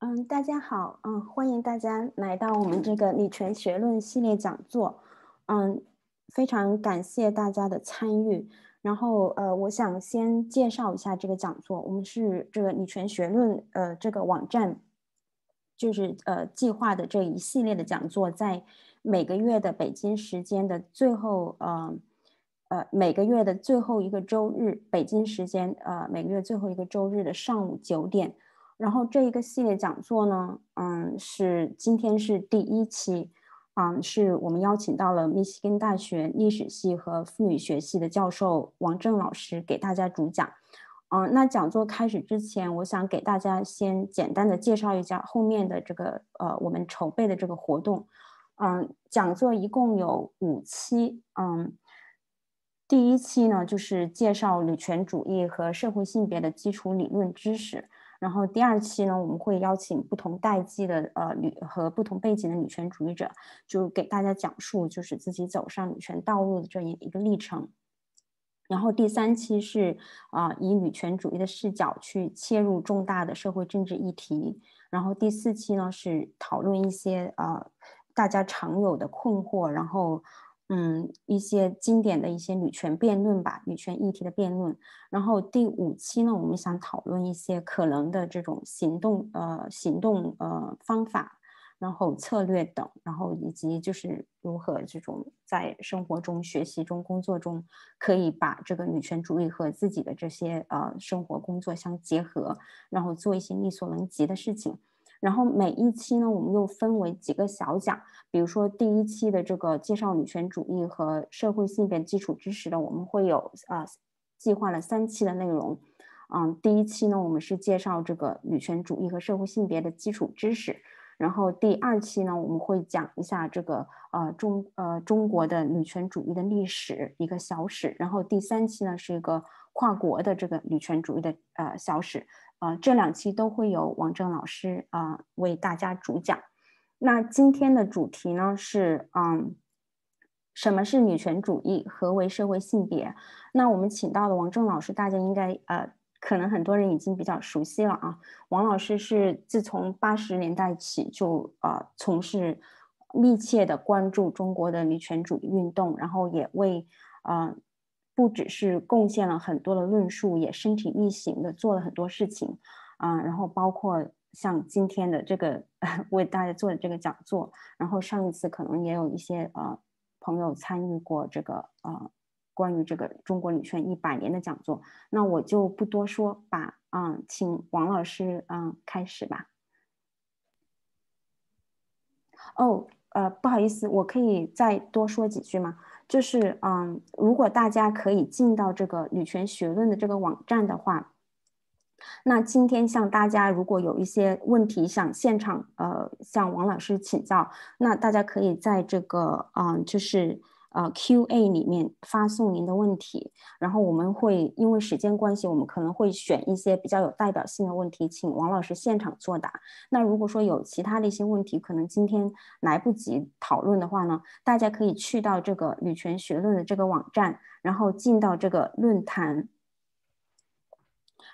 嗯，大家好，嗯，欢迎大家来到我们这个女权学论系列讲座，嗯，非常感谢大家的参与。然后，呃，我想先介绍一下这个讲座，我们是这个女权学论，呃，这个网站，就是呃计划的这一系列的讲座，在每个月的北京时间的最后，呃，呃，每个月的最后一个周日，北京时间，呃，每个月最后一个周日的上午九点。然后这一个系列讲座呢，嗯，是今天是第一期，嗯，是我们邀请到了密西根大学历史系和妇女学系的教授王正老师给大家主讲。嗯，那讲座开始之前，我想给大家先简单的介绍一下后面的这个呃我们筹备的这个活动。嗯，讲座一共有五期，嗯，第一期呢就是介绍女权主义和社会性别的基础理论知识。然后第二期呢，我们会邀请不同代际的呃女和不同背景的女权主义者，就给大家讲述就是自己走上女权道路的这一一个历程。然后第三期是啊以女权主义的视角去切入重大的社会政治议题。然后第四期呢是讨论一些呃大家常有的困惑，然后。嗯，一些经典的一些女权辩论吧，女权议题的辩论。然后第五期呢，我们想讨论一些可能的这种行动，呃，行动呃方法，然后策略等，然后以及就是如何这种在生活中、学习中、工作中，可以把这个女权主义和自己的这些呃生活工作相结合，然后做一些力所能及的事情。然后每一期呢，我们又分为几个小讲，比如说第一期的这个介绍女权主义和社会性别基础知识的，我们会有啊计划了三期的内容。嗯，第一期呢，我们是介绍这个女权主义和社会性别的基础知识。然后第二期呢，我们会讲一下这个呃中呃中国的女权主义的历史一个小史。然后第三期呢，是一个跨国的这个女权主义的呃小史。呃，这两期都会有王正老师啊为大家主讲。那今天的主题呢是，嗯，什么是女权主义？何为社会性别？那我们请到的王正老师，大家应该呃，可能很多人已经比较熟悉了啊。王老师是自从八十年代起就呃从事密切的关注中国的女权主义运动，然后也为呃。不只是贡献了很多的论述，也身体力行的做了很多事情，啊，然后包括像今天的这个 为大家做的这个讲座，然后上一次可能也有一些呃朋友参与过这个呃关于这个中国女权一百年的讲座，那我就不多说，把嗯，请王老师嗯开始吧。哦，呃，不好意思，我可以再多说几句吗？就是，嗯，如果大家可以进到这个女权学论的这个网站的话，那今天向大家如果有一些问题想现场呃向王老师请教，那大家可以在这个，嗯，就是。啊，Q&A 里面发送您的问题，然后我们会因为时间关系，我们可能会选一些比较有代表性的问题，请王老师现场作答。那如果说有其他的一些问题，可能今天来不及讨论的话呢，大家可以去到这个女权学论的这个网站，然后进到这个论坛。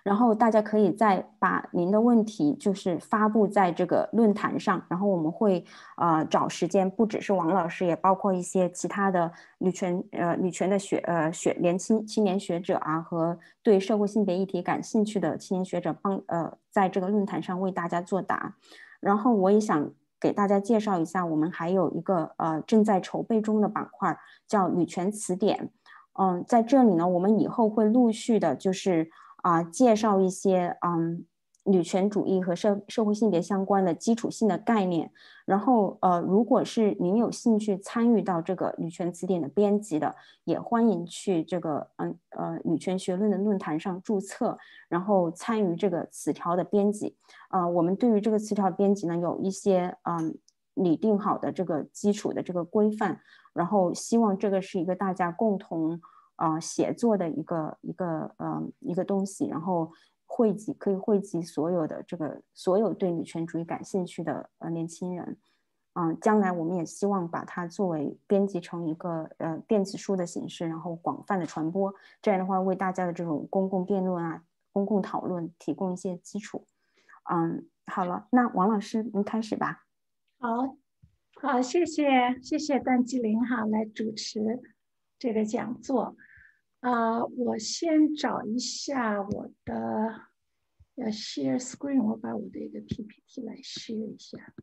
然后大家可以再把您的问题就是发布在这个论坛上，然后我们会呃找时间，不只是王老师，也包括一些其他的女权呃女权的学呃学年轻青年学者啊和对社会性别议题感兴趣的青年学者帮呃在这个论坛上为大家作答。然后我也想给大家介绍一下，我们还有一个呃正在筹备中的板块叫女权词典。嗯，在这里呢，我们以后会陆续的就是。啊，介绍一些嗯女权主义和社社会性别相关的基础性的概念。然后呃，如果是您有兴趣参与到这个女权词典的编辑的，也欢迎去这个嗯呃女权学论的论坛上注册，然后参与这个词条的编辑。呃，我们对于这个词条编辑呢，有一些嗯拟定好的这个基础的这个规范。然后希望这个是一个大家共同。啊，写作的一个一个呃一个东西，然后汇集可以汇集所有的这个所有对女权主义感兴趣的呃年轻人，嗯，将来我们也希望把它作为编辑成一个呃电子书的形式，然后广泛的传播，这样的话为大家的这种公共辩论啊、公共讨论提供一些基础，嗯，好了，那王老师您开始吧。好，好，谢谢谢谢段继林哈来主持。这个讲座。啊，我先找一下我的要 share screen，我把我的一个 PPT 来 share 一下。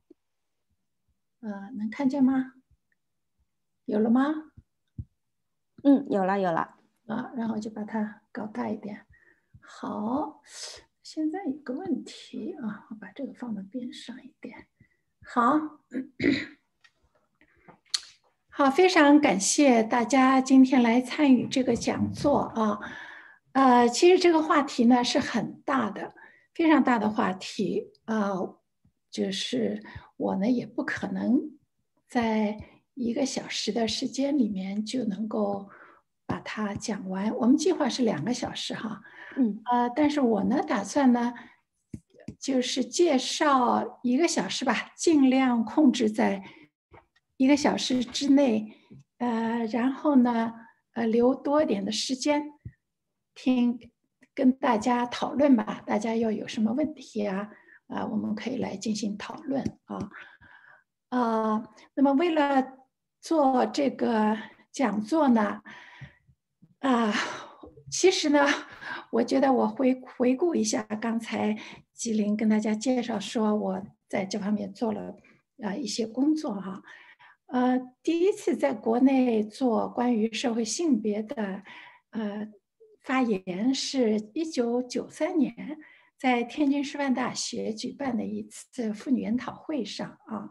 呃，能看见吗？有了吗？嗯，有了有了。啊，然后就把它搞大一点。好，现在有个问题啊，我把这个放到边上一点。好，好，非常感谢大家今天来参与这个讲座啊。呃，其实这个话题呢是很大的，非常大的话题啊。就是我呢也不可能在一个小时的时间里面就能够把它讲完。我们计划是两个小时哈。嗯，呃，但是我呢打算呢。就是介绍一个小时吧，尽量控制在一个小时之内，呃，然后呢，呃，留多点的时间听跟大家讨论吧。大家要有什么问题啊，啊，我们可以来进行讨论啊，啊，那么为了做这个讲座呢，啊，其实呢，我觉得我回回顾一下刚才。吉林跟大家介绍说，我在这方面做了啊一些工作哈，呃，第一次在国内做关于社会性别的呃发言，是一九九三年在天津师范大学举办的一次妇女研讨会上啊，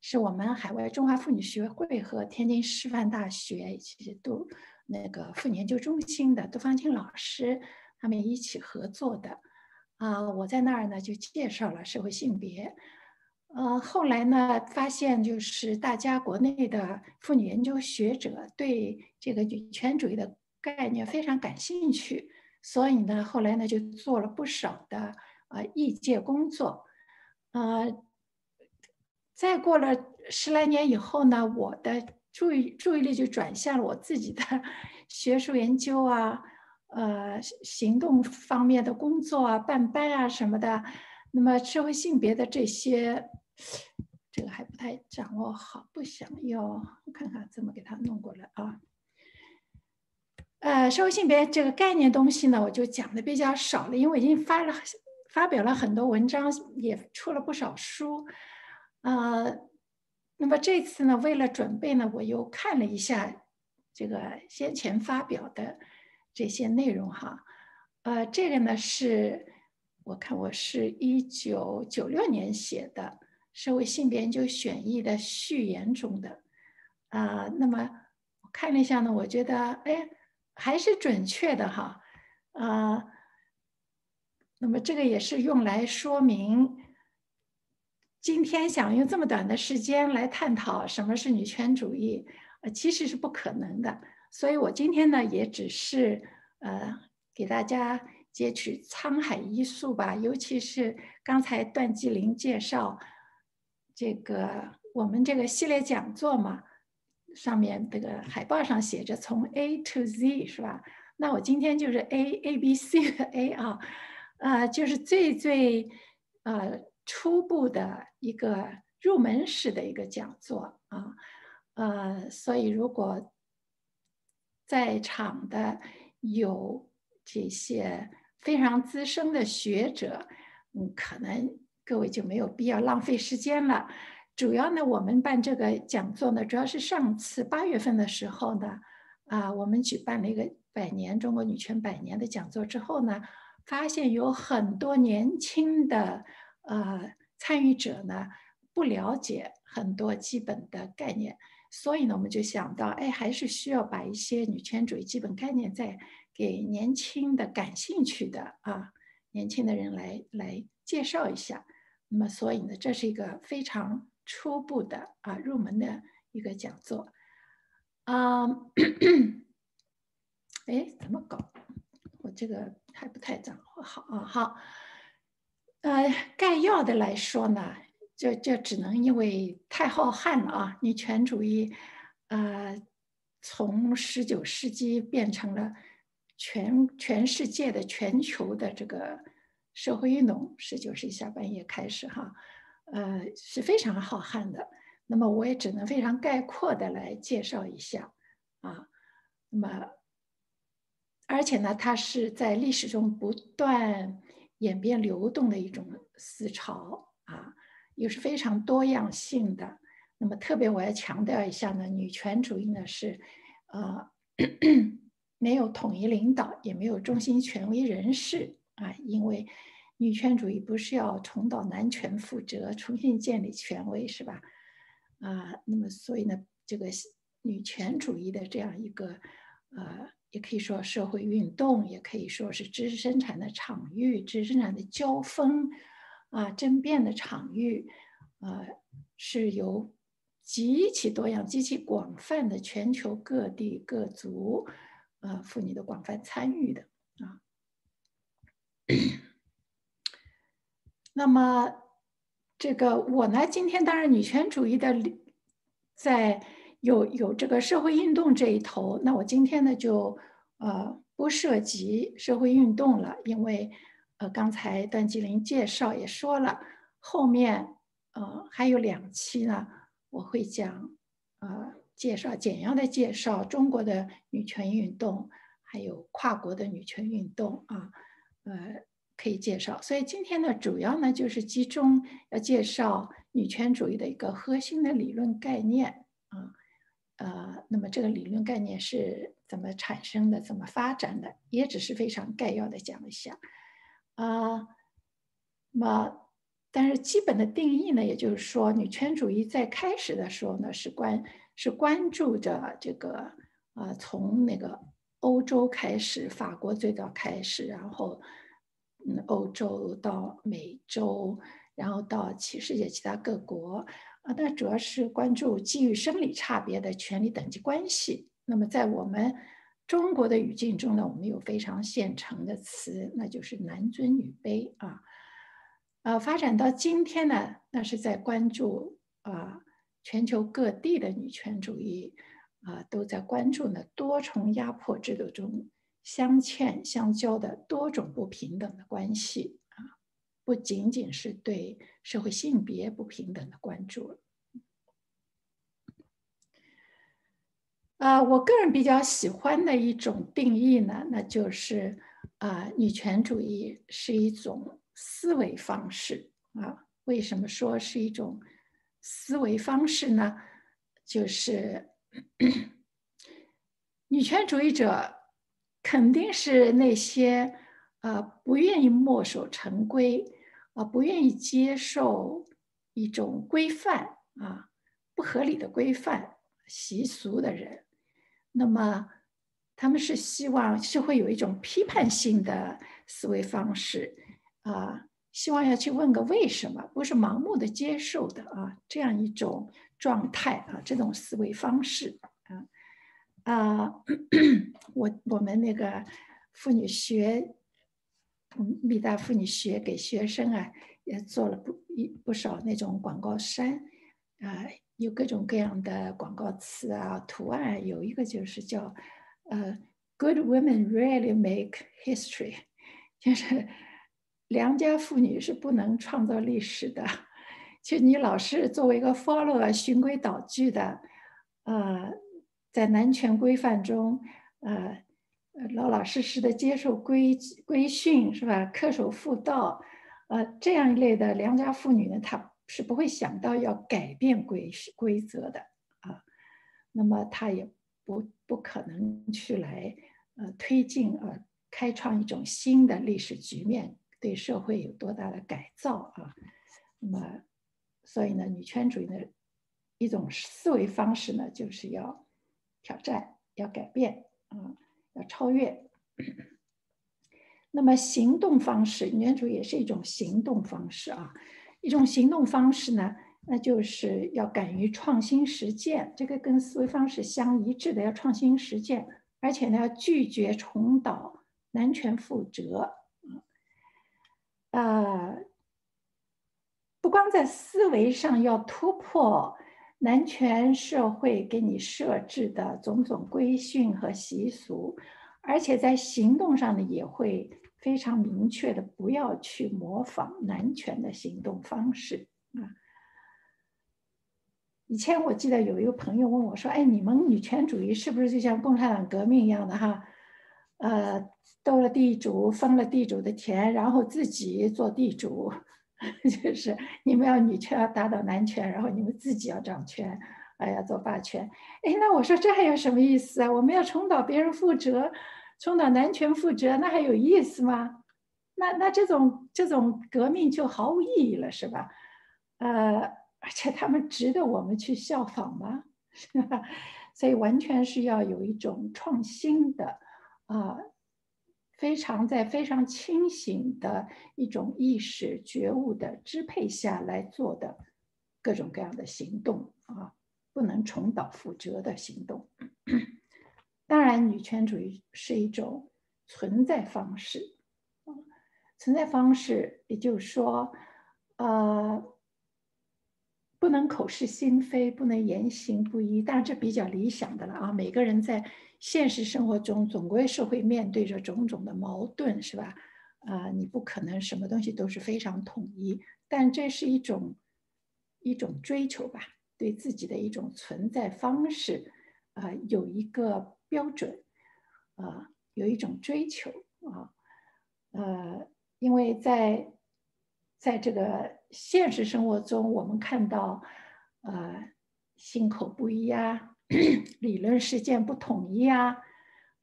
是我们海外中华妇女学会和天津师范大学以及都那个妇女研究中心的杜芳清老师他们一起合作的。啊，我在那儿呢，就介绍了社会性别。呃，后来呢，发现就是大家国内的妇女研究学者对这个女权主义的概念非常感兴趣，所以呢，后来呢就做了不少的呃译介工作。呃，再过了十来年以后呢，我的注意注意力就转向了我自己的 学术研究啊。呃，行动方面的工作啊，办班啊什么的，那么社会性别的这些，这个还不太掌握好，不想要，我看看怎么给他弄过来啊。呃，社会性别这个概念东西呢，我就讲的比较少了，因为我已经发了发表了很多文章，也出了不少书。呃，那么这次呢，为了准备呢，我又看了一下这个先前发表的。这些内容哈，呃，这个呢是我看我是一九九六年写的《社会性别研究选译》的序言中的，啊，那么我看了一下呢，我觉得哎还是准确的哈，啊，那么这个也是用来说明，今天想用这么短的时间来探讨什么是女权主义，呃，其实是不可能的。所以我今天呢，也只是呃给大家截取沧海一粟吧，尤其是刚才段继林介绍这个我们这个系列讲座嘛，上面这个海报上写着从 A to Z 是吧？那我今天就是 A A B C 的 A 啊，呃，就是最最呃初步的一个入门式的一个讲座啊，呃，所以如果在场的有这些非常资深的学者，嗯，可能各位就没有必要浪费时间了。主要呢，我们办这个讲座呢，主要是上次八月份的时候呢，啊，我们举办了一个百年中国女权百年的讲座之后呢，发现有很多年轻的呃参与者呢，不了解很多基本的概念。所以呢，我们就想到，哎，还是需要把一些女权主义基本概念再给年轻的感兴趣的啊年轻的人来来介绍一下。那么，所以呢，这是一个非常初步的啊入门的一个讲座。啊，哎，怎么搞？我这个还不太掌握好啊。好，呃，概要的来说呢。这这只能因为太浩瀚了啊！女权主义，呃，从十九世纪变成了全全世界的全球的这个社会运动十九世纪下半叶开始哈，呃是非常浩瀚的。那么我也只能非常概括的来介绍一下啊。那么而且呢，它是在历史中不断演变流动的一种思潮啊，又是非常多样性的。那么特别我要强调一下呢，女权主义呢是，呃，没有统一领导，也没有中心权威人士啊，因为女权主义不是要重蹈男权覆辙，重新建立权威，是吧？啊，那么所以呢，这个女权主义的这样一个，呃，也可以说社会运动，也可以说是知识生产的场域，知识生产的交锋，啊，争辩的场域，呃，是由。极其多样、极其广泛的全球各地各族，呃，妇女的广泛参与的啊。那么，这个我呢，今天当然女权主义的在有有这个社会运动这一头，那我今天呢就呃不涉及社会运动了，因为呃刚才段吉林介绍也说了，后面呃还有两期呢。我会讲，呃，介绍简要的介绍中国的女权运动，还有跨国的女权运动啊，呃，可以介绍。所以今天呢，主要呢就是集中要介绍女权主义的一个核心的理论概念啊，呃，那么这个理论概念是怎么产生的，怎么发展的，也只是非常概要的讲一下啊，那么。但是基本的定义呢，也就是说，女权主义在开始的时候呢，是关是关注着这个，呃，从那个欧洲开始，法国最早开始，然后，嗯，欧洲到美洲，然后到其世界其他各国，啊，那主要是关注基于生理差别的权利等级关系。那么在我们中国的语境中呢，我们有非常现成的词，那就是男尊女卑啊。呃，发展到今天呢，那是在关注啊，全球各地的女权主义啊，都在关注呢多重压迫制度中相嵌相交的多种不平等的关系啊，不仅仅是对社会性别不平等的关注啊，我个人比较喜欢的一种定义呢，那就是啊，女权主义是一种。思维方式啊，为什么说是一种思维方式呢？就是 女权主义者肯定是那些呃不愿意墨守成规啊，不愿意接受一种规范啊不合理的规范习俗的人。那么他们是希望是会有一种批判性的思维方式。啊，希望要去问个为什么，不是盲目的接受的啊，这样一种状态啊，这种思维方式啊，我我们那个妇女学，嗯，密大妇女学给学生啊，也做了不一不少那种广告衫啊，有各种各样的广告词啊，图案，有一个就是叫呃，Good women rarely make history，就是。良家妇女是不能创造历史的，就你老是作为一个 follow 循规蹈矩的，呃，在男权规范中，呃，老老实实的接受规规训是吧？恪守妇道，呃，这样一类的良家妇女呢，她是不会想到要改变规规则的啊，那么她也不不可能去来呃推进呃开创一种新的历史局面。对社会有多大的改造啊？那么，所以呢，女权主义的一种思维方式呢，就是要挑战、要改变啊，要超越。那么，行动方式，女主也是一种行动方式啊。一种行动方式呢，那就是要敢于创新实践，这个跟思维方式相一致的，要创新实践，而且呢，要拒绝重蹈男权覆辙。呃，不光在思维上要突破男权社会给你设置的种种规训和习俗，而且在行动上呢，也会非常明确的不要去模仿男权的行动方式啊。以前我记得有一个朋友问我说：“哎，你们女权主义是不是就像共产党革命一样的哈？呃，斗了地主，分了地主的田，然后自己做地主，就是你们要女权要打倒男权，然后你们自己要掌权，哎呀，做霸权。哎，那我说这还有什么意思啊？我们要重蹈别人覆辙，重蹈男权覆辙，那还有意思吗？那那这种这种革命就毫无意义了，是吧？呃。”而且他们值得我们去效仿吗？所以完全是要有一种创新的啊，非常在非常清醒的一种意识觉悟的支配下来做的各种各样的行动啊，不能重蹈覆辙的行动。当然，女权主义是一种存在方式，存在方式，也就是说，呃。不能口是心非，不能言行不一，但是这比较理想的了啊！每个人在现实生活中总归是会面对着种种的矛盾，是吧？啊，你不可能什么东西都是非常统一，但这是一种一种追求吧，对自己的一种存在方式啊，有一个标准啊，有一种追求啊，呃，因为在。在这个现实生活中，我们看到，呃，心口不一呀，理论实践不统一啊，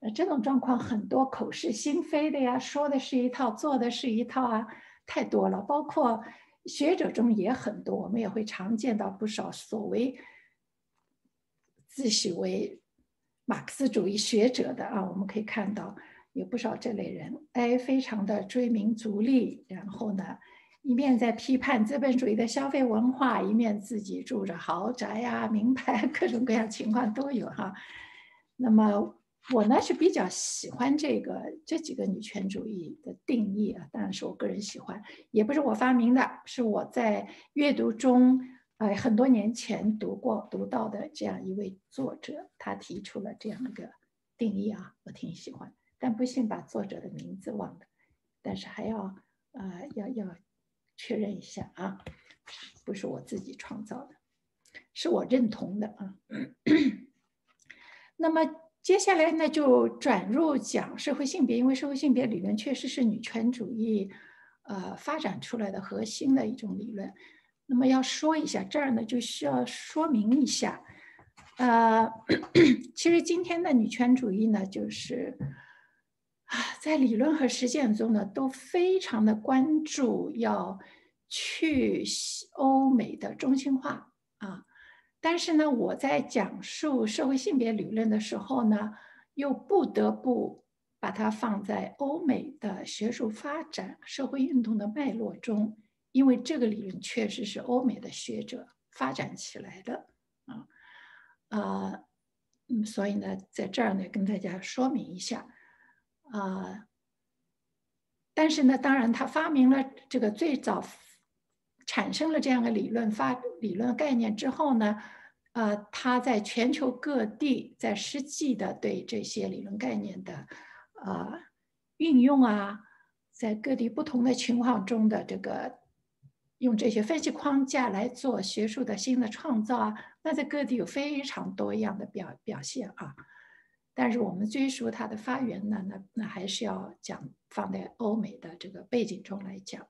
呃，这种状况很多，口是心非的呀，说的是一套，做的是一套啊，太多了。包括学者中也很多，我们也会常见到不少所谓自诩为马克思主义学者的啊，我们可以看到有不少这类人，哎，非常的追名逐利，然后呢。一面在批判资本主义的消费文化，一面自己住着豪宅呀、名牌，各种各样情况都有哈。那么我呢是比较喜欢这个这几个女权主义的定义啊，当然是我个人喜欢，也不是我发明的，是我在阅读中呃很多年前读过读到的这样一位作者，他提出了这样一个定义啊，我挺喜欢，但不幸把作者的名字忘了，但是还要呃要要。确认一下啊，不是我自己创造的，是我认同的啊。那么接下来呢，就转入讲社会性别，因为社会性别理论确实是女权主义呃发展出来的核心的一种理论。那么要说一下这儿呢，就需要说明一下，呃，其实今天的女权主义呢，就是，在理论和实践中呢，都非常的关注要。去欧美的中心化啊，但是呢，我在讲述社会性别理论的时候呢，又不得不把它放在欧美的学术发展、社会运动的脉络中，因为这个理论确实是欧美的学者发展起来的啊啊，嗯，所以呢，在这儿呢，跟大家说明一下啊，但是呢，当然他发明了这个最早。产生了这样的理论发理论概念之后呢，呃，他在全球各地在实际的对这些理论概念的呃运用啊，在各地不同的情况中的这个用这些分析框架来做学术的新的创造啊，那在各地有非常多样的表表现啊。但是我们追溯它的发源呢，那那还是要讲放在欧美的这个背景中来讲。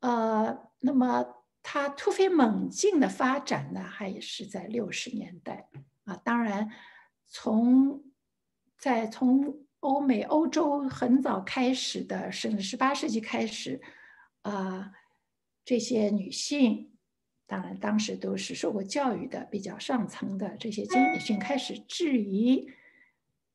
呃，那么它突飞猛进的发展呢，还是在六十年代啊。当然，从在从欧美、欧洲很早开始的，甚至十八世纪开始，啊，这些女性，当然当时都是受过教育的、比较上层的这些精英女性，开始质疑，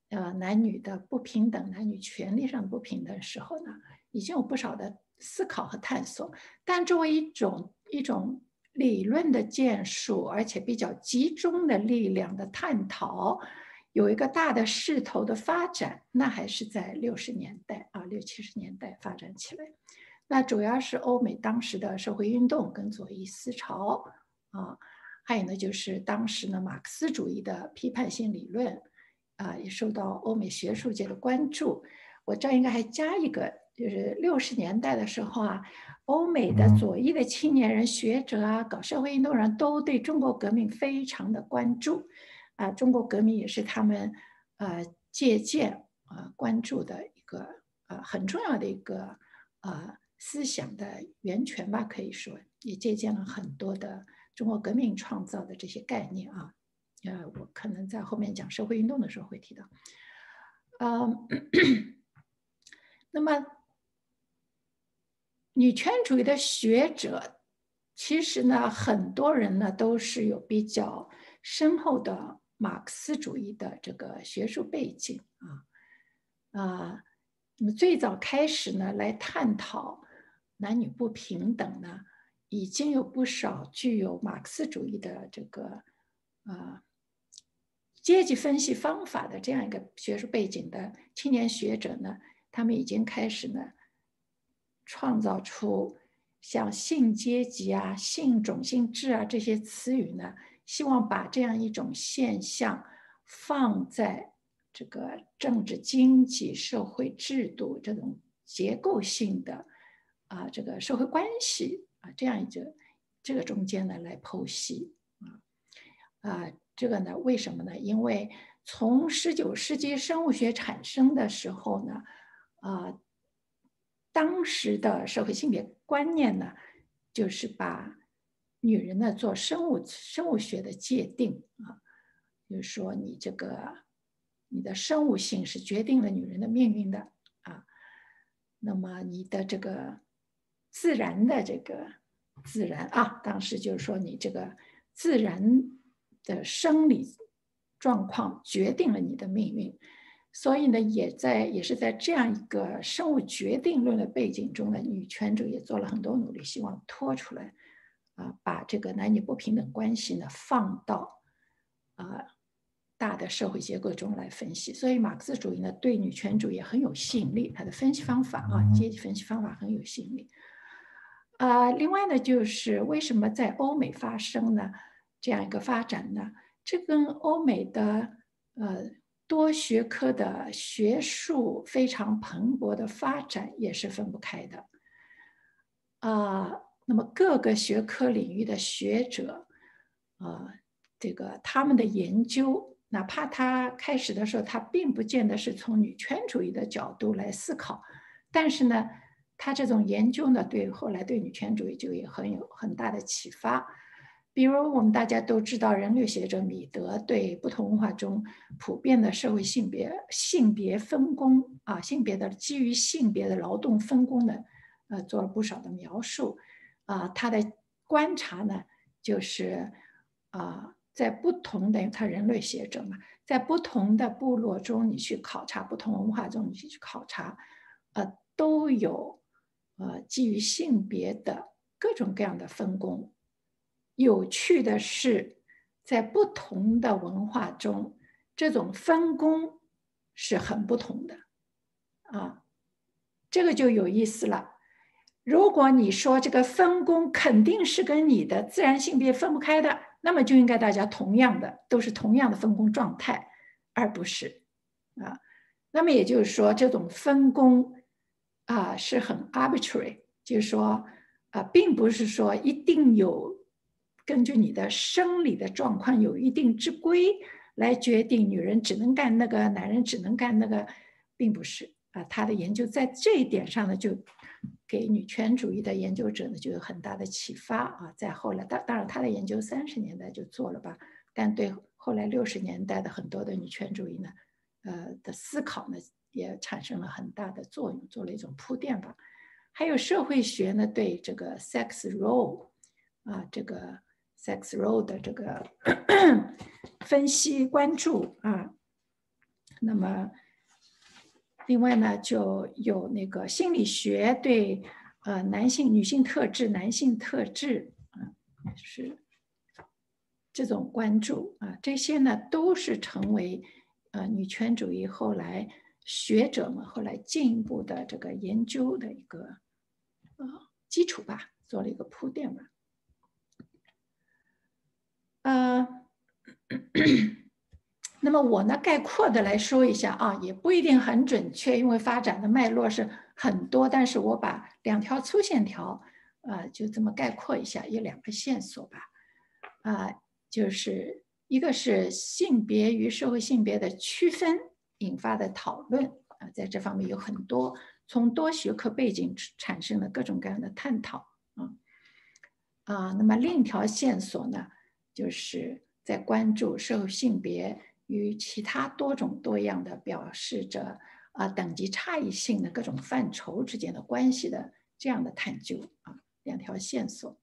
呃，男女的不平等、男女权利上不平等的时候呢，已经有不少的。思考和探索，但作为一种一种理论的建树，而且比较集中的力量的探讨，有一个大的势头的发展，那还是在六十年代啊，六七十年代发展起来。那主要是欧美当时的社会运动跟左翼思潮啊，还有呢就是当时呢马克思主义的批判性理论啊，也受到欧美学术界的关注。我这应该还加一个，就是六十年代的时候啊，欧美的左翼的青年人、学者啊，搞社会运动人都对中国革命非常的关注，啊，中国革命也是他们呃借鉴啊关注的一个呃很重要的一个呃思想的源泉吧，可以说也借鉴了很多的中国革命创造的这些概念啊，呃，我可能在后面讲社会运动的时候会提到，嗯。那么，女权主义的学者，其实呢，很多人呢都是有比较深厚的马克思主义的这个学术背景啊啊。那么最早开始呢，来探讨男女不平等呢，已经有不少具有马克思主义的这个呃阶级分析方法的这样一个学术背景的青年学者呢。他们已经开始呢，创造出像性阶级啊、性种姓制啊这些词语呢，希望把这样一种现象放在这个政治、经济、社会制度这种结构性的啊这个社会关系啊这样一个这个中间呢来剖析啊啊这个呢为什么呢？因为从十九世纪生物学产生的时候呢。啊，当时的社会性别观念呢，就是把女人呢做生物生物学的界定啊，就是说你这个你的生物性是决定了女人的命运的啊，那么你的这个自然的这个自然啊，当时就是说你这个自然的生理状况决定了你的命运。所以呢，也在也是在这样一个生物决定论的背景中呢，女权主义做了很多努力，希望拖出来，啊，把这个男女不平等关系呢放到啊大的社会结构中来分析。所以马克思主义呢对女权主义很有吸引力，它的分析方法啊，阶级分析方法很有吸引力。啊，另外呢，就是为什么在欧美发生呢这样一个发展呢？这跟欧美的呃。多学科的学术非常蓬勃的发展也是分不开的，啊，那么各个学科领域的学者，啊，这个他们的研究，哪怕他开始的时候他并不见得是从女权主义的角度来思考，但是呢，他这种研究呢，对后来对女权主义就也很有很大的启发。比如我们大家都知道，人类学者米德对不同文化中普遍的社会性别性别分工啊，性别的基于性别的劳动分工的，呃，做了不少的描述。啊，他的观察呢，就是啊，在不同的他人类学者嘛，在不同的部落中，你去考察不同文化中，你去考察，呃，都有呃基于性别的各种各样的分工。有趣的是，在不同的文化中，这种分工是很不同的，啊，这个就有意思了。如果你说这个分工肯定是跟你的自然性别分不开的，那么就应该大家同样的都是同样的分工状态，而不是啊。那么也就是说，这种分工啊是很 arbitrary，就是说啊，并不是说一定有。根据你的生理的状况有一定之规来决定，女人只能干那个，男人只能干那个，并不是啊。他的研究在这一点上呢，就给女权主义的研究者呢就有很大的启发啊。在后来，当当然他的研究三十年代就做了吧，但对后来六十年代的很多的女权主义呢，呃的思考呢，也产生了很大的作用，做了一种铺垫吧。还有社会学呢，对这个 sex role 啊这个。sex role 的这个 分析关注啊，那么另外呢，就有那个心理学对呃男性、女性特质、男性特质啊，是这种关注啊，这些呢都是成为呃女权主义后来学者们后来进一步的这个研究的一个呃基础吧，做了一个铺垫吧。呃，那么我呢，概括的来说一下啊，也不一定很准确，因为发展的脉络是很多。但是我把两条粗线条，啊，就这么概括一下，有两个线索吧，啊，就是一个是性别与社会性别的区分引发的讨论啊，在这方面有很多从多学科背景产生了各种各样的探讨啊，啊，那么另一条线索呢，就是在关注社会性别。与其他多种多样的表示着啊等级差异性的各种范畴之间的关系的这样的探究啊两条线索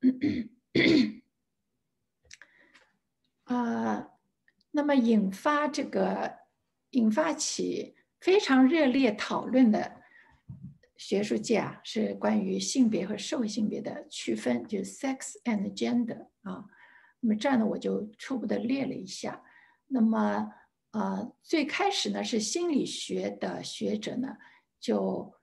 啊，那么引发这个引发起非常热烈讨论的学术界啊是关于性别和社会性别的区分，就是 sex and gender 啊，那么这样呢我就初步的列了一下。那么，呃，最开始呢，是心理学的学者呢，就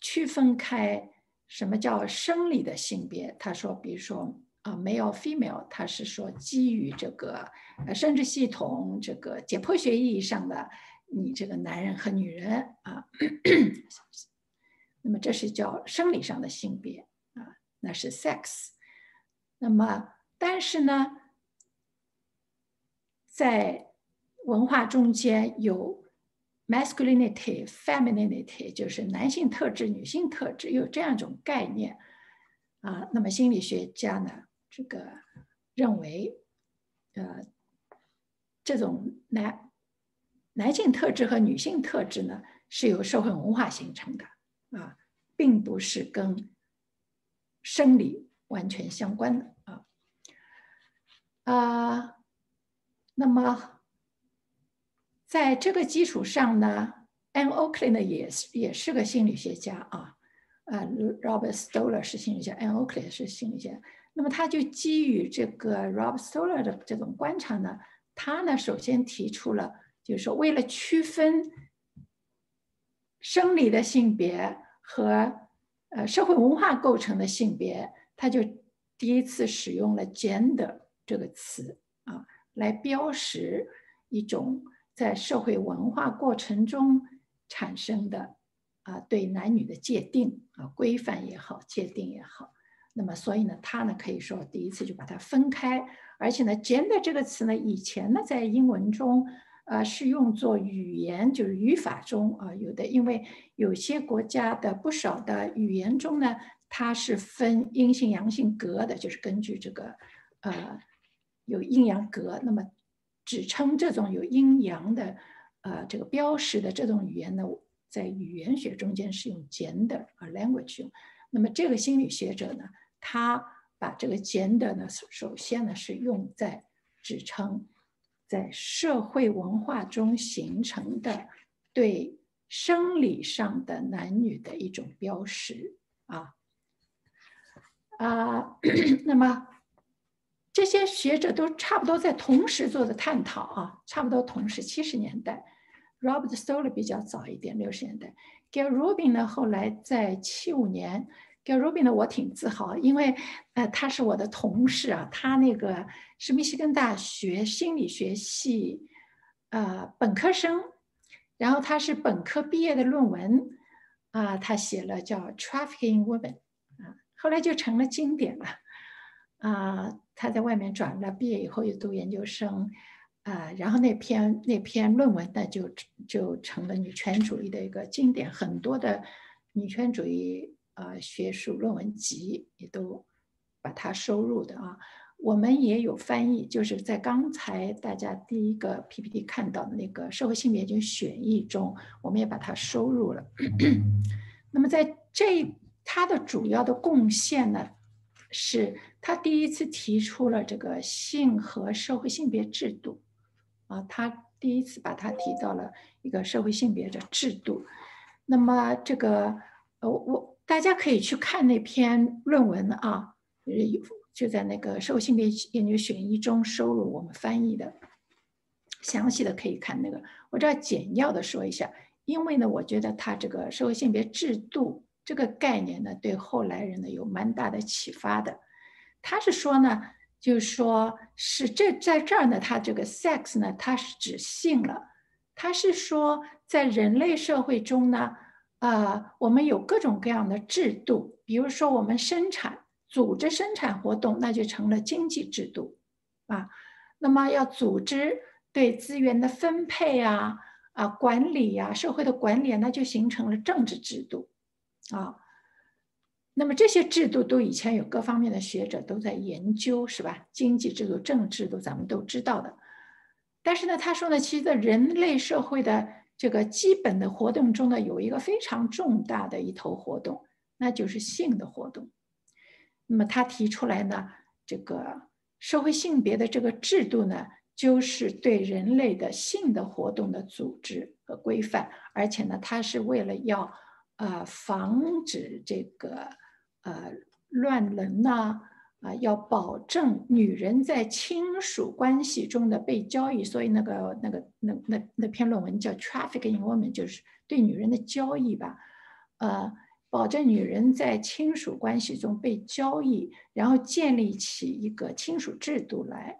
区分开什么叫生理的性别。他说，比如说啊，male female，他是说基于这个呃生殖系统这个解剖学意义上的你这个男人和女人啊，那么这是叫生理上的性别啊，那是 sex。那么，但是呢？在文化中间有 masculinity、femininity，就是男性特质、女性特质，有这样一种概念啊。那么心理学家呢，这个认为，呃，这种男男性特质和女性特质呢，是由社会文化形成的啊，并不是跟生理完全相关的啊啊。那么，在这个基础上呢，Ann Oakley 呢也是也是个心理学家啊，啊，Robert Stoller 是心理学，Ann Oakley 是心理学。那么他就基于这个 Rob Solor 的这种观察呢，他呢首先提出了，就是说为了区分生理的性别和呃社会文化构成的性别，他就第一次使用了 gender 这个词啊。来标识一种在社会文化过程中产生的啊对男女的界定啊规范也好界定也好，那么所以呢他呢可以说第一次就把它分开，而且呢 gender 这个词呢以前呢在英文中呃是用作语言就是语法中啊有的，因为有些国家的不少的语言中呢它是分阴性阳性格的，就是根据这个呃。有阴阳格，那么指称这种有阴阳的，呃，这个标识的这种语言呢，在语言学中间是用 gender 啊 language 用。那么这个心理学者呢，他把这个 gender 呢，首先呢是用在指称在社会文化中形成的对生理上的男女的一种标识啊啊，那么。这些学者都差不多在同时做的探讨啊，差不多同时七十年代，Robert Stoller 比较早一点，六十年代，Gail Rubin 呢后来在七五年叫 Robin 呢我挺自豪，因为呃他是我的同事啊，他那个是密西根大学心理学系呃本科生，然后他是本科毕业的论文啊，他写了叫 Trafficking Women 啊，后来就成了经典了。啊，他在外面转了，毕业以后又读研究生，啊，然后那篇那篇论文呢，就就成了女权主义的一个经典，很多的女权主义啊学术论文集也都把它收入的啊。我们也有翻译，就是在刚才大家第一个 PPT 看到的那个社会性别就选译中，我们也把它收入了。那么在这它的主要的贡献呢？是他第一次提出了这个性和社会性别制度，啊，他第一次把它提到了一个社会性别的制度。那么这个，呃，我大家可以去看那篇论文啊，有就在那个社会性别研究选译中收录我们翻译的，详细的可以看那个。我这儿简要的说一下，因为呢，我觉得他这个社会性别制度。这个概念呢，对后来人呢有蛮大的启发的。他是说呢，就是说是这在这儿呢，他这个 sex 呢，它是指性了。他是说在人类社会中呢，呃，我们有各种各样的制度，比如说我们生产、组织生产活动，那就成了经济制度啊。那么要组织对资源的分配啊、啊管理呀、社会的管理，那就形成了政治制度啊。那么这些制度都以前有各方面的学者都在研究，是吧？经济制度、政治制度，咱们都知道的。但是呢，他说呢，其实在人类社会的这个基本的活动中呢，有一个非常重大的一头活动，那就是性的活动。那么他提出来呢，这个社会性别的这个制度呢，就是对人类的性的活动的组织和规范，而且呢，它是为了要呃防止这个。呃，乱伦呐，啊要保证女人在亲属关系中的被交易，所以那个那个那那那篇论文叫《Trafficking Women》，就是对女人的交易吧。呃，保证女人在亲属关系中被交易，然后建立起一个亲属制度来。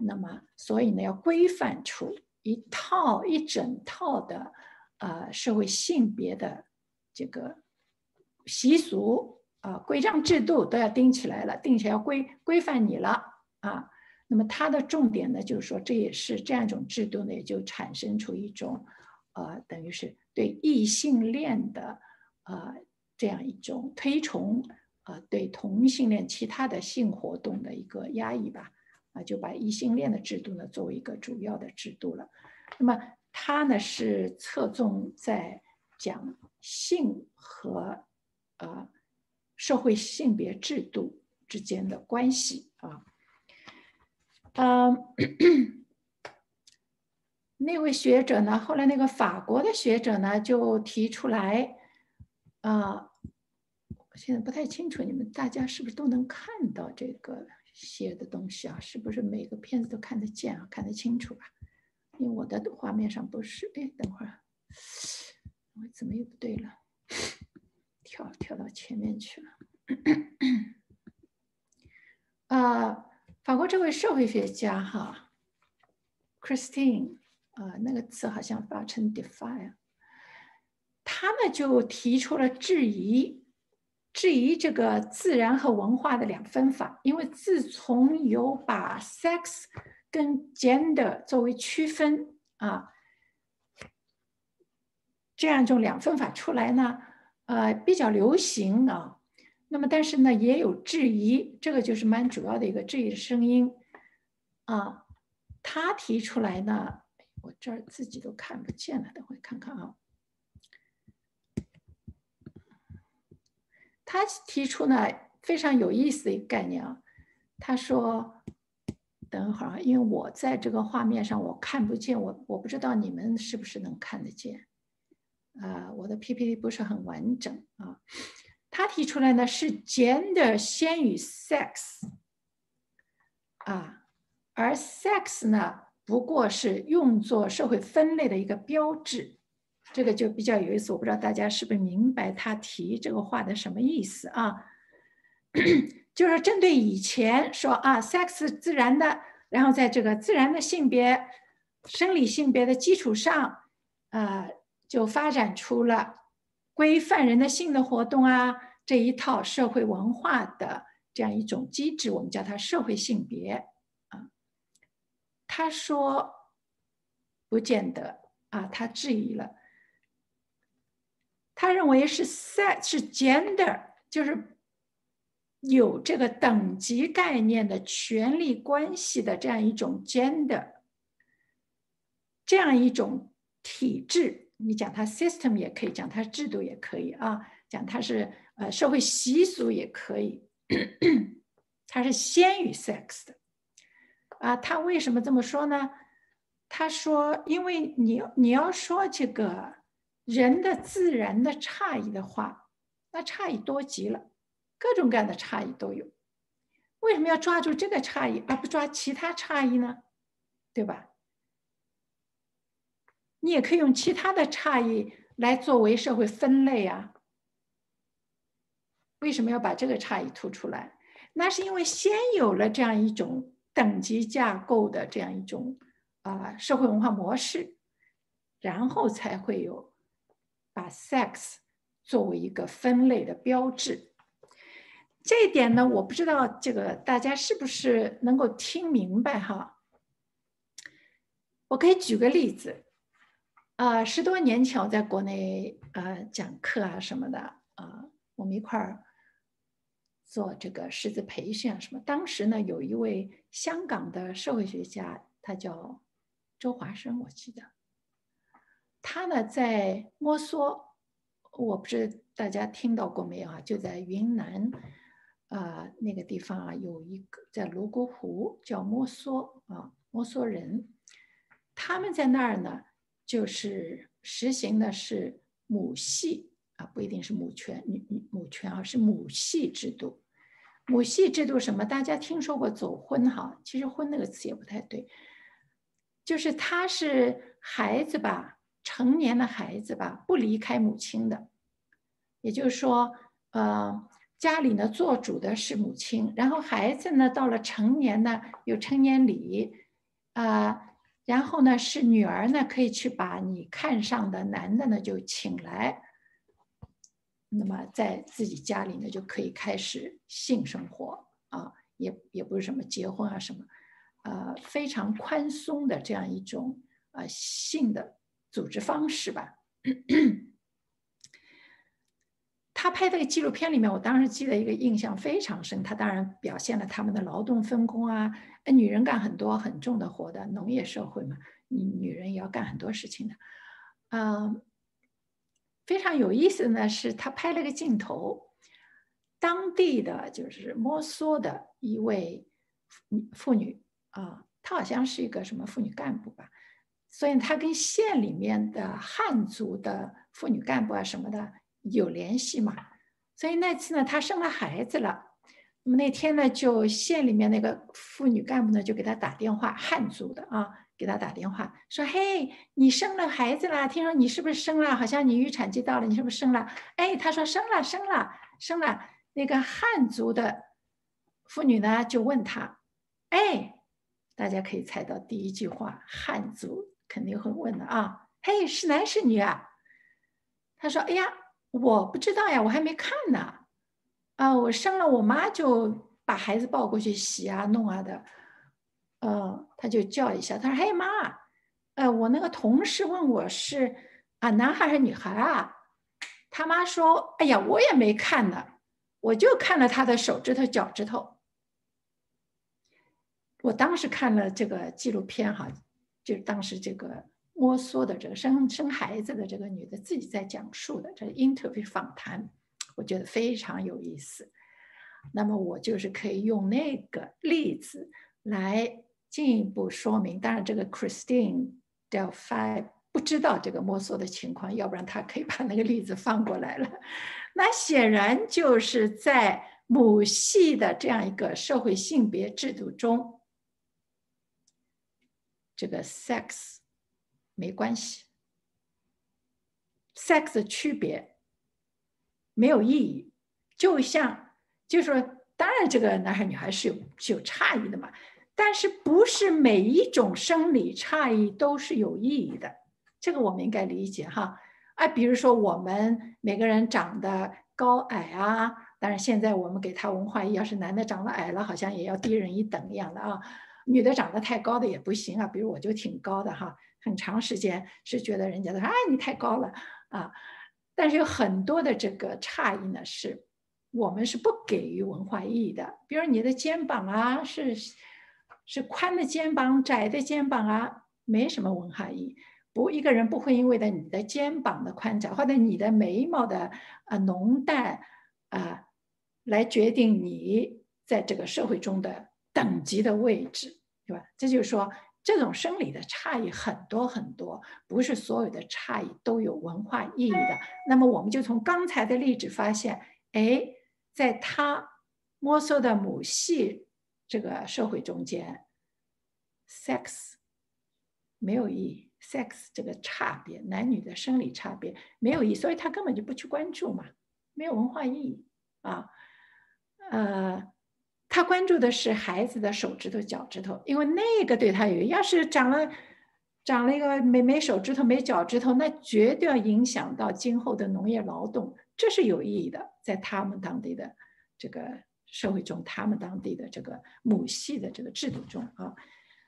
那么，所以呢，要规范出一套一整套的呃社会性别的这个习俗。啊，规章制度都要定起来了，定起来要规规范你了啊。那么它的重点呢，就是说这也是这样一种制度呢，也就产生出一种，呃，等于是对异性恋的，呃，这样一种推崇，呃，对同性恋其他的性活动的一个压抑吧，啊，就把异性恋的制度呢作为一个主要的制度了。那么它呢是侧重在讲性和，呃。社会性别制度之间的关系啊，嗯，那位学者呢，后来那个法国的学者呢，就提出来，啊，现在不太清楚你们大家是不是都能看到这个写的东西啊？是不是每个片子都看得见啊？看得清楚吧？因为我的画面上不是，哎，等会儿，我怎么又不对了？跳跳到前面去了。呃，法国这位社会学家哈，Christine，啊，那个词好像发成 define，他呢就提出了质疑，质疑这个自然和文化的两分法，因为自从有把 sex 跟 gender 作为区分啊，这样一种两分法出来呢。呃，比较流行啊，那么但是呢，也有质疑，这个就是蛮主要的一个质疑声音啊。他提出来呢，我这儿自己都看不见了，等会看看啊。他提出呢非常有意思的一个概念啊，他说，等会儿，因为我在这个画面上我看不见，我我不知道你们是不是能看得见。啊，我的 PPT 不是很完整啊。他提出来呢是 gender 先于 sex 啊，而 sex 呢不过是用作社会分类的一个标志。这个就比较有意思，我不知道大家是不是明白他提这个话的什么意思啊？就是针对以前说啊，sex 自然的，然后在这个自然的性别、生理性别的基础上，啊。就发展出了规范人的性的活动啊这一套社会文化的这样一种机制，我们叫它社会性别啊。他说不见得啊，他质疑了。他认为是 sex 是 gender，就是有这个等级概念的权利关系的这样一种 gender，这样一种体制。你讲它 system 也可以，讲它制度也可以啊，讲它是呃社会习俗也可以，它是先于 sex 的啊。他为什么这么说呢？他说，因为你你要说这个人的自然的差异的话，那差异多极了，各种各样的差异都有。为什么要抓住这个差异而不抓其他差异呢？对吧？你也可以用其他的差异来作为社会分类啊？为什么要把这个差异突出来？那是因为先有了这样一种等级架构的这样一种啊社会文化模式，然后才会有把 sex 作为一个分类的标志。这一点呢，我不知道这个大家是不是能够听明白哈？我可以举个例子，啊，十多年前我在国内呃讲课啊什么的啊，我们一块儿做这个师资培训啊什么。当时呢，有一位香港的社会学家，他叫周华生，我记得，他呢在摩梭，我不知道大家听到过没有啊？就在云南。啊，那个地方啊，有一个在泸沽湖叫摩梭啊，摩梭人，他们在那儿呢，就是实行的是母系啊，不一定是母权女女母权啊，是母系制度。母系制度什么？大家听说过走婚哈？其实“婚”那个词也不太对，就是他是孩子吧，成年的孩子吧，不离开母亲的，也就是说，呃。家里呢，做主的是母亲，然后孩子呢，到了成年呢，有成年礼，啊，然后呢，是女儿呢，可以去把你看上的男的呢，就请来，那么在自己家里呢，就可以开始性生活啊，也也不是什么结婚啊什么，呃，非常宽松的这样一种呃性的组织方式吧。他拍这个纪录片里面，我当时记得一个印象非常深。他当然表现了他们的劳动分工啊，哎，女人干很多很重的活的，农业社会嘛，女女人也要干很多事情的。嗯，非常有意思的呢是，他拍了个镜头，当地的就是摩梭的一位妇女啊，她好像是一个什么妇女干部吧，所以她跟县里面的汉族的妇女干部啊什么的。有联系嘛？所以那次呢，她生了孩子了。那么那天呢，就县里面那个妇女干部呢，就给她打电话，汉族的啊，给她打电话说：“嘿，你生了孩子了？听说你是不是生了？好像你预产期到了，你是不是生了？”哎，她说生了，生了，生了。那个汉族的妇女呢，就问她：“哎，大家可以猜到第一句话，汉族肯定会问的啊，嘿，是男是女啊？”她说：“哎呀。”我不知道呀，我还没看呢。啊，我生了，我妈就把孩子抱过去洗啊、弄啊的。呃，他就叫一下，他说：“嘿妈，呃，我那个同事问我是啊，男孩还是女孩啊？”他妈说：“哎呀，我也没看呢，我就看了他的手指头、脚趾头。”我当时看了这个纪录片哈，就当时这个。摩梭的这个生生孩子的这个女的自己在讲述的这 interview 访谈，我觉得非常有意思。那么我就是可以用那个例子来进一步说明。当然，这个 Christine Delphi 不知道这个摩梭的情况，要不然她可以把那个例子放过来了。那显然就是在母系的这样一个社会性别制度中，这个 sex。没关系，sex 的区别没有意义，就像就是说，当然这个男孩女孩是有是有差异的嘛，但是不是每一种生理差异都是有意义的，这个我们应该理解哈。啊，比如说我们每个人长得高矮啊，当然现在我们给他文化，要是男的长得矮了，好像也要低人一等一样的啊，女的长得太高的也不行啊，比如我就挺高的哈。很长时间是觉得人家说哎你太高了啊，但是有很多的这个差异呢，是我们是不给予文化意义的。比如你的肩膀啊，是是宽的肩膀、窄的肩膀啊，没什么文化意义。不，一个人不会因为的你的肩膀的宽窄或者你的眉毛的啊浓淡啊，来决定你在这个社会中的等级的位置，对吧？这就是说。这种生理的差异很多很多，不是所有的差异都有文化意义的。那么，我们就从刚才的例子发现，哎，在他摸索的母系这个社会中间，sex 没有意义，sex 这个差别，男女的生理差别没有意义，所以他根本就不去关注嘛，没有文化意义啊，呃。他关注的是孩子的手指头、脚趾头，因为那个对他有。要是长了长了一个没没手指头、没脚趾头，那绝对要影响到今后的农业劳动，这是有意义的，在他们当地的这个社会中，他们当地的这个母系的这个制度中啊。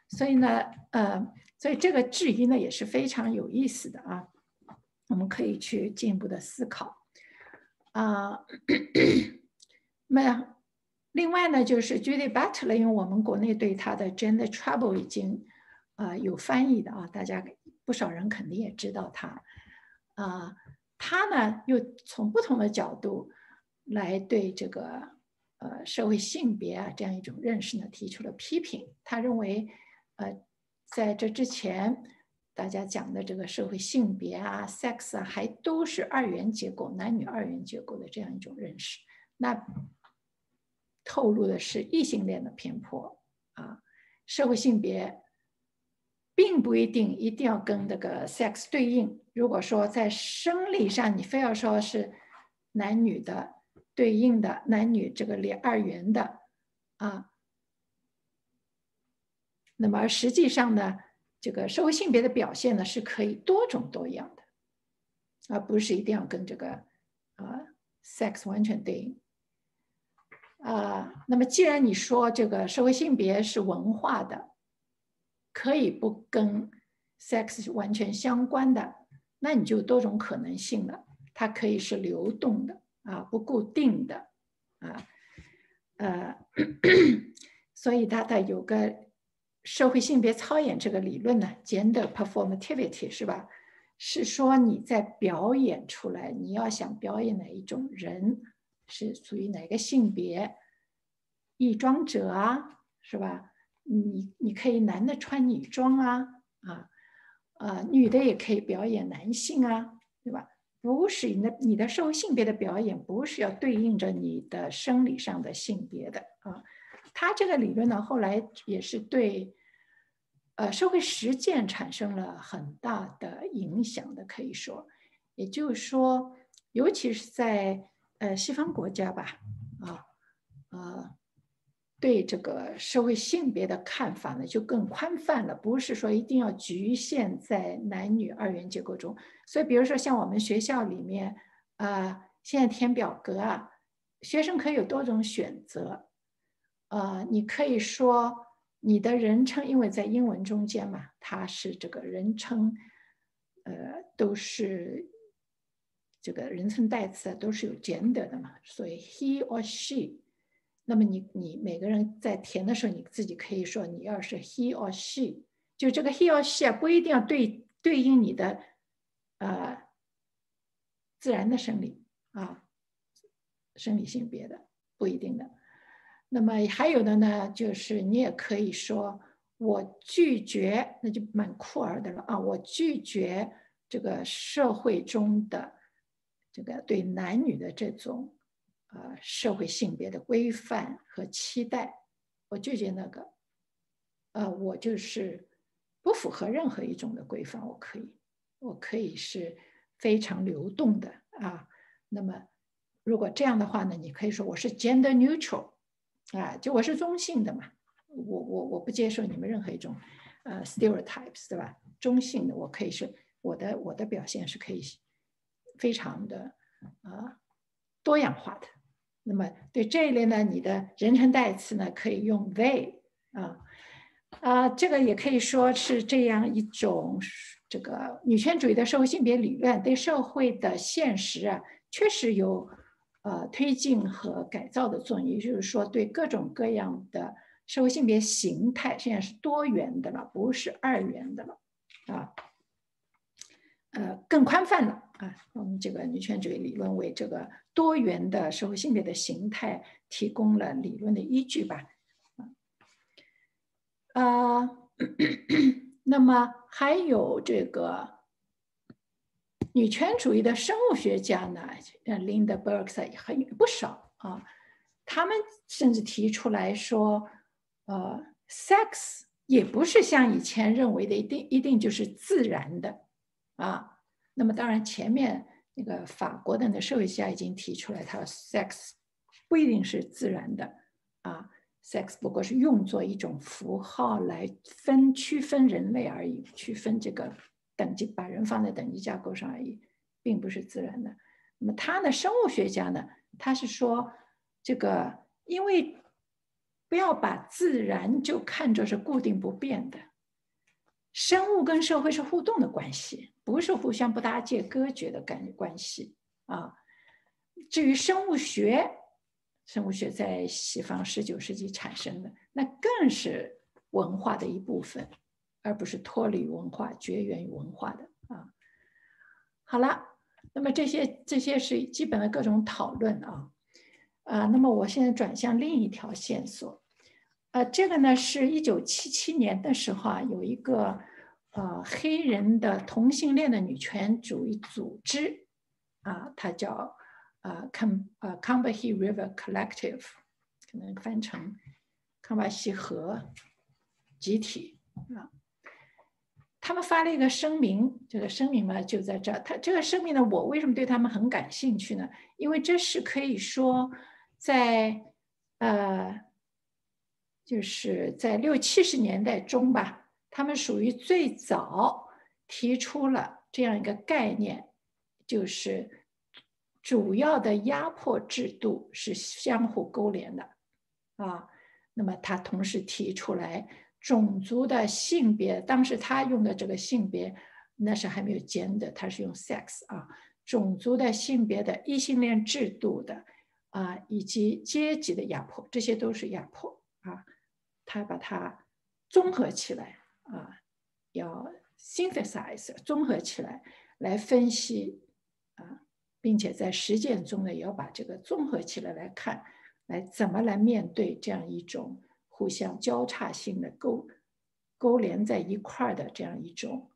所以呢，呃，所以这个质疑呢也是非常有意思的啊，我们可以去进一步的思考啊。那另外呢，就是 Judy Butler，因为我们国内对他的 Gender Trouble 已经啊有翻译的啊，大家不少人肯定也知道他啊，他呢又从不同的角度来对这个呃社会性别啊这样一种认识呢提出了批评，他认为。呃，在这之前，大家讲的这个社会性别啊、sex 啊，还都是二元结构、男女二元结构的这样一种认识，那透露的是异性恋的偏颇啊。社会性别并不一定一定要跟这个 sex 对应。如果说在生理上你非要说是男女的对应的男女这个两二元的啊。那么实际上呢，这个社会性别的表现呢是可以多种多样的，而不是一定要跟这个啊 sex 完全对应。啊，那么既然你说这个社会性别是文化的，可以不跟 sex 完全相关的，那你就多种可能性了。它可以是流动的啊，不固定的啊，呃，所以它的有个。社会性别操演这个理论呢，gender performativity 是吧？是说你在表演出来，你要想表演哪一种人，是属于哪个性别，异装者啊，是吧？你你可以男的穿女装啊，啊，呃，女的也可以表演男性啊，对吧？不是你的你的社会性别的表演，不是要对应着你的生理上的性别的啊。他这个理论呢，后来也是对，呃，社会实践产生了很大的影响的，可以说，也就是说，尤其是在呃西方国家吧，啊，呃，对这个社会性别的看法呢，就更宽泛了，不是说一定要局限在男女二元结构中。所以，比如说像我们学校里面，啊，现在填表格啊，学生可以有多种选择。呃，你可以说你的人称，因为在英文中间嘛，它是这个人称，呃，都是这个人称代词啊都是有 gender 的嘛，所以 he or she。那么你你每个人在填的时候，你自己可以说你要是 he or she，就这个 he or she 啊，不一定要对对应你的呃自然的生理啊，生理性别的不一定的。那么还有的呢，就是你也可以说我拒绝，那就蛮酷儿的了啊！我拒绝这个社会中的这个对男女的这种呃社会性别的规范和期待，我拒绝那个，呃，我就是不符合任何一种的规范，我可以，我可以是非常流动的啊。那么如果这样的话呢，你可以说我是 gender neutral。啊，就我是中性的嘛，我我我不接受你们任何一种，呃，stereotypes，对吧？中性的，我可以是我的我的表现是可以非常的啊多样化的。那么对这一类呢，你的人称代词呢可以用 they 啊啊，这个也可以说是这样一种这个女权主义的社会性别理论对社会的现实啊，确实有。呃，推进和改造的作用，也就是说，对各种各样的社会性别形态，现在是多元的了，不是二元的了，啊，呃，更宽泛了啊。我们这个女权主义理论为这个多元的社会性别的形态提供了理论的依据吧，啊，那么还有这个。女权主义的生物学家呢，呃，Linda Bergs 很不少啊，他们甚至提出来说，呃，sex 也不是像以前认为的一定一定就是自然的啊。那么当然，前面那个法国的那社会学家已经提出来，他说 sex 不一定是自然的啊，sex 不过是用作一种符号来分区分人类而已，区分这个等级，把人放在等级架构上而已，并不是自然的。那么他呢，生物学家呢，他是说这个，因为不要把自然就看作是固定不变的，生物跟社会是互动的关系，不是互相不搭界、隔绝的感关系啊。至于生物学，生物学在西方十九世纪产生的，那更是文化的一部分，而不是脱离文化、绝缘于文化的啊。好了，那么这些这些是基本的各种讨论啊啊。那么我现在转向另一条线索，呃，这个呢是一九七七年的时候啊，有一个呃黑人的同性恋的女权主义组织啊，它叫。啊，康啊，康巴西 River Collective，可能翻成康巴西河集体啊。他们发了一个声明，这个声明呢就在这儿。他这个声明呢，我为什么对他们很感兴趣呢？因为这是可以说在呃，就是在六七十年代中吧，他们属于最早提出了这样一个概念，就是。主要的压迫制度是相互勾连的，啊，那么他同时提出来种族的性别，当时他用的这个性别那是还没有 gender，他是用 sex 啊，种族的性别的异性恋制度的啊，以及阶级的压迫，这些都是压迫啊，他把它综合起来啊，要 synthesize 综合起来来分析啊。并且在实践中呢，也要把这个综合起来来看，来怎么来面对这样一种互相交叉性的勾勾连在一块儿的这样一种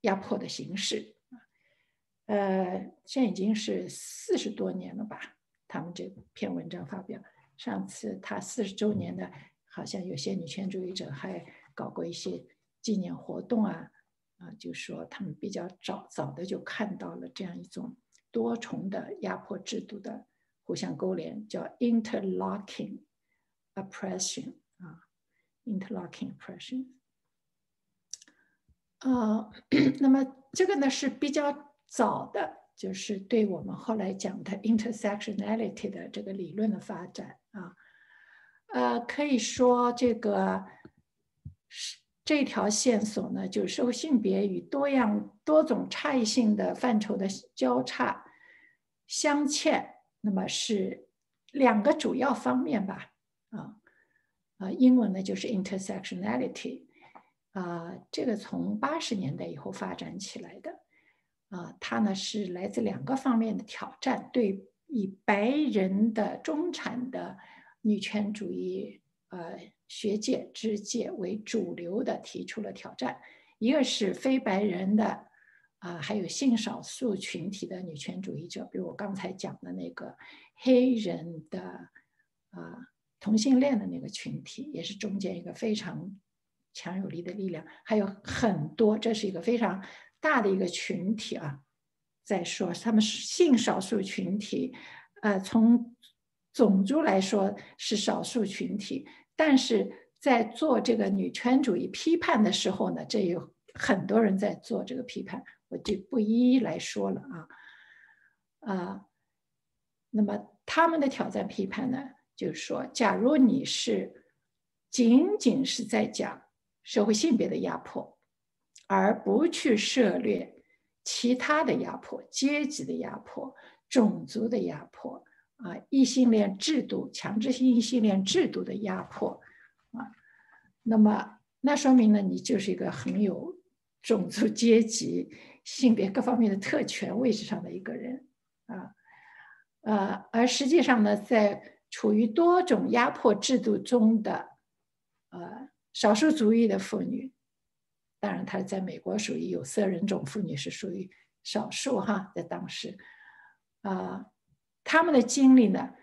压迫的形式呃，现在已经是四十多年了吧？他们这篇文章发表，上次他四十周年的，好像有些女权主义者还搞过一些纪念活动啊啊，就说他们比较早早的就看到了这样一种。多重的压迫制度的互相勾连，叫 interlocking oppression 啊，interlocking oppression。呃，那么这个呢是比较早的，就是对我们后来讲的 intersectionality 的这个理论的发展啊。呃，可以说这个是。这条线索呢，就是社会性别与多样多种差异性的范畴的交叉镶嵌，那么是两个主要方面吧，啊啊，英文呢就是 intersectionality，啊，这个从八十年代以后发展起来的，啊，它呢是来自两个方面的挑战，对以白人的中产的女权主义，呃。学界、之界为主流的提出了挑战，一个是非白人的，啊，还有性少数群体的女权主义者，比如我刚才讲的那个黑人的，啊，同性恋的那个群体，也是中间一个非常强有力的力量。还有很多，这是一个非常大的一个群体啊。再说他们是性少数群体，呃，从种族来说是少数群体。但是在做这个女权主义批判的时候呢，这有很多人在做这个批判，我就不一一来说了啊。啊，那么他们的挑战批判呢，就是说，假如你是仅仅是在讲社会性别的压迫，而不去涉猎其他的压迫、阶级的压迫、种族的压迫。啊，异性恋制度、强制性异性恋制度的压迫，啊，那么那说明呢，你就是一个很有种族、阶级、性别各方面的特权位置上的一个人，啊，呃，而实际上呢，在处于多种压迫制度中的，呃，少数族裔的妇女，当然，她在美国属于有色人种妇女，是属于少数哈，在当时，啊。他们的经历呢，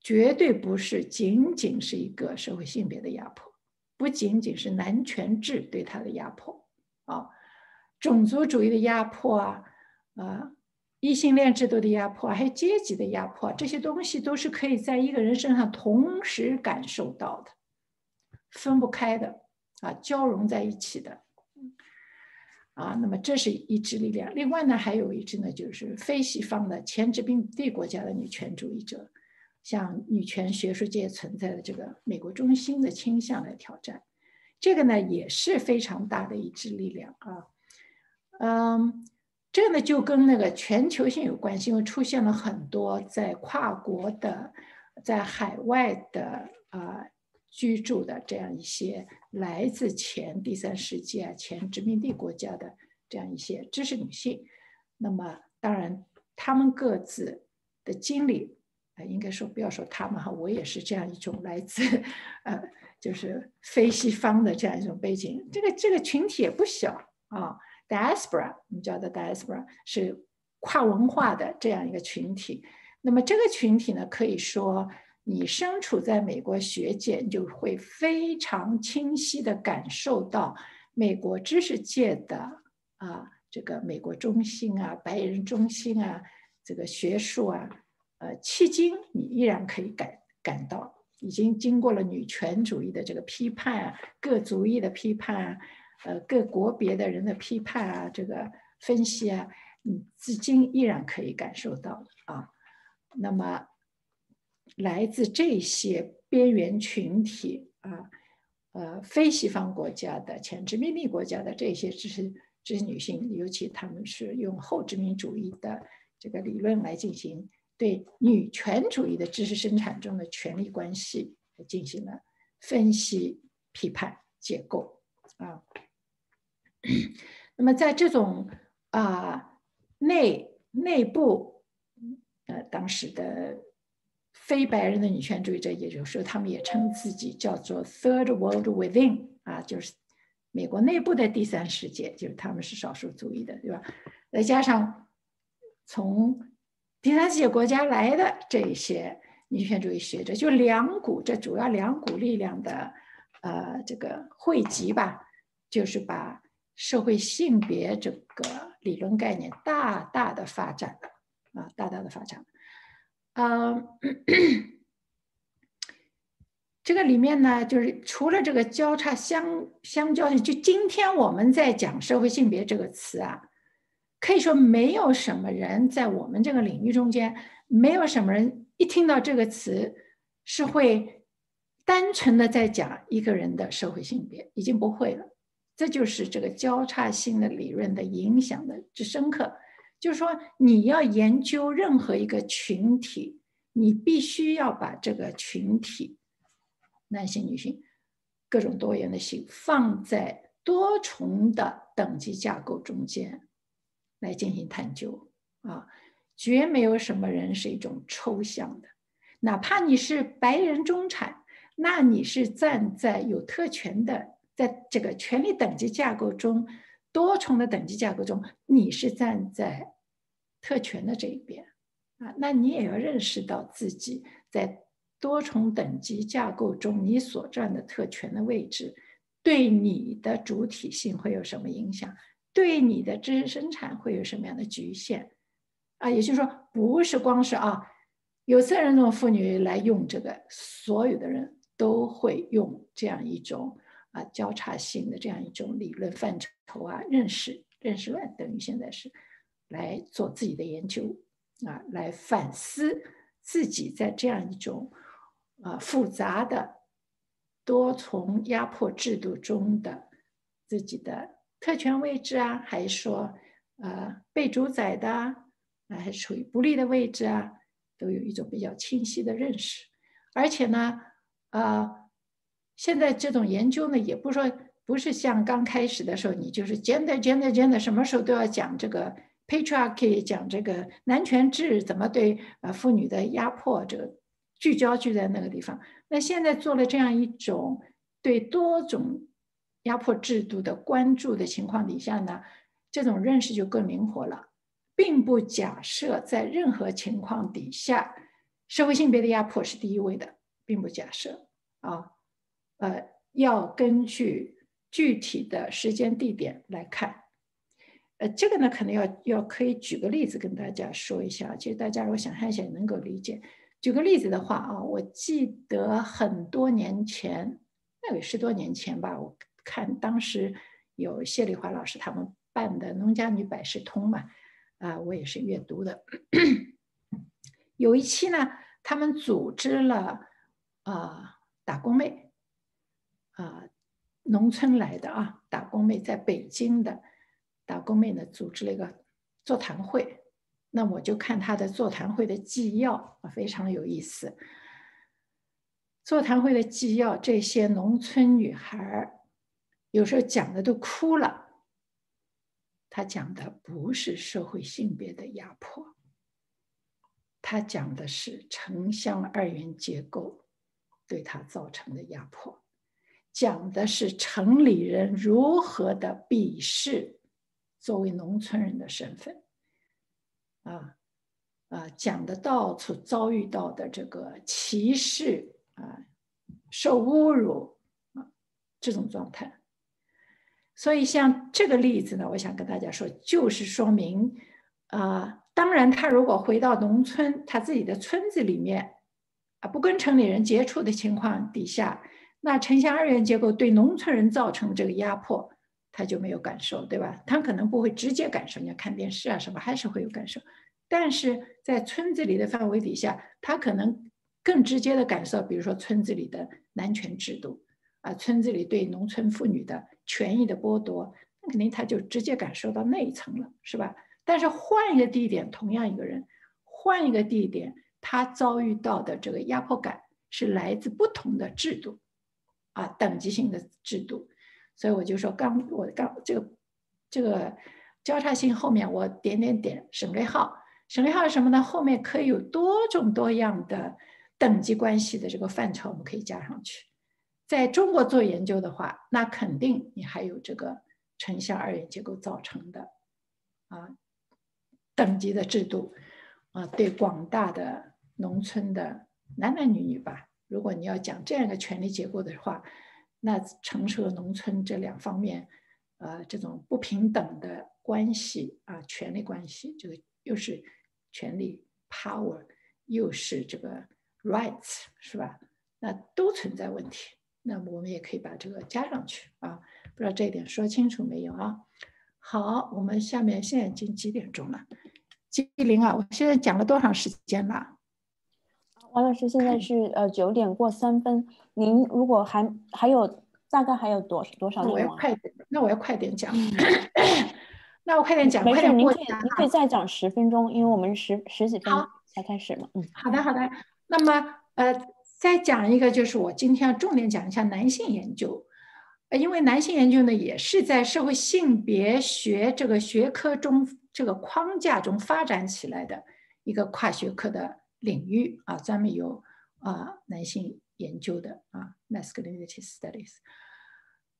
绝对不是仅仅是一个社会性别的压迫，不仅仅是男权制对他的压迫啊，种族主义的压迫啊，啊，异性恋制度的压迫，还有阶级的压迫，这些东西都是可以在一个人身上同时感受到的，分不开的啊，交融在一起的。啊，那么这是一支力量。另外呢，还有一支呢，就是非西方的前殖民地国家的女权主义者，向女权学术界存在的这个美国中心的倾向来挑战。这个呢，也是非常大的一支力量啊。嗯。这个呢，就跟那个全球性有关系，因为出现了很多在跨国的、在海外的啊居住的这样一些来自前第三世界啊、前殖民地国家的这样一些知识女性。那么，当然，她们各自的经历，啊，应该说不要说她们哈，我也是这样一种来自呃，就是非西方的这样一种背景。这个这个群体也不小啊。diaspora，我们叫的 diaspora 是跨文化的这样一个群体。那么这个群体呢，可以说你身处在美国学界，你就会非常清晰的感受到美国知识界的啊，这个美国中心啊，白人中心啊，这个学术啊，呃，迄今你依然可以感感到，已经经过了女权主义的这个批判啊，各族裔的批判啊。呃，各国别的人的批判啊，这个分析啊，你至今依然可以感受到啊。那么，来自这些边缘群体啊，呃，非西方国家的前殖民地国家的这些知识知识女性，尤其她们是用后殖民主义的这个理论来进行对女权主义的知识生产中的权力关系进行了分析、批判、解构啊。那么，在这种啊内内部，呃，当时的非白人的女权主义者，也就是说，他们也称自己叫做 Third World Within 啊，就是美国内部的第三世界，就是他们是少数族裔的，对吧？再加上从第三世界国家来的这些女权主义学者，就两股，这主要两股力量的呃这个汇集吧，就是把。社会性别这个理论概念大大的发展了啊，大大的发展。嗯，这个里面呢，就是除了这个交叉相相交性，就今天我们在讲社会性别这个词啊，可以说没有什么人在我们这个领域中间，没有什么人一听到这个词是会单纯的在讲一个人的社会性别，已经不会了。这就是这个交叉性的理论的影响的之深刻，就是说你要研究任何一个群体，你必须要把这个群体，男性、女性，各种多元的性放在多重的等级架构中间来进行探究啊，绝没有什么人是一种抽象的，哪怕你是白人中产，那你是站在有特权的。在这个权力等级架构中，多重的等级架构中，你是站在特权的这一边啊，那你也要认识到自己在多重等级架构中你所占的特权的位置，对你的主体性会有什么影响，对你的知识生产会有什么样的局限啊？也就是说，不是光是啊，有色人种妇女来用这个，所有的人都会用这样一种。啊，交叉性的这样一种理论范畴啊，认识认识论等于现在是来做自己的研究啊，来反思自己在这样一种啊复杂的多重压迫制度中的自己的特权位置啊，还是说呃被主宰的啊，还是处于不利的位置啊，都有一种比较清晰的认识，而且呢，呃。现在这种研究呢，也不说不是像刚开始的时候，你就是 gender gender gender，什么时候都要讲这个 patriarchy，讲这个男权制怎么对呃妇女的压迫，这个聚焦聚在那个地方。那现在做了这样一种对多种压迫制度的关注的情况底下呢，这种认识就更灵活了，并不假设在任何情况底下社会性别的压迫是第一位的，并不假设啊。呃，要根据具体的时间地点来看，呃，这个呢，可能要要可以举个例子跟大家说一下。其实大家如果想象一下，也能够理解。举个例子的话啊，我记得很多年前，那有十多年前吧，我看当时有谢丽华老师他们办的《农家女百事通》嘛，啊，我也是阅读的。有一期呢，他们组织了啊打工妹，啊农村来的啊打工妹，在北京的打工妹呢，组织了一个座谈会。那我就看他的座谈会的纪要啊，非常有意思。座谈会的纪要，这些农村女孩有时候讲的都哭了。他讲的不是社会性别的压迫，他讲的是城乡二元结构对他造成的压迫，讲的是城里人如何的鄙视作为农村人的身份。啊，啊，讲的到处遭遇到的这个歧视啊，受侮辱啊，这种状态。所以像这个例子呢，我想跟大家说，就是说明啊，当然他如果回到农村，他自己的村子里面啊，不跟城里人接触的情况底下，那城乡二元结构对农村人造成的这个压迫。他就没有感受，对吧？他可能不会直接感受，你要看电视啊什么，还是会有感受。但是在村子里的范围底下，他可能更直接的感受，比如说村子里的男权制度啊，村子里对农村妇女的权益的剥夺，那肯定他就直接感受到那一层了，是吧？但是换一个地点，同样一个人，换一个地点，他遭遇到的这个压迫感是来自不同的制度啊，等级性的制度。所以我就说，刚我刚这个这个交叉性后面我点点点省略号，省略号是什么呢？后面可以有多种多样的等级关系的这个范畴，我们可以加上去。在中国做研究的话，那肯定你还有这个城乡二元结构造成的啊等级的制度啊，对广大的农村的男男女女吧，如果你要讲这样一个权力结构的话。那城市和农村这两方面，呃，这种不平等的关系啊，权力关系，这个又是权力 power，又是这个 rights，是吧？那都存在问题。那么我们也可以把这个加上去啊。不知道这一点说清楚没有啊？好，我们下面现在已经几点钟了？吉林啊，我现在讲了多长时间了？王老师，现在是呃九点过三分。您如果还还有大概还有多多少？那我要快点，那我要快点讲。那我快点讲，没事，您可以您可以再讲十分钟，因为我们十十几分才开始嘛。嗯，好的好的。那么呃，再讲一个，就是我今天要重点讲一下男性研究，呃，因为男性研究呢也是在社会性别学这个学科中这个框架中发展起来的一个跨学科的。领域啊，专门有啊男性研究的啊，masculinity studies，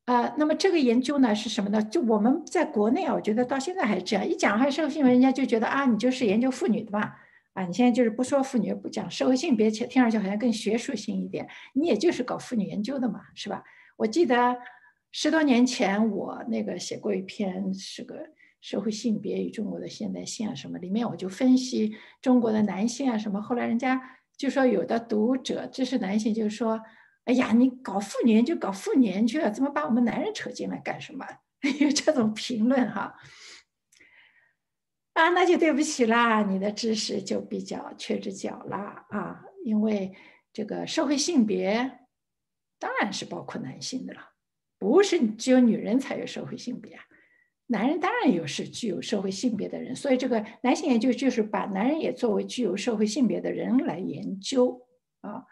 啊，那么这个研究呢是什么呢？就我们在国内啊，我觉得到现在还是这样，一讲还社会新闻，人家就觉得啊，你就是研究妇女的嘛，啊，你现在就是不说妇女，不讲社会性别，听听上去好像更学术性一点，你也就是搞妇女研究的嘛，是吧？我记得十多年前我那个写过一篇是个。社会性别与中国的现代性啊，什么里面我就分析中国的男性啊，什么后来人家就说有的读者知识男性，就是说，哎呀，你搞妇女就搞妇女去了，怎么把我们男人扯进来干什么？有这种评论哈，啊，那就对不起啦，你的知识就比较缺只脚啦啊，因为这个社会性别当然是包括男性的了，不是只有女人才有社会性别啊。男人当然有是具有社会性别的人，所以这个男性研究就是把男人也作为具有社会性别的人来研究啊，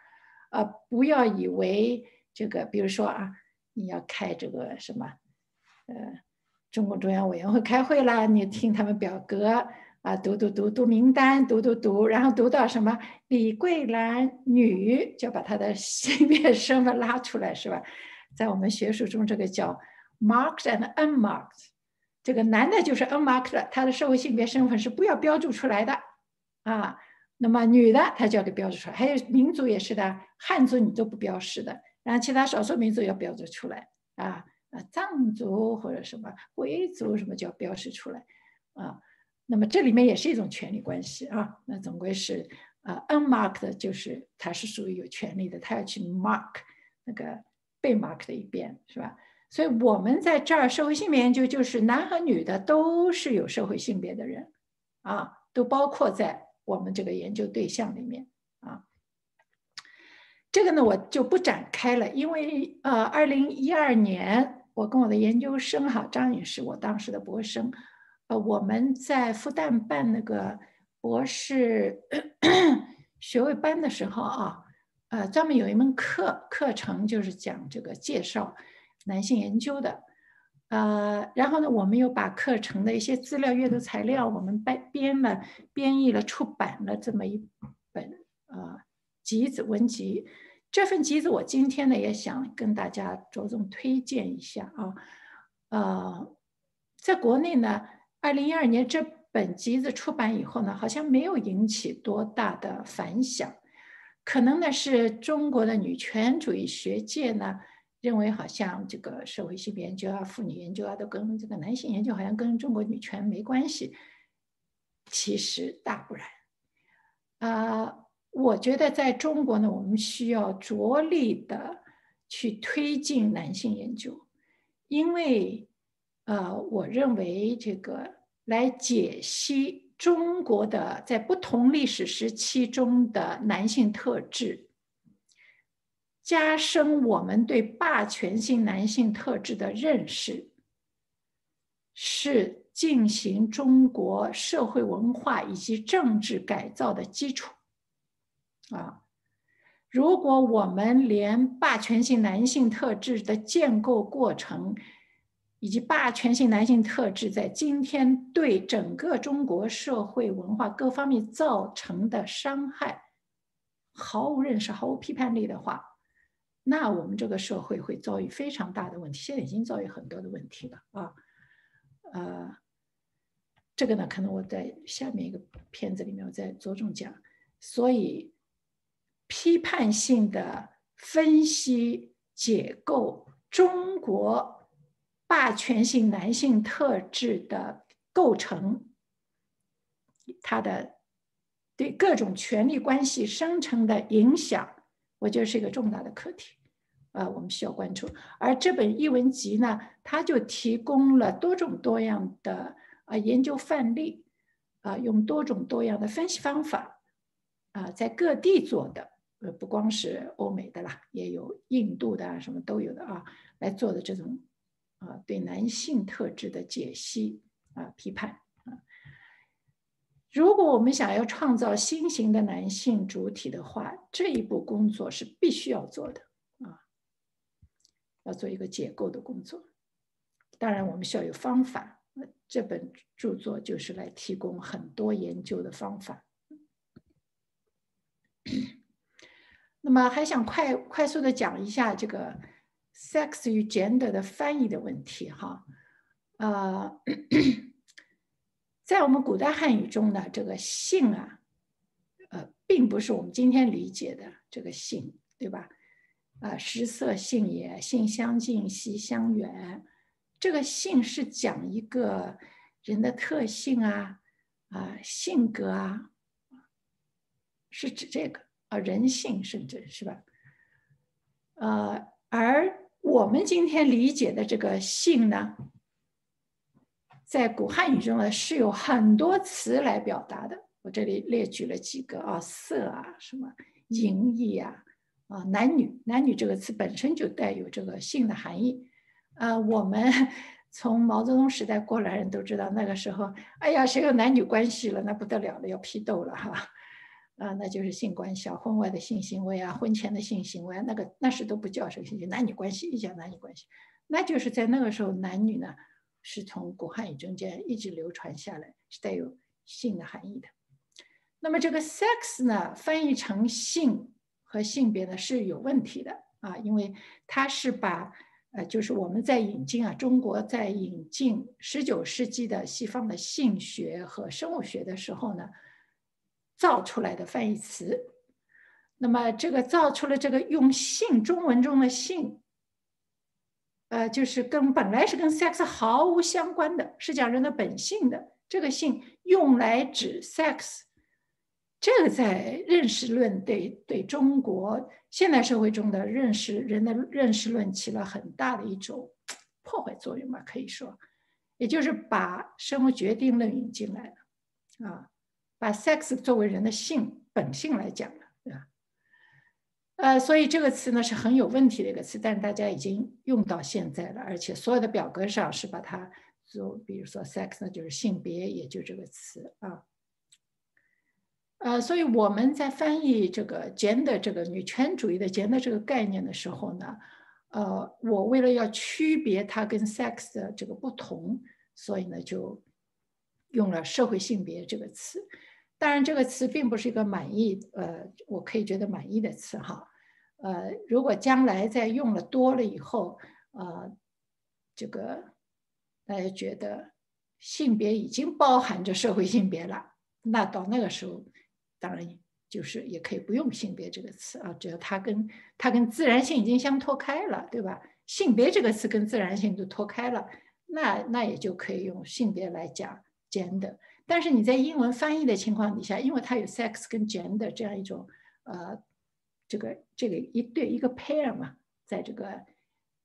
呃，不要以为这个，比如说啊，你要开这个什么，呃，中共中央委员会开会啦，你听他们表格啊，读读读读名单，读读读，然后读到什么李桂兰女，就把她的 性别身份拉出来，是吧？在我们学术中，这个叫 marked and unmarked。这个男的就是 unmarked，他的社会性别身份是不要标注出来的啊。那么女的，他就要给标注出来。还有民族也是的，汉族你都不标示的，然后其他少数民族要标注出来啊啊，藏族或者什么回族什么就要标示出来啊。那么这里面也是一种权利关系啊。那总归是啊，unmarked 就是它是属于有权利的，他要去 mark 那个被 mark 的一边，是吧？所以我们在这儿社会性别研究就是男和女的都是有社会性别的人啊，都包括在我们这个研究对象里面啊。这个呢我就不展开了，因为呃，二零一二年我跟我的研究生哈张女士，我当时的博士生。呃，我们在复旦办那个博士学位班的时候啊，呃，专门有一门课课程就是讲这个介绍男性研究的，呃，然后呢，我们又把课程的一些资料、阅读材料，我们编编了、编译了、出版了这么一本呃集子文集。这份集子我今天呢也想跟大家着重推荐一下啊，呃，在国内呢。二零一二年这本集子出版以后呢，好像没有引起多大的反响，可能呢是中国的女权主义学界呢认为好像这个社会性别研究啊、妇女研究啊都跟这个男性研究好像跟中国女权没关系，其实大不然。啊，我觉得在中国呢，我们需要着力的去推进男性研究，因为。呃，我认为这个来解析中国的在不同历史时期中的男性特质，加深我们对霸权性男性特质的认识，是进行中国社会文化以及政治改造的基础。啊，如果我们连霸权性男性特质的建构过程，以及霸权性男性特质在今天对整个中国社会文化各方面造成的伤害，毫无认识、毫无批判力的话，那我们这个社会会遭遇非常大的问题。现在已经遭遇很多的问题了啊，呃，这个呢，可能我在下面一个片子里面我再着重讲。所以，批判性的分析解构中国。霸权性男性特质的构成，它的对各种权力关系生成的影响，我觉得是一个重大的课题，呃，我们需要关注。而这本译文集呢，它就提供了多种多样的啊研究范例，啊，用多种多样的分析方法，啊，在各地做的，呃，不光是欧美的啦，也有印度的啊，什么都有的啊，来做的这种。啊，对男性特质的解析啊，批判啊。如果我们想要创造新型的男性主体的话，这一步工作是必须要做的，要做一个解构的工作。当然，我们需要有方法。这本著作就是来提供很多研究的方法。那么，还想快快速的讲一下这个。sex 与 gender 的翻译的问题，哈，呃，在我们古代汉语中呢，这个性啊，呃，并不是我们今天理解的这个性，对吧？啊，食色性也，性相近，习相远。这个性是讲一个人的特性啊，啊，性格啊，是指这个啊，人性，甚至是吧？呃，而我们今天理解的这个性呢，在古汉语中呢是有很多词来表达的。我这里列举了几个啊，色啊，什么淫逸啊，啊，男女，男女这个词本身就带有这个性的含义。啊，我们 从毛泽东时代过来人都知道，那个时候，哎呀，谁有男女关系了，那不得了了，要批斗了哈。啊，那就是性关系啊，婚外的性行为啊，婚前的性行为，那个那是都不叫什么性男女关系，一讲男女关系，那就是在那个时候，男女呢是从古汉语中间一直流传下来，是带有性的含义的。那么这个 sex 呢，翻译成性和性别呢是有问题的啊，因为它是把呃，就是我们在引进啊，中国在引进十九世纪的西方的性学和生物学的时候呢。造出来的翻译词，那么这个造出了这个用性中文中的性，呃，就是跟本来是跟 sex 毫无相关的，是讲人的本性的这个性用来指 sex，这个在认识论对对中国现代社会中的认识人的认识论起了很大的一种破坏作用吧，可以说，也就是把生物决定论引进来了，啊，把 sex 作为人的性本性来讲了，对吧？呃，所以这个词呢是很有问题的一个词，但是大家已经用到现在了，而且所有的表格上是把它就，比如说 sex 呢就是性别，也就这个词啊。呃，所以我们在翻译这个 gender 这个女权主义的 gender 这个概念的时候呢，呃，我为了要区别它跟 sex 的这个不同，所以呢就用了社会性别这个词。当然，这个词并不是一个满意，呃，我可以觉得满意的词哈。呃，如果将来在用了多了以后，呃，这个大家觉得性别已经包含着社会性别了，那到那个时候，当然就是也可以不用性别这个词啊，只要它跟它跟自然性已经相脱开了，对吧？性别这个词跟自然性都脱开了，那那也就可以用性别来讲 gender。但是你在英文翻译的情况底下，因为它有 sex 跟 gender 这样一种呃，这个这个一对一个 pair 嘛，在这个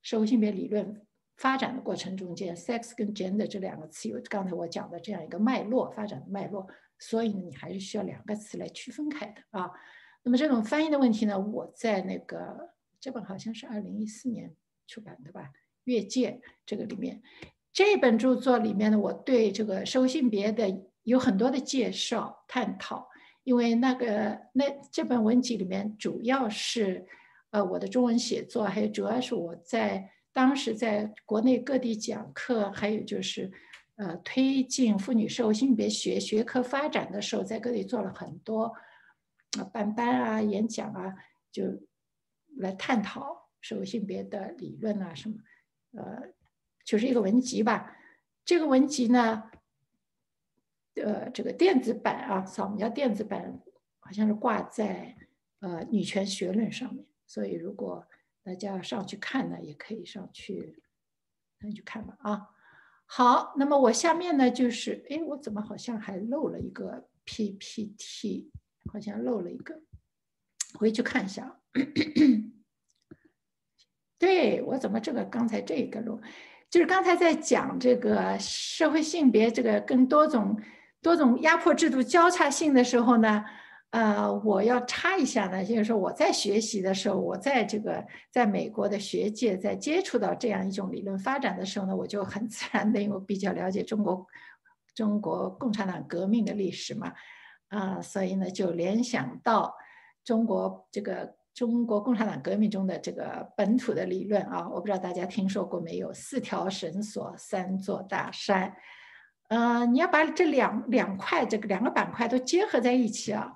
社会性别理论发展的过程中间，sex 跟 gender 这两个词有刚才我讲的这样一个脉络发展的脉络，所以呢，你还是需要两个词来区分开的啊。那么这种翻译的问题呢，我在那个这本好像是二零一四年出版的吧，《越界》这个里面，这本著作里面呢，我对这个社会性别的。有很多的介绍探讨，因为那个那这本文集里面主要是，呃，我的中文写作，还有主要是我在当时在国内各地讲课，还有就是，呃，推进妇女社会性别学学科发展的时候，在各地做了很多，啊，办班啊，演讲啊，就来探讨社会性别的理论啊什么，呃，就是一个文集吧。这个文集呢。呃，这个电子版啊，扫描电子版好像是挂在呃女权学论上面，所以如果大家上去看呢，也可以上去上去看吧啊。好，那么我下面呢就是，哎，我怎么好像还漏了一个 PPT，好像漏了一个，回去看一下。对我怎么这个刚才这个漏，就是刚才在讲这个社会性别这个跟多种。多种压迫制度交叉性的时候呢，呃，我要插一下呢，就是说我在学习的时候，我在这个在美国的学界在接触到这样一种理论发展的时候呢，我就很自然的，因为我比较了解中国中国共产党革命的历史嘛，啊，所以呢就联想到中国这个中国共产党革命中的这个本土的理论啊，我不知道大家听说过没有？四条绳索，三座大山。呃，你要把这两两块这个两个板块都结合在一起啊。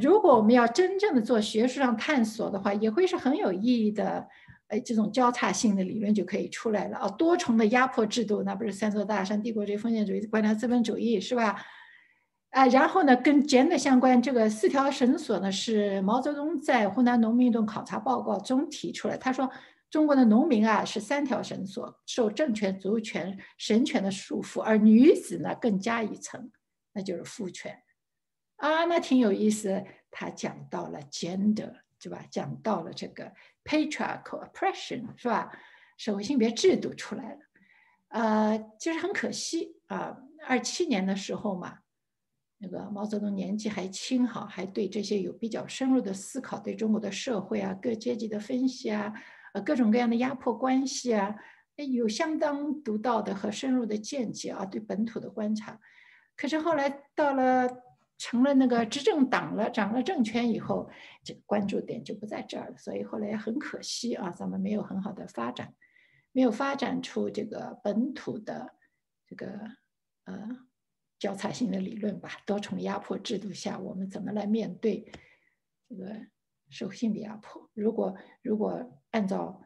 如果我们要真正的做学术上探索的话，也会是很有意义的。哎，这种交叉性的理论就可以出来了啊。多重的压迫制度，那不是三座大山：帝国主义、封建主义、官僚资本主义，是吧？啊，然后呢，跟钱的相关，这个四条绳索呢，是毛泽东在湖南农民运动考察报告中提出来。他说。中国的农民啊，是三条绳索，受政权、族权、神权的束缚，而女子呢，更加一层，那就是父权。啊，那挺有意思。他讲到了 gender，对吧？讲到了这个 patriarchal oppression，是吧？社会性别制度出来了。呃，就是很可惜啊，二七年的时候嘛，那个毛泽东年纪还轻，哈，还对这些有比较深入的思考，对中国的社会啊，各阶级的分析啊。呃，各种各样的压迫关系啊，有相当独到的和深入的见解啊，对本土的观察。可是后来到了成了那个执政党了，掌了政权以后，这个关注点就不在这儿了。所以后来也很可惜啊，咱们没有很好的发展，没有发展出这个本土的这个呃交叉性的理论吧。多重压迫制度下，我们怎么来面对这个？受性别压迫。如果如果按照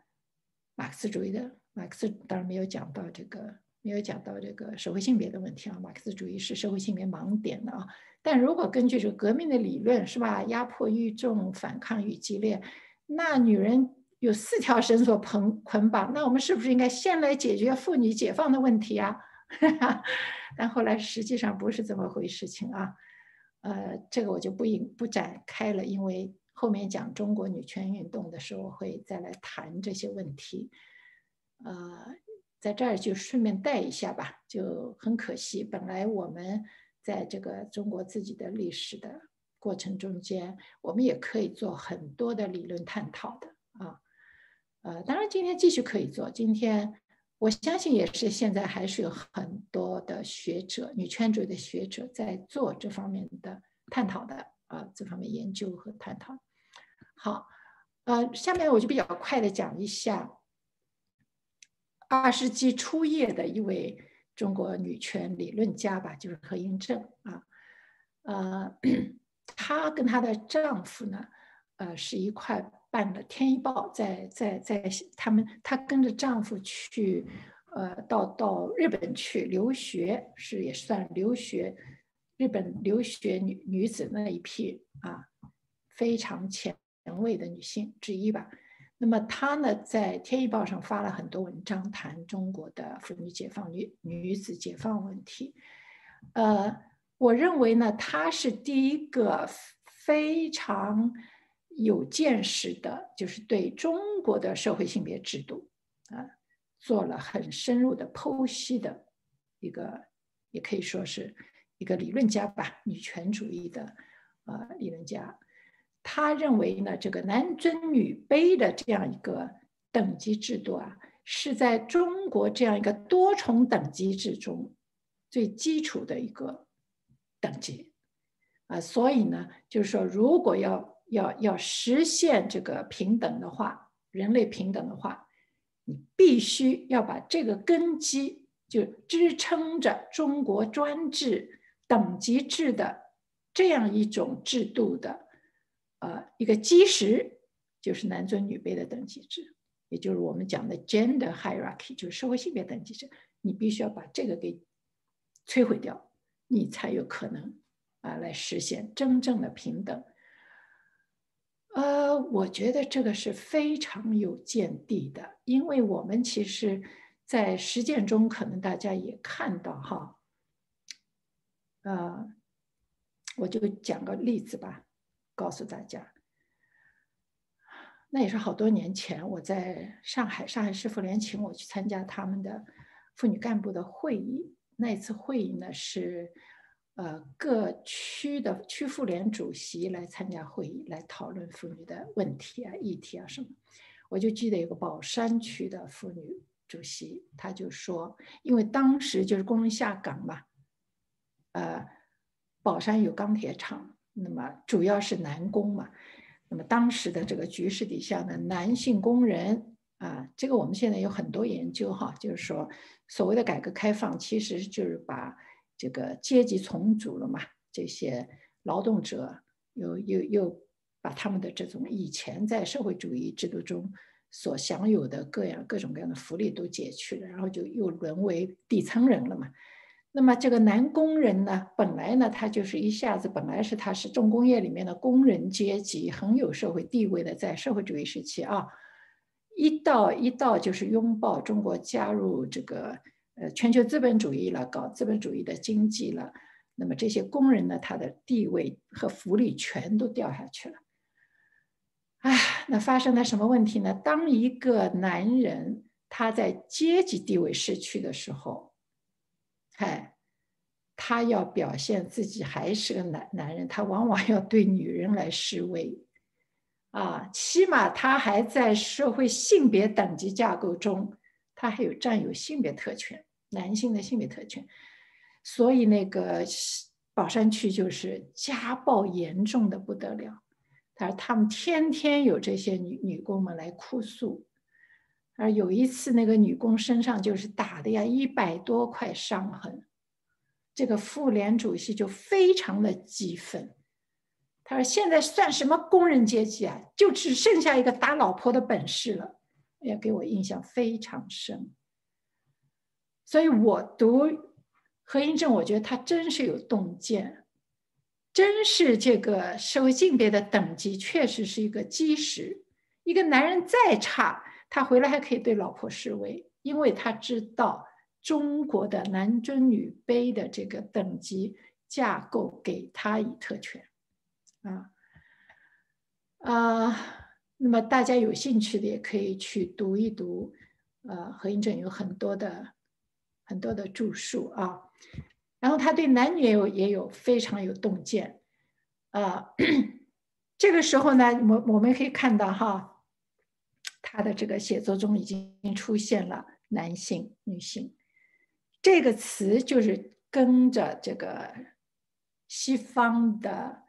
马克思主义的，马克思当然没有讲到这个，没有讲到这个社会性别的问题啊。马克思主义是社会性别盲点的啊。但如果根据这个革命的理论，是吧？压迫愈重，反抗愈激烈，那女人有四条绳索捆捆绑，那我们是不是应该先来解决妇女解放的问题啊？但后来实际上不是这么回事情啊。呃，这个我就不引不展开了，因为后面讲中国女权运动的时候会再来谈这些问题。呃，在这儿就顺便带一下吧，就很可惜，本来我们在这个中国自己的历史的过程中间，我们也可以做很多的理论探讨的啊。呃，当然今天继续可以做，今天。我相信也是，现在还是有很多的学者，女权主义的学者在做这方面的探讨的啊，这方面研究和探讨。好，呃，下面我就比较快的讲一下二十世纪初叶的一位中国女权理论家吧，就是何应正啊，呃，她跟她的丈夫呢，呃，是一块。办了《天一报》，在在在他们，她跟着丈夫去，呃，到到日本去留学，是也算留学，日本留学女女子那一批啊，非常前卫的女性之一吧。那么她呢，在《天一报》上发了很多文章，谈中国的妇女解放、女女子解放问题。呃，我认为呢，她是第一个非常。有见识的，就是对中国的社会性别制度啊，做了很深入的剖析的一个，也可以说是一个理论家吧，女权主义的啊理论家。他认为呢，这个男尊女卑的这样一个等级制度啊，是在中国这样一个多重等级制中最基础的一个等级。啊，所以呢，就是说，如果要要要实现这个平等的话，人类平等的话，你必须要把这个根基就支撑着中国专制等级制的这样一种制度的，呃，一个基石就是男尊女卑的等级制，也就是我们讲的 gender hierarchy，就是社会性别等级制。你必须要把这个给摧毁掉，你才有可能啊来实现真正的平等。呃，我觉得这个是非常有见地的，因为我们其实，在实践中可能大家也看到哈，呃，我就讲个例子吧，告诉大家，那也是好多年前，我在上海，上海市妇联请我去参加他们的妇女干部的会议，那次会议呢是。呃，各区的区妇联主席来参加会议，来讨论妇女的问题啊、议题啊什么。我就记得有个宝山区的妇女主席，他就说，因为当时就是工人下岗嘛，呃，宝山有钢铁厂，那么主要是男工嘛，那么当时的这个局势底下呢，男性工人啊，这个我们现在有很多研究哈，就是说所谓的改革开放，其实就是把。这个阶级重组了嘛？这些劳动者又又又把他们的这种以前在社会主义制度中所享有的各样各种各样的福利都解去了，然后就又沦为底层人了嘛。那么这个男工人呢，本来呢他就是一下子本来是他是重工业里面的工人阶级，很有社会地位的，在社会主义时期啊，一到一到就是拥抱中国加入这个。呃，全球资本主义了，搞资本主义的经济了，那么这些工人呢，他的地位和福利全都掉下去了。哎，那发生了什么问题呢？当一个男人他在阶级地位失去的时候，哎，他要表现自己还是个男男人，他往往要对女人来示威，啊，起码他还在社会性别等级架构中。他还有占有性别特权，男性的性别特权，所以那个宝山区就是家暴严重的不得了。他说他们天天有这些女女工们来哭诉，而有一次那个女工身上就是打的呀一百多块伤痕，这个妇联主席就非常的激愤，他说现在算什么工人阶级啊，就只剩下一个打老婆的本事了。也给我印象非常深，所以我读何应正，我觉得他真是有洞见，真是这个社会性别的等级确实是一个基石。一个男人再差，他回来还可以对老婆示威，因为他知道中国的男尊女卑的这个等级架构给他以特权，啊啊，那么大家有兴趣的也可以去读一读，呃，何应正有很多的很多的著述啊，然后他对男女也有也有非常有洞见，啊，这个时候呢，我我们可以看到哈，他的这个写作中已经出现了男性、女性。这个词就是跟着这个西方的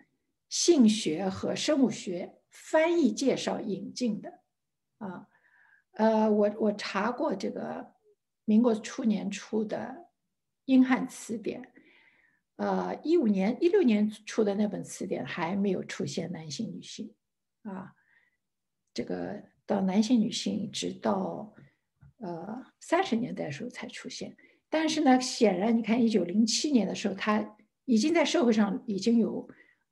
性学和生物学翻译介绍引进的，啊，呃，我我查过这个民国初年出的英汉词典，呃，一五年、一六年出的那本词典还没有出现男性、女性，啊，这个到男性、女性直到呃三十年代时候才出现。但是呢，显然你看，一九零七年的时候，他已经在社会上已经有，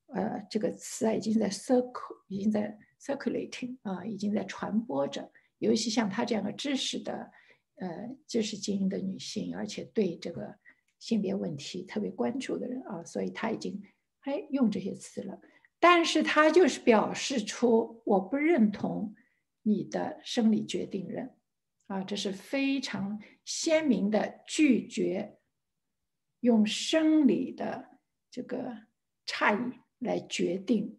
呃，这个词啊，已经在 circle，已经在 circulating 啊，已经在传播着。尤其像他这样的知识的，呃，知识精英的女性，而且对这个性别问题特别关注的人啊，所以他已经哎用这些词了。但是他就是表示出我不认同你的生理决定人。啊，这是非常鲜明的拒绝用生理的这个差异来决定、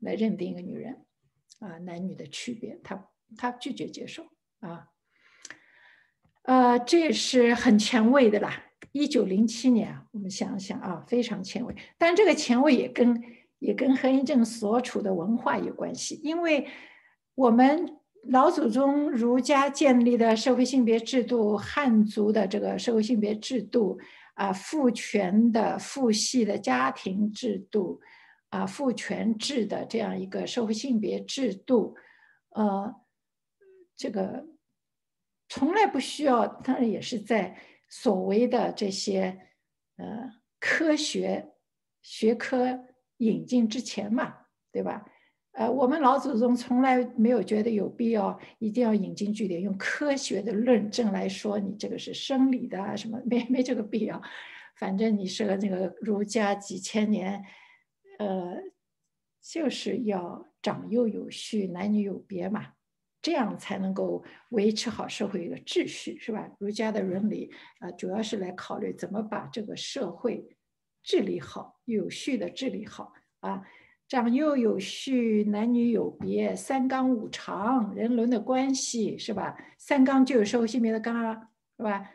来认定一个女人啊，男女的区别，他他拒绝接受啊。呃，这也是很前卫的啦。一九零七年，我们想想啊，非常前卫。但这个前卫也跟也跟何应正所处的文化有关系，因为我们。老祖宗儒家建立的社会性别制度，汉族的这个社会性别制度，啊，父权的父系的家庭制度，啊，父权制的这样一个社会性别制度，呃，这个从来不需要，当然也是在所谓的这些呃科学学科引进之前嘛，对吧？呃，我们老祖宗从来没有觉得有必要一定要引经据典，用科学的论证来说你这个是生理的啊什么，没没这个必要。反正你是个那个儒家几千年，呃，就是要长幼有序，男女有别嘛，这样才能够维持好社会一个秩序，是吧？儒家的伦理啊，主要是来考虑怎么把这个社会治理好，有序的治理好啊。长幼有序，男女有别，三纲五常，人伦的关系是吧？三纲就有社会性别的纲啊，是吧？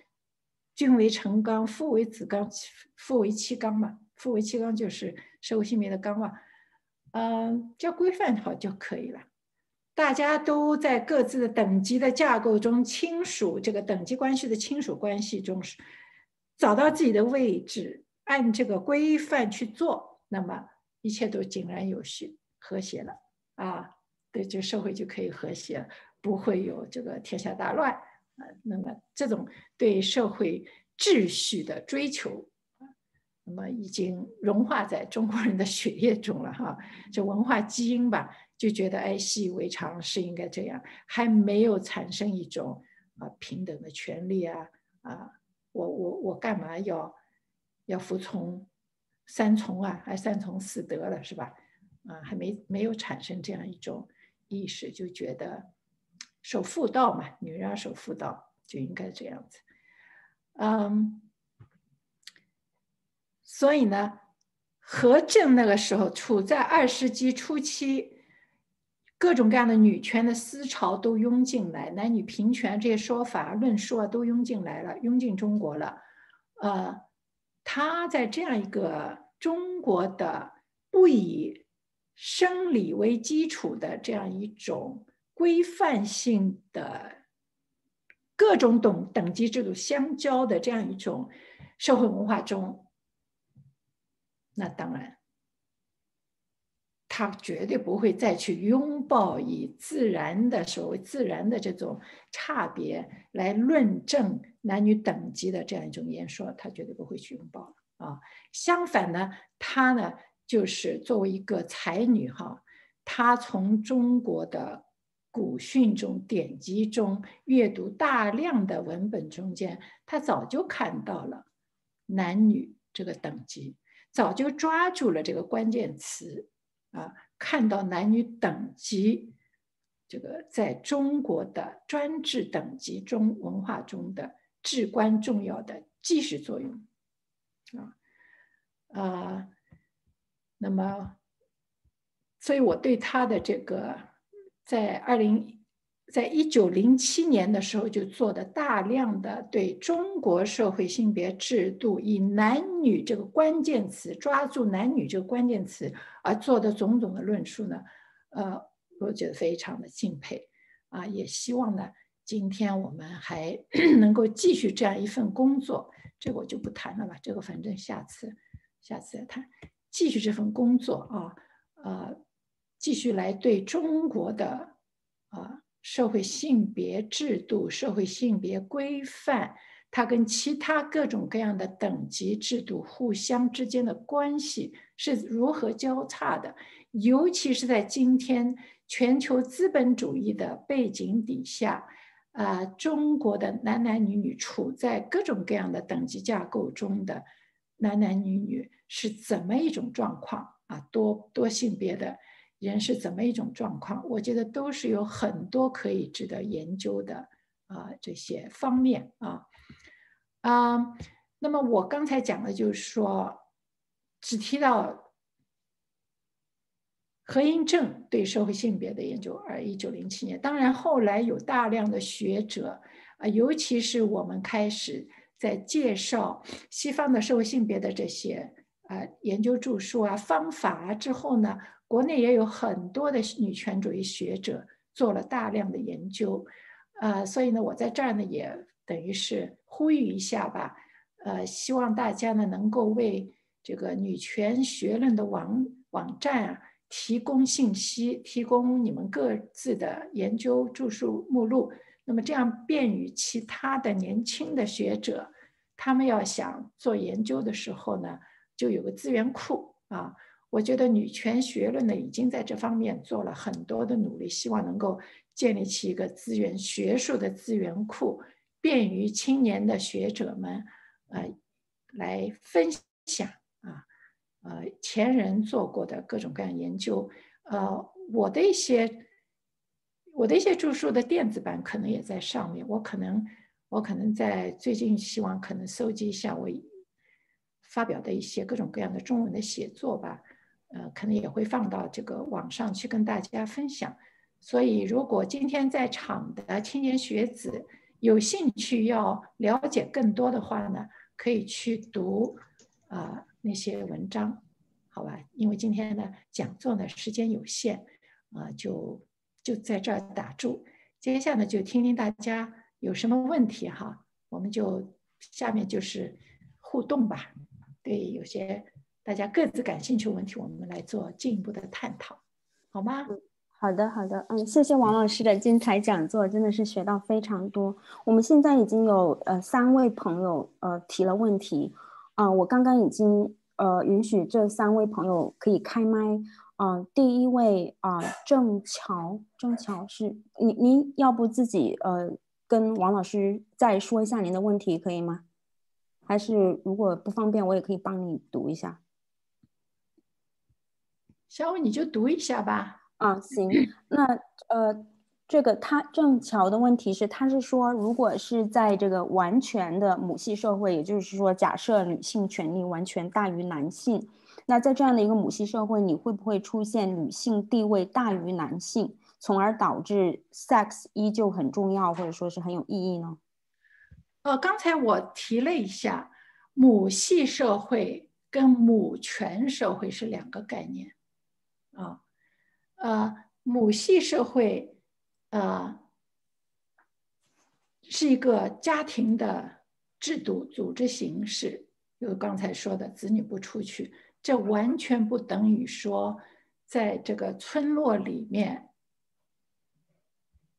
君为臣纲，父为子纲，父为妻纲嘛。父为妻纲就是社会性别的纲嘛。嗯，叫规范好就可以了。大家都在各自的等级的架构中，亲属这个等级关系的亲属关系中找到自己的位置，按这个规范去做，那么。一切都井然有序、和谐了啊！对，这社会就可以和谐，不会有这个天下大乱啊。那么，这种对社会秩序的追求那么已经融化在中国人的血液中了哈。这文化基因吧，就觉得哎，习以为常是应该这样，还没有产生一种啊平等的权利啊啊！我我我干嘛要要服从？三从啊，还三从四德了，是吧？啊，还没没有产生这样一种意识，就觉得守妇道嘛，女人要守妇道就应该这样子。嗯，所以呢，何正那个时候处在二世纪初期，各种各样的女权的思潮都涌进来，男女平权这些说法论述啊都涌进来了，涌进中国了，呃。他在这样一个中国的不以生理为基础的这样一种规范性的各种等等级制度相交的这样一种社会文化中，那当然，他绝对不会再去拥抱以自然的所谓自然的这种差别来论证。男女等级的这样一种言说，他绝对不会去拥抱啊。相反呢，他呢就是作为一个才女哈，她从中国的古训中、典籍中阅读大量的文本中间，他早就看到了男女这个等级，早就抓住了这个关键词啊，看到男女等级这个在中国的专制等级中文化中的至关重要的基石作用啊啊，那么，所以我对他的这个。在二零，在一九零七年的时候，就做的大量的对中国社会性别制度以男女这个关键词抓住男女这个关键词而做的种种的论述呢，呃，我觉得非常的敬佩，啊，也希望呢，今天我们还 能够继续这样一份工作，这个我就不谈了吧，这个反正下次，下次再谈，继续这份工作啊，呃。继续来对中国的啊社会性别制度、社会性别规范，它跟其他各种各样的等级制度互相之间的关系是如何交叉的？尤其是在今天全球资本主义的背景底下，啊，中国的男男女女处在各种各样的等级架构中的男男女女是怎么一种状况啊？多多性别的。人是怎么一种状况？我觉得都是有很多可以值得研究的啊，这些方面啊啊。那么我刚才讲的就是说，只提到何英正对社会性别的研究，而一九零七年，当然后来有大量的学者啊，尤其是我们开始在介绍西方的社会性别的这些啊研究著述啊方法啊之后呢。国内也有很多的女权主义学者做了大量的研究，呃，所以呢，我在这儿呢也等于是呼吁一下吧，呃，希望大家呢能够为这个女权学论的网网站啊提供信息，提供你们各自的研究著述目录，那么这样便于其他的年轻的学者，他们要想做研究的时候呢，就有个资源库啊。我觉得女权学论呢，已经在这方面做了很多的努力，希望能够建立起一个资源学术的资源库，便于青年的学者们，呃，来分享，呃，前人做过的各种各样研究，呃，我的一些我的一些著述的电子版可能也在上面，我可能我可能在最近希望可能搜集一下我发表的一些各种各样的中文的写作吧。呃，可能也会放到这个网上去跟大家分享。所以，如果今天在场的青年学子有兴趣要了解更多的话呢，可以去读啊那些文章，好吧？因为今天的讲座呢时间有限，啊，就就在这儿打住。接下来就听听大家有什么问题哈，我们就下面就是互动吧。对，有些。大家各自感兴趣问题，我们来做进一步的探讨，好吗？好的，好的，嗯，谢谢王老师的精彩讲座，真的是学到非常多。我们现在已经有呃三位朋友呃提了问题，啊，我刚刚已经呃允许这三位朋友可以开麦，啊，第一位啊郑乔，郑乔是您，您要不自己呃跟王老师再说一下您的问题可以吗？还是如果不方便，我也可以帮你读一下。小伟，你就读一下吧。啊，行。那呃，这个他正巧的问题是，他是说，如果是在这个完全的母系社会，也就是说，假设女性权利完全大于男性，那在这样的一个母系社会，你会不会出现女性地位大于男性，从而导致 sex 依旧很重要，或者说是很有意义呢？呃，刚才我提了一下，母系社会跟母权社会是两个概念。啊，呃，母系社会，呃，是一个家庭的制度组织形式。就刚才说的，子女不出去，这完全不等于说，在这个村落里面，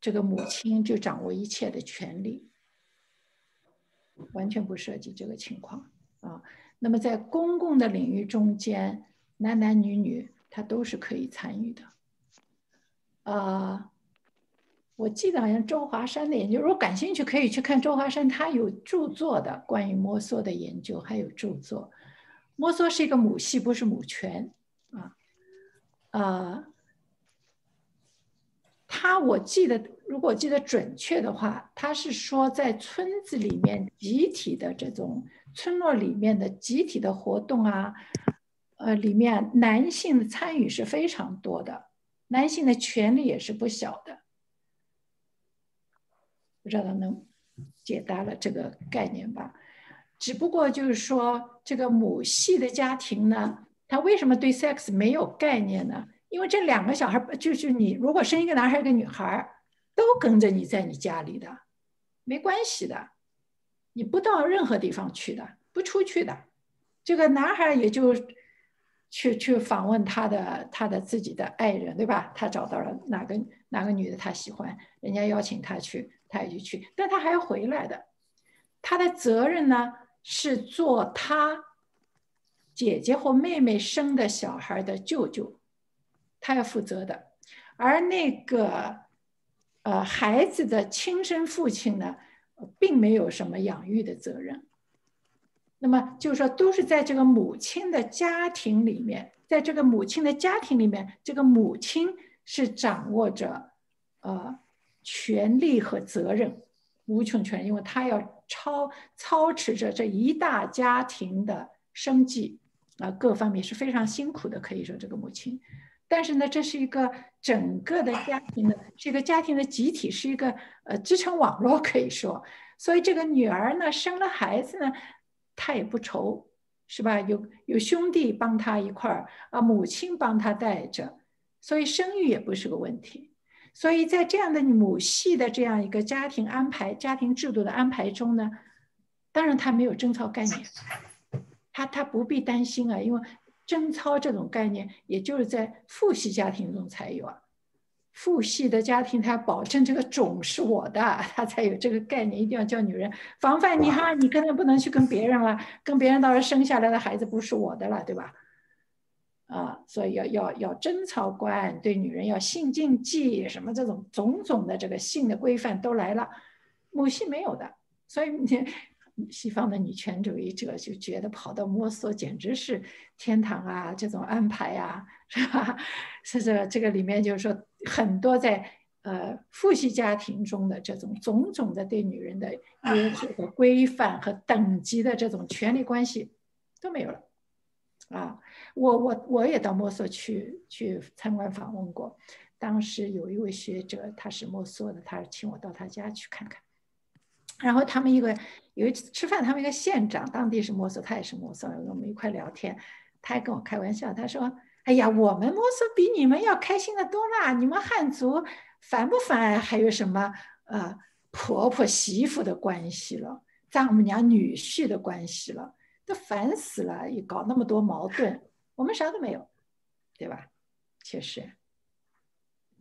这个母亲就掌握一切的权利，完全不涉及这个情况啊。那么在公共的领域中间，男男女女。他都是可以参与的，啊，我记得好像周华山的研究，如果感兴趣可以去看周华山，他有著作的关于摩梭的研究，还有著作。摩梭是一个母系，不是母权啊。呃，他我记得，如果记得准确的话，他是说在村子里面集体的这种村落里面的集体的活动啊，呃，里面男性的参与是非常多的，男性的权利也是不小的。不知道能解答了这个概念吧？只不过就是说，这个母系的家庭呢，他为什么对 sex 没有概念呢？因为这两个小孩，就是你如果生一个男孩一个女孩，都跟着你在你家里的，没关系的，你不到任何地方去的，不出去的。这个男孩也就去去访问他的他的自己的爱人，对吧？他找到了哪个哪个女的他喜欢，人家邀请他去，他也就去，但他还要回来的。他的责任呢？是做他姐姐或妹妹生的小孩的舅舅，他要负责的。而那个呃孩子的亲生父亲呢，并没有什么养育的责任。那么就是说，都是在这个母亲的家庭里面，在这个母亲的家庭里面，这个母亲是掌握着呃权利和责任。无穷权，因为他要操操持着这一大家庭的生计啊，各方面是非常辛苦的。可以说这个母亲，但是呢，这是一个整个的家庭的，这个家庭的集体，是一个呃支撑网络，可以说。所以这个女儿呢，生了孩子呢，她也不愁，是吧？有有兄弟帮她一块儿啊，母亲帮她带着，所以生育也不是个问题。所以在这样的母系的这样一个家庭安排、家庭制度的安排中呢，当然他没有贞操概念，他他不必担心啊，因为贞操这种概念，也就是在父系家庭中才有啊。父系的家庭，他保证这个种是我的，他才有这个概念，一定要叫女人防范你哈，你根本不能去跟别人了，跟别人到时候生下来的孩子不是我的了，对吧？啊，所以要要要贞操观，对女人要性禁忌，什么这种种种的这个性的规范都来了，母系没有的，所以你西方的女权主义者就觉得跑到摩梭简直是天堂啊，这种安排啊，是吧？是这这个里面就是说很多在呃父系家庭中的这种种种的对女人的约束和规范和等级的这种权利关系都没有了。啊，我我我也到摩梭去去参观访问过，当时有一位学者，他是摩梭的，他请我到他家去看看。然后他们一个有一次吃饭，他们一个县长，当地是摩梭，他也是摩梭，我们一块聊天，他还跟我开玩笑，他说：“哎呀，我们摩梭比你们要开心的多啦，你们汉族烦不烦？还有什么呃婆婆媳妇的关系了，丈母娘女婿的关系了。”都烦死了，一搞那么多矛盾，我们啥都没有，对吧？确实，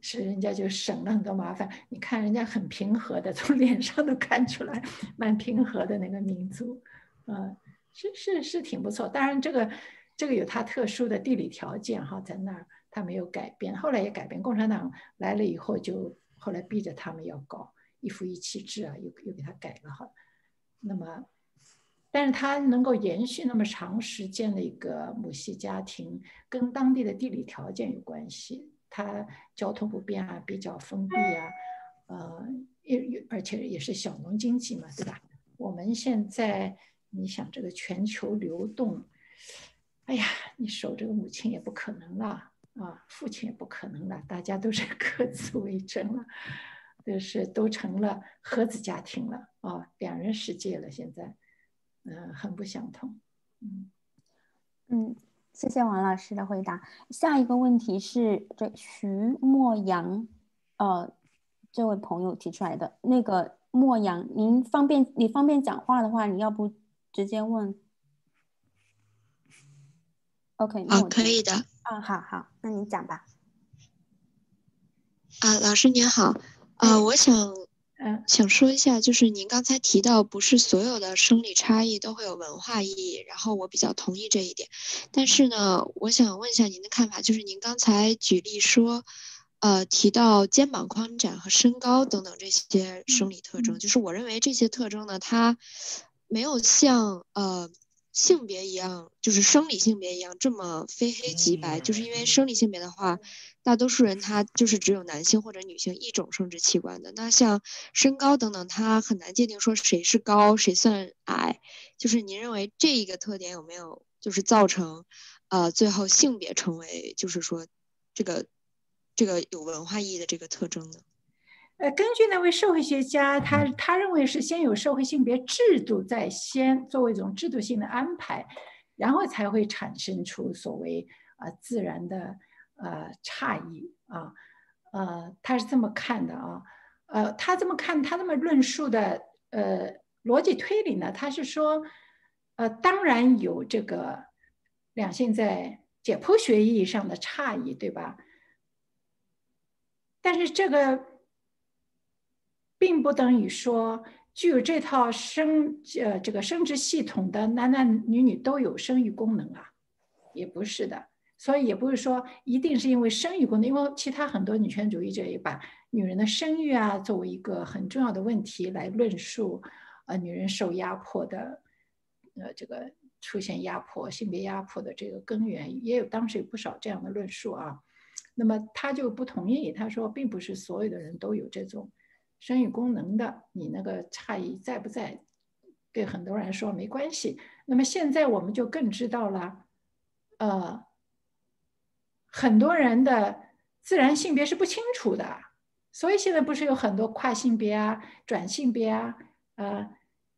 是人家就省了很多麻烦。你看人家很平和的，从脸上都看出来，蛮平和的那个民族，嗯，是是是挺不错。当然，这个这个有它特殊的地理条件哈，在那儿它没有改变，后来也改变。共产党来了以后，就后来逼着他们要搞一夫一妻制啊，又又给他改了哈。那么。但是它能够延续那么长时间的一个母系家庭，跟当地的地理条件有关系。它交通不便啊，比较封闭啊，呃，也而且也是小农经济嘛，对吧？我们现在你想这个全球流动，哎呀，你守这个母亲也不可能了啊，父亲也不可能了，大家都是 各自为政了，就是都成了核子家庭了啊，两人世界了，现在。嗯，很不相同。嗯嗯，谢谢王老师的回答。下一个问题是这徐墨阳，呃，这位朋友提出来的。那个墨阳，您方便你方便讲话的话，你要不直接问？OK，啊，可以的。啊，好好，那你讲吧。啊，老师您好，啊，我想。嗯，想说一下，就是您刚才提到，不是所有的生理差异都会有文化意义，然后我比较同意这一点。但是呢，我想问一下您的看法，就是您刚才举例说，呃提到肩膀宽窄和身高等等这些生理特征，就是我认为这些特征呢，它没有像呃。性别一样，就是生理性别一样，这么非黑即白，就是因为生理性别的话，大多数人他就是只有男性或者女性一种生殖器官的。那像身高等等，他很难界定说谁是高，谁算矮。就是您认为这一个特点有没有就是造成，呃，最后性别成为就是说，这个这个有文化意义的这个特征呢？呃，根据那位社会学家，他他认为是先有社会性别制度在先，作为一种制度性的安排，然后才会产生出所谓啊自然的呃差异啊，呃，他是这么看的啊，呃，他这么看，他这么论述的呃逻辑推理呢，他是说，呃，当然有这个两性在解剖学意义上的差异，对吧？但是这个。并不等于说具有这套生呃这个生殖系统的男男女女都有生育功能啊，也不是的，所以也不是说一定是因为生育功能，因为其他很多女权主义者也把女人的生育啊作为一个很重要的问题来论述，呃，女人受压迫的，呃，这个出现压迫、性别压迫的这个根源，也有当时有不少这样的论述啊。那么他就不同意，他说并不是所有的人都有这种。生育功能的，你那个差异在不在？对很多人说没关系。那么现在我们就更知道了，呃，很多人的自然性别是不清楚的，所以现在不是有很多跨性别啊、转性别啊，呃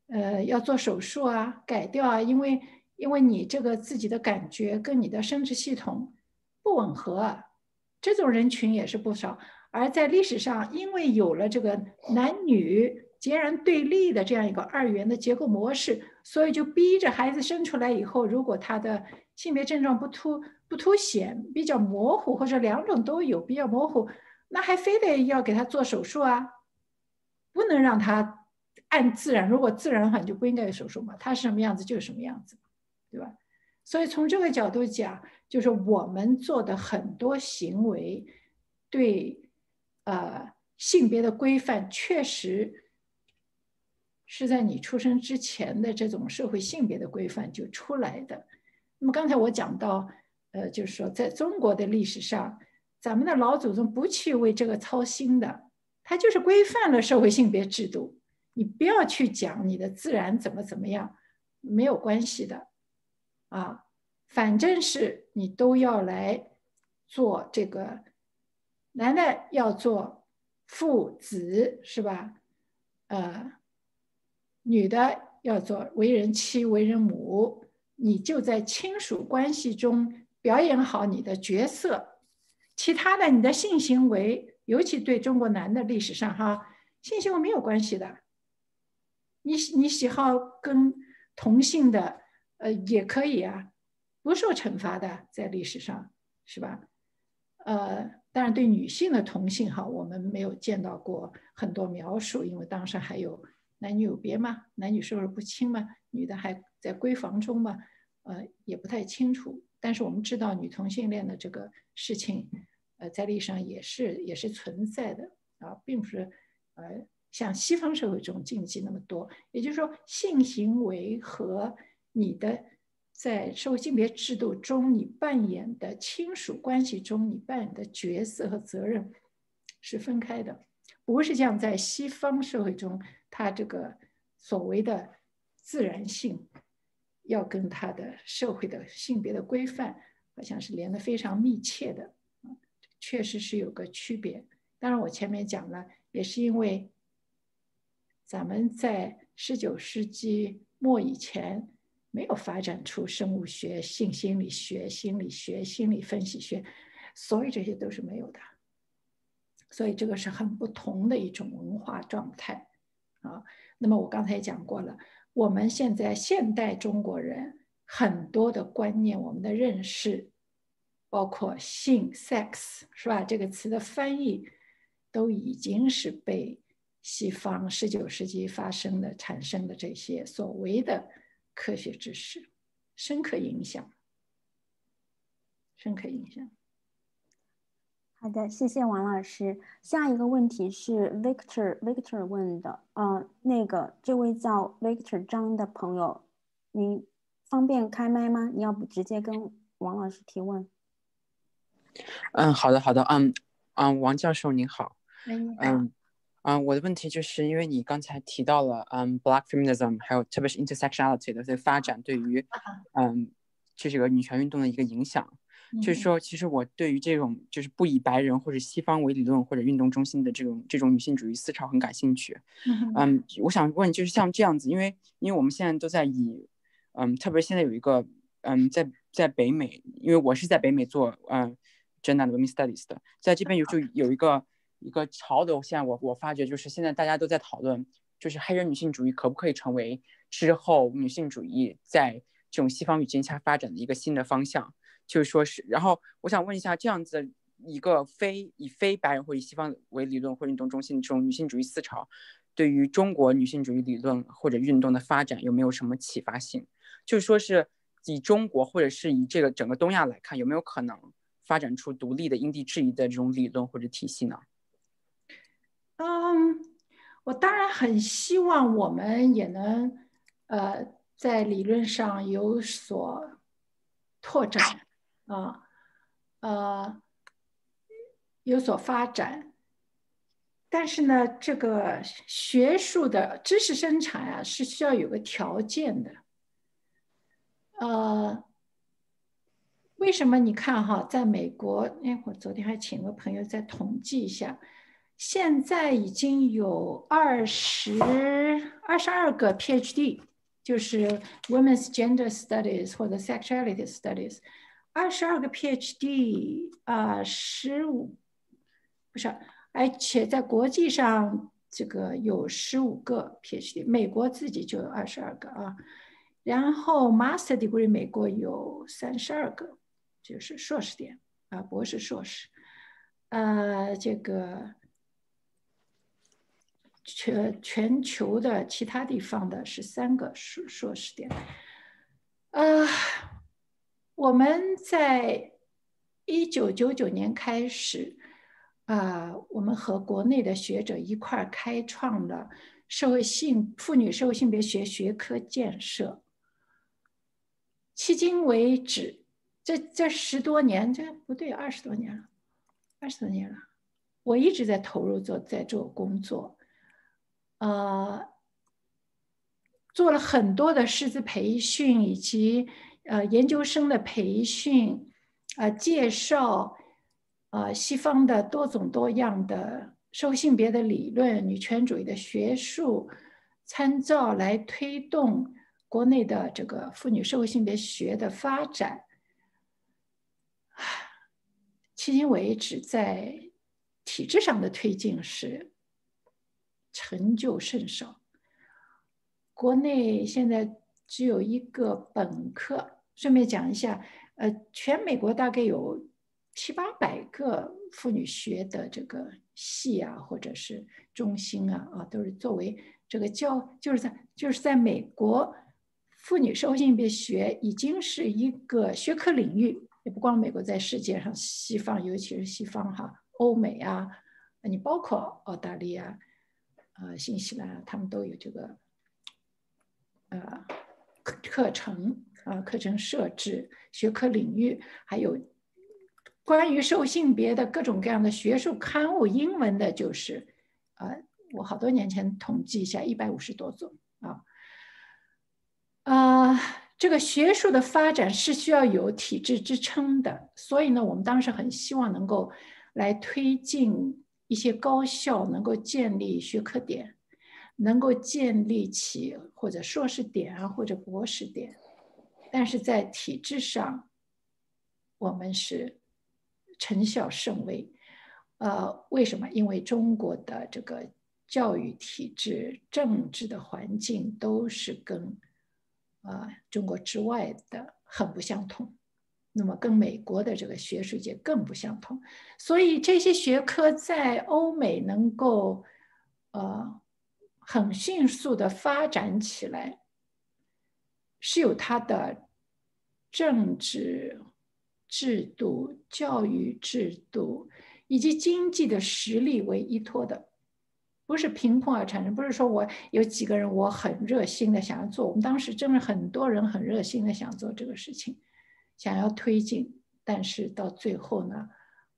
呃，要做手术啊、改掉啊，因为因为你这个自己的感觉跟你的生殖系统不吻合，这种人群也是不少。而在历史上，因为有了这个男女截然对立的这样一个二元的结构模式，所以就逼着孩子生出来以后，如果他的性别症状不突不凸显，比较模糊，或者两种都有比较模糊，那还非得要给他做手术啊？不能让他按自然，如果自然的话，你就不应该有手术嘛。他是什么样子就是什么样子，对吧？所以从这个角度讲，就是我们做的很多行为对。呃，性别的规范确实是在你出生之前的这种社会性别的规范就出来的。那么刚才我讲到，呃，就是说在中国的历史上，咱们的老祖宗不去为这个操心的，他就是规范了社会性别制度。你不要去讲你的自然怎么怎么样，没有关系的，啊，反正是你都要来做这个。男的要做父子是吧？呃，女的要做为人妻、为人母，你就在亲属关系中表演好你的角色。其他的，你的性行为，尤其对中国男的历史上哈，性行为没有关系的。你你喜好跟同性的，呃，也可以啊，不受惩罚的，在历史上是吧？呃。当然，对女性的同性哈，我们没有见到过很多描述，因为当时还有男女有别嘛，男女授受不亲嘛，女的还在闺房中嘛，呃，也不太清楚。但是我们知道女同性恋的这个事情，呃，在历史上也是也是存在的啊，并不是呃像西方社会中禁忌那么多。也就是说，性行为和你的。在社会性别制度中，你扮演的亲属关系中，你扮演的角色和责任是分开的，不是像在西方社会中，他这个所谓的自然性要跟他的社会的性别的规范好像是连得非常密切的，确实是有个区别。当然，我前面讲了，也是因为咱们在十九世纪末以前。没有发展出生物学、性心理学、心理学、心理分析学，所以这些都是没有的。所以这个是很不同的一种文化状态啊。那么我刚才讲过了，我们现在现代中国人很多的观念，我们的认识，包括性 （sex） 是吧？这个词的翻译都已经是被西方十九世纪发生的、产生的这些所谓的。科学知识深刻影响，深刻影响。好的，谢谢王老师。下一个问题是 Victor Victor 问的，呃，那个这位叫 Victor 张的朋友，你方便开麦吗？你要不直接跟王老师提问？嗯，好的，好的，嗯嗯，王教授您好，嗯嗯嗯，我的问题就是因为你刚才提到了，嗯，Black feminism，还有特别是 intersectionality 的这个发展对于，嗯，这是个女权运动的一个影响。就是说，其实我对于这种就是不以白人或者西方为理论或者运动中心的这种这种女性主义思潮很感兴趣。嗯，我想问，就是像这样子，因为因为我们现在都在以，嗯，特别现在有一个，嗯，在在北美，因为我是在北美做，嗯，gender women studies 的，在这边有就有一个一个潮流，现在我我发觉就是现在大家都在讨论，就是黑人女性主义可不可以成为之后女性主义在这种西方语境下发展的一个新的方向。就是说是，然后我想问一下，这样子一个非以非白人或以西方为理论或运动中心的这种女性主义思潮，对于中国女性主义理论或者运动的发展有没有什么启发性？就是说是以中国或者是以这个整个东亚来看，有没有可能发展出独立的因地制宜的这种理论或者体系呢？嗯，我当然很希望我们也能呃在理论上有所拓展。啊，呃，有所发展，但是呢，这个学术的知识生产啊，是需要有个条件的。呃，为什么？你看哈，在美国，哎，我昨天还请个朋友再统计一下，现在已经有二十二十二个 PhD，就是 Women's Gender Studies 或者 Sexuality Studies。二十二个 PhD 啊，十五不是，而且在国际上这个有十五个 PhD，美国自己就有二十二个啊。然后 Master Degree 美国有三十二个，就是硕士点啊，博士、硕士。呃，这个全全球的其他地方的是三个硕硕士点，啊。我们在一九九九年开始，啊，我们和国内的学者一块儿开创了社会性妇女社会性别学学科建设。迄今为止，这这十多年，这不对，二十多年了，二十多年了，我一直在投入做在做工作，呃，做了很多的师资培训以及。呃，研究生的培训，呃，介绍，呃，西方的多种多样的社会性别的理论、女权主义的学术参照，来推动国内的这个妇女社会性别学的发展。迄今为止，在体制上的推进是成就甚少。国内现在只有一个本科。顺便讲一下，呃，全美国大概有七八百个妇女学的这个系啊，或者是中心啊，啊，都是作为这个教，就是在就是在美国，妇女社会性别学已经是一个学科领域，也不光美国，在世界上，西方尤其是西方哈，欧美啊，你包括澳大利亚，呃，新西兰，他们都有这个，呃，课课程。啊，课程设置、学科领域，还有关于受性别的各种各样的学术刊物，英文的，就是呃，我好多年前统计一下，一百五十多种啊。啊，这个学术的发展是需要有体制支撑的，所以呢，我们当时很希望能够来推进一些高校能够建立学科点，能够建立起或者硕士点啊，或者博士点。但是在体制上，我们是成效甚微。呃，为什么？因为中国的这个教育体制、政治的环境都是跟啊中国之外的很不相同，那么跟美国的这个学术界更不相同。所以这些学科在欧美能够呃很迅速的发展起来，是有它的。政治制度、教育制度以及经济的实力为依托的，不是凭空而产生。不是说我有几个人我很热心的想要做，我们当时真的很多人很热心的想做这个事情，想要推进，但是到最后呢，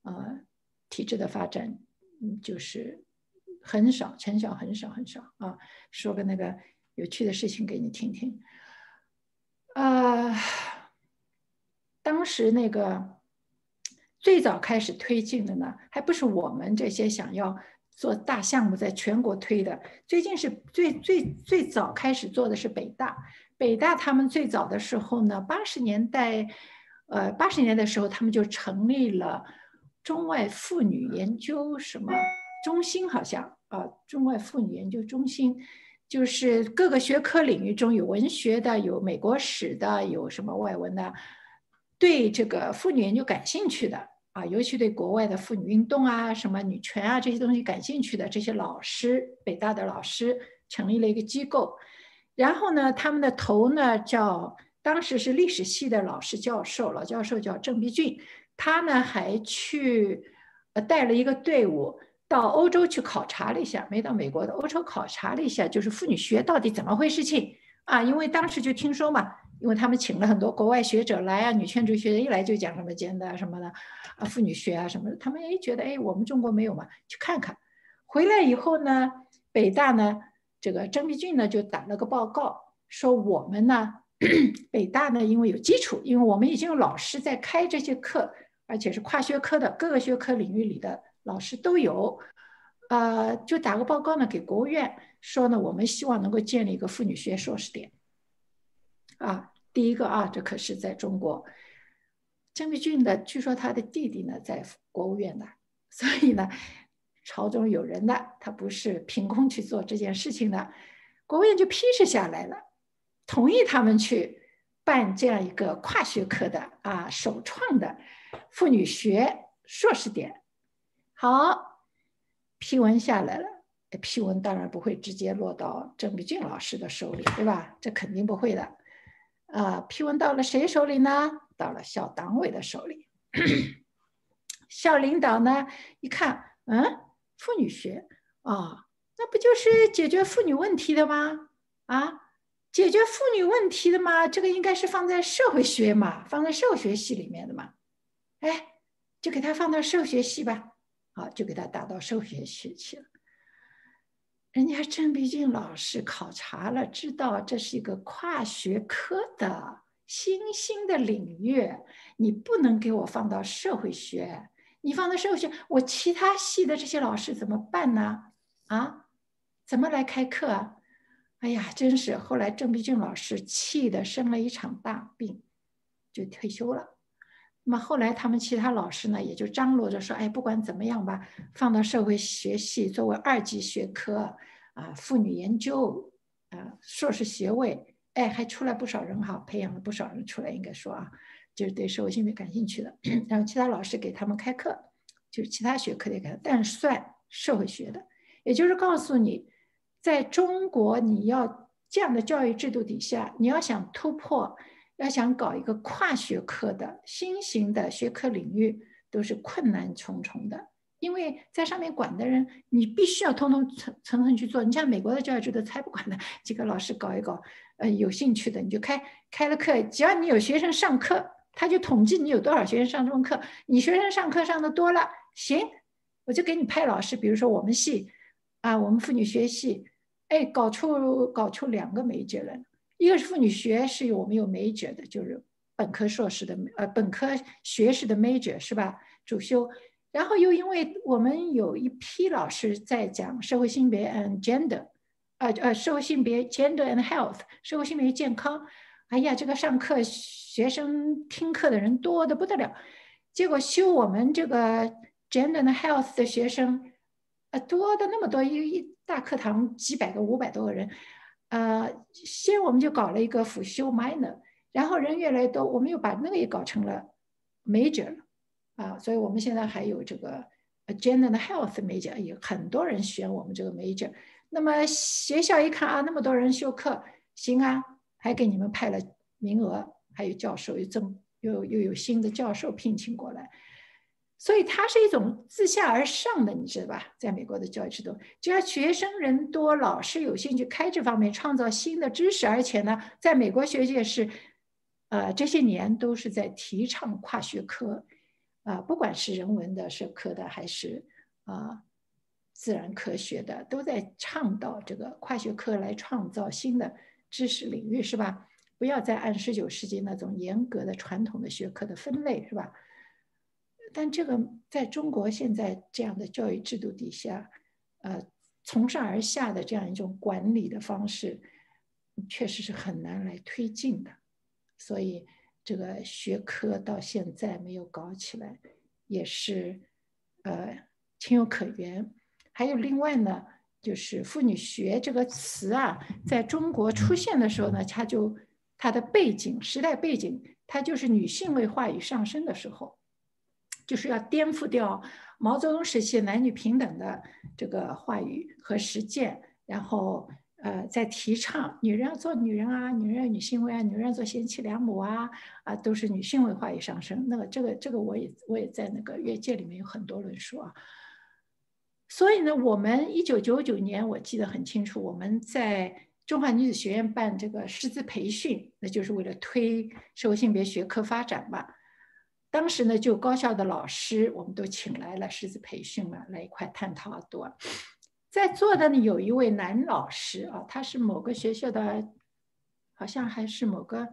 呃，体制的发展，嗯，就是很少成效，很少很少啊。说个那个有趣的事情给你听听，啊，当时那个。最早开始推进的呢，还不是我们这些想要做大项目在全国推的。最近是最最最早开始做的是北大，北大他们最早的时候呢，八十年代，呃，八十年代的时候他们就成立了中外妇女研究什么中心，好像啊，中外妇女研究中心，就是各个学科领域中有文学的，有美国史的，有什么外文的，对这个妇女研究感兴趣的。啊，尤其对国外的妇女运动啊、什么女权啊这些东西感兴趣的这些老师，北大的老师成立了一个机构，然后呢，他们的头呢叫当时是历史系的老师教授，老教授叫郑必俊，他呢还去呃带了一个队伍到欧洲去考察了一下，没到美国的欧洲考察了一下，就是妇女学到底怎么回事情啊，因为当时就听说嘛。因为他们请了很多国外学者来啊，女权主义学者一来就讲什么尖的什么的啊，妇女学啊什么的。他们哎觉得哎，我们中国没有嘛，去看看。回来以后呢，北大呢，这个郑必俊呢就打了个报告，说我们呢，北大呢，因为有基础，因为我们已经有老师在开这些课，而且是跨学科的，各个学科领域里的老师都有，呃，就打个报告呢给国务院，说呢我们希望能够建立一个妇女学硕士点。啊，第一个啊，这可是在中国，郑必俊的，据说他的弟弟呢在国务院的，所以呢，朝中有人的，他不是凭空去做这件事情的，国务院就批示下来了，同意他们去办这样一个跨学科的啊，首创的妇女学硕士点。好，批文下来了，批文当然不会直接落到郑必俊老师的手里，对吧？这肯定不会的。啊，批文到了谁手里呢？到了校党委的手里。校领导呢，一看，嗯，妇女学啊，那不就是解决妇女问题的吗？啊，解决妇女问题的吗？这个应该是放在社会学嘛，放在社会学系里面的嘛。哎，就给他放到社会学系吧。好，就给他打到社会学系去了。人家郑必俊老师考察了，知道这是一个跨学科的新兴的领域，你不能给我放到社会学，你放到社会学，我其他系的这些老师怎么办呢？啊，怎么来开课？啊？哎呀，真是！后来郑必俊老师气的生了一场大病，就退休了。那么后来他们其他老师呢，也就张罗着说：“哎，不管怎么样吧，放到社会学系作为二级学科。”啊，妇女研究，啊，硕士学位，哎，还出来不少人哈，培养了不少人出来，应该说啊，就是对社会性别感兴趣的。然后其他老师给他们开课，就是其他学科的开，但算社会学的，也就是告诉你，在中国你要这样的教育制度底下，你要想突破，要想搞一个跨学科的新型的学科领域，都是困难重重的。因为在上面管的人，你必须要通通层层层去做。你像美国的教育制度才不管呢，几个老师搞一搞，呃，有兴趣的你就开开了课，只要你有学生上课，他就统计你有多少学生上这门课。你学生上课上的多了，行，我就给你派老师。比如说我们系，啊，我们妇女学系，哎，搞出搞出两个 major 来，一个是妇女学，是有我们有 major 的，就是本科硕士的，呃，本科学士的 major 是吧？主修。然后又因为我们有一批老师在讲社会性别 and gender，呃呃，社会性别 gender and health，社会性别健康，哎呀，这个上课学生听课的人多的不得了，结果修我们这个 Gender health 的学生，呃，多的那么多，一一大课堂几百个、五百多个人，呃，先我们就搞了一个辅修 minor，然后人越来越多，我们又把那个也搞成了 major 了。啊，所以我们现在还有这个 Gender Health major，有很多人选我们这个 major。那么学校一看啊，那么多人修课，行啊，还给你们派了名额，还有教授又增又又有新的教授聘请过来。所以它是一种自下而上的，你知道吧？在美国的教育制度，只要学生人多，老师有兴趣开这方面，创造新的知识，而且呢，在美国学界是，呃，这些年都是在提倡跨学科，啊，不管是人文的、社科的，还是啊自然科学的，都在倡导这个跨学科来创造新的知识领域，是吧？不要再按十九世纪那种严格的传统的学科的分类，是吧？但这个在中国现在这样的教育制度底下，呃，从上而下的这样一种管理的方式，确实是很难来推进的。所以这个学科到现在没有搞起来，也是呃情有可原。还有另外呢，就是妇女学这个词啊，在中国出现的时候呢，它就它的背景时代背景，它就是女性为话语上升的时候。就是要颠覆掉毛泽东时期男女平等的这个话语和实践，然后呃，在提倡女人要做女人啊，女人要女性为啊，女人要做贤妻良母啊，啊，都是女性为话语上升。那个这个这个我也我也在那个越界里面有很多论述啊。所以呢，我们一九九九年我记得很清楚，我们在中华女子学院办这个师资培训，那就是为了推社会性别学科发展吧。当时呢，就高校的老师，我们都请来了师资培训嘛，来一块探讨啊，多。在座的呢，有一位男老师啊，他是某个学校的，好像还是某个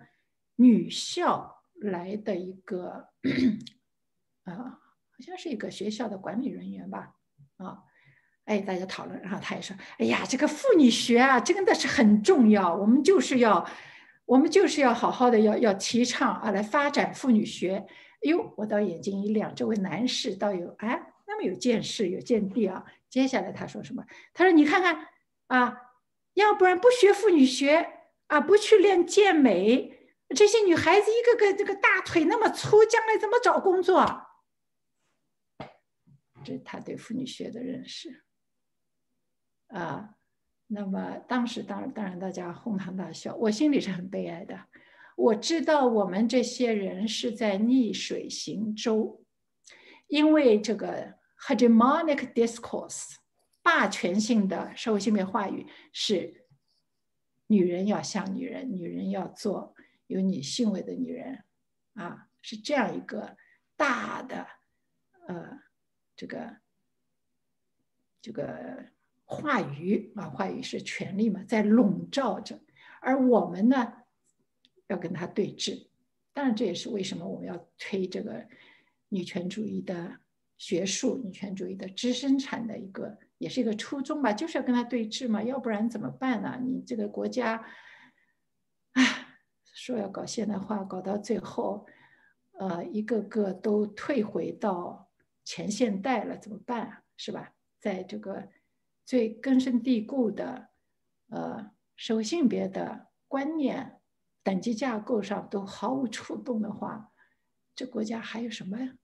女校来的一个，啊，好像是一个学校的管理人员吧，啊，哎，大家讨论，然后他也说，哎呀，这个妇女学啊，真的是很重要，我们就是要，我们就是要好好的要要提倡啊，来发展妇女学。哎呦，我倒眼睛一亮，这位男士倒有哎，那么有见识、有见地啊。接下来他说什么？他说：“你看看啊，要不然不学妇女学啊，不去练健美，这些女孩子一个个这个大腿那么粗，将来怎么找工作？”这是他对妇女学的认识啊。那么当时当当然大家哄堂大笑，我心里是很悲哀的。我知道我们这些人是在逆水行舟，因为这个 hegemonic discourse 霸权性的社会性别话语是女人要像女人，女人要做有女性味的女人啊，是这样一个大的呃这个这个话语啊，话语是权力嘛，在笼罩着，而我们呢？要跟他对峙，当然这也是为什么我们要推这个女权主义的学术、女权主义的知生产的一个，也是一个初衷吧，就是要跟他对峙嘛，要不然怎么办呢？你这个国家，唉，说要搞现代化，搞到最后，呃，一个个都退回到前现代了，怎么办啊？是吧？在这个最根深蒂固的呃社会性别的观念。等级架构上都毫无触动的话，这国家还有什么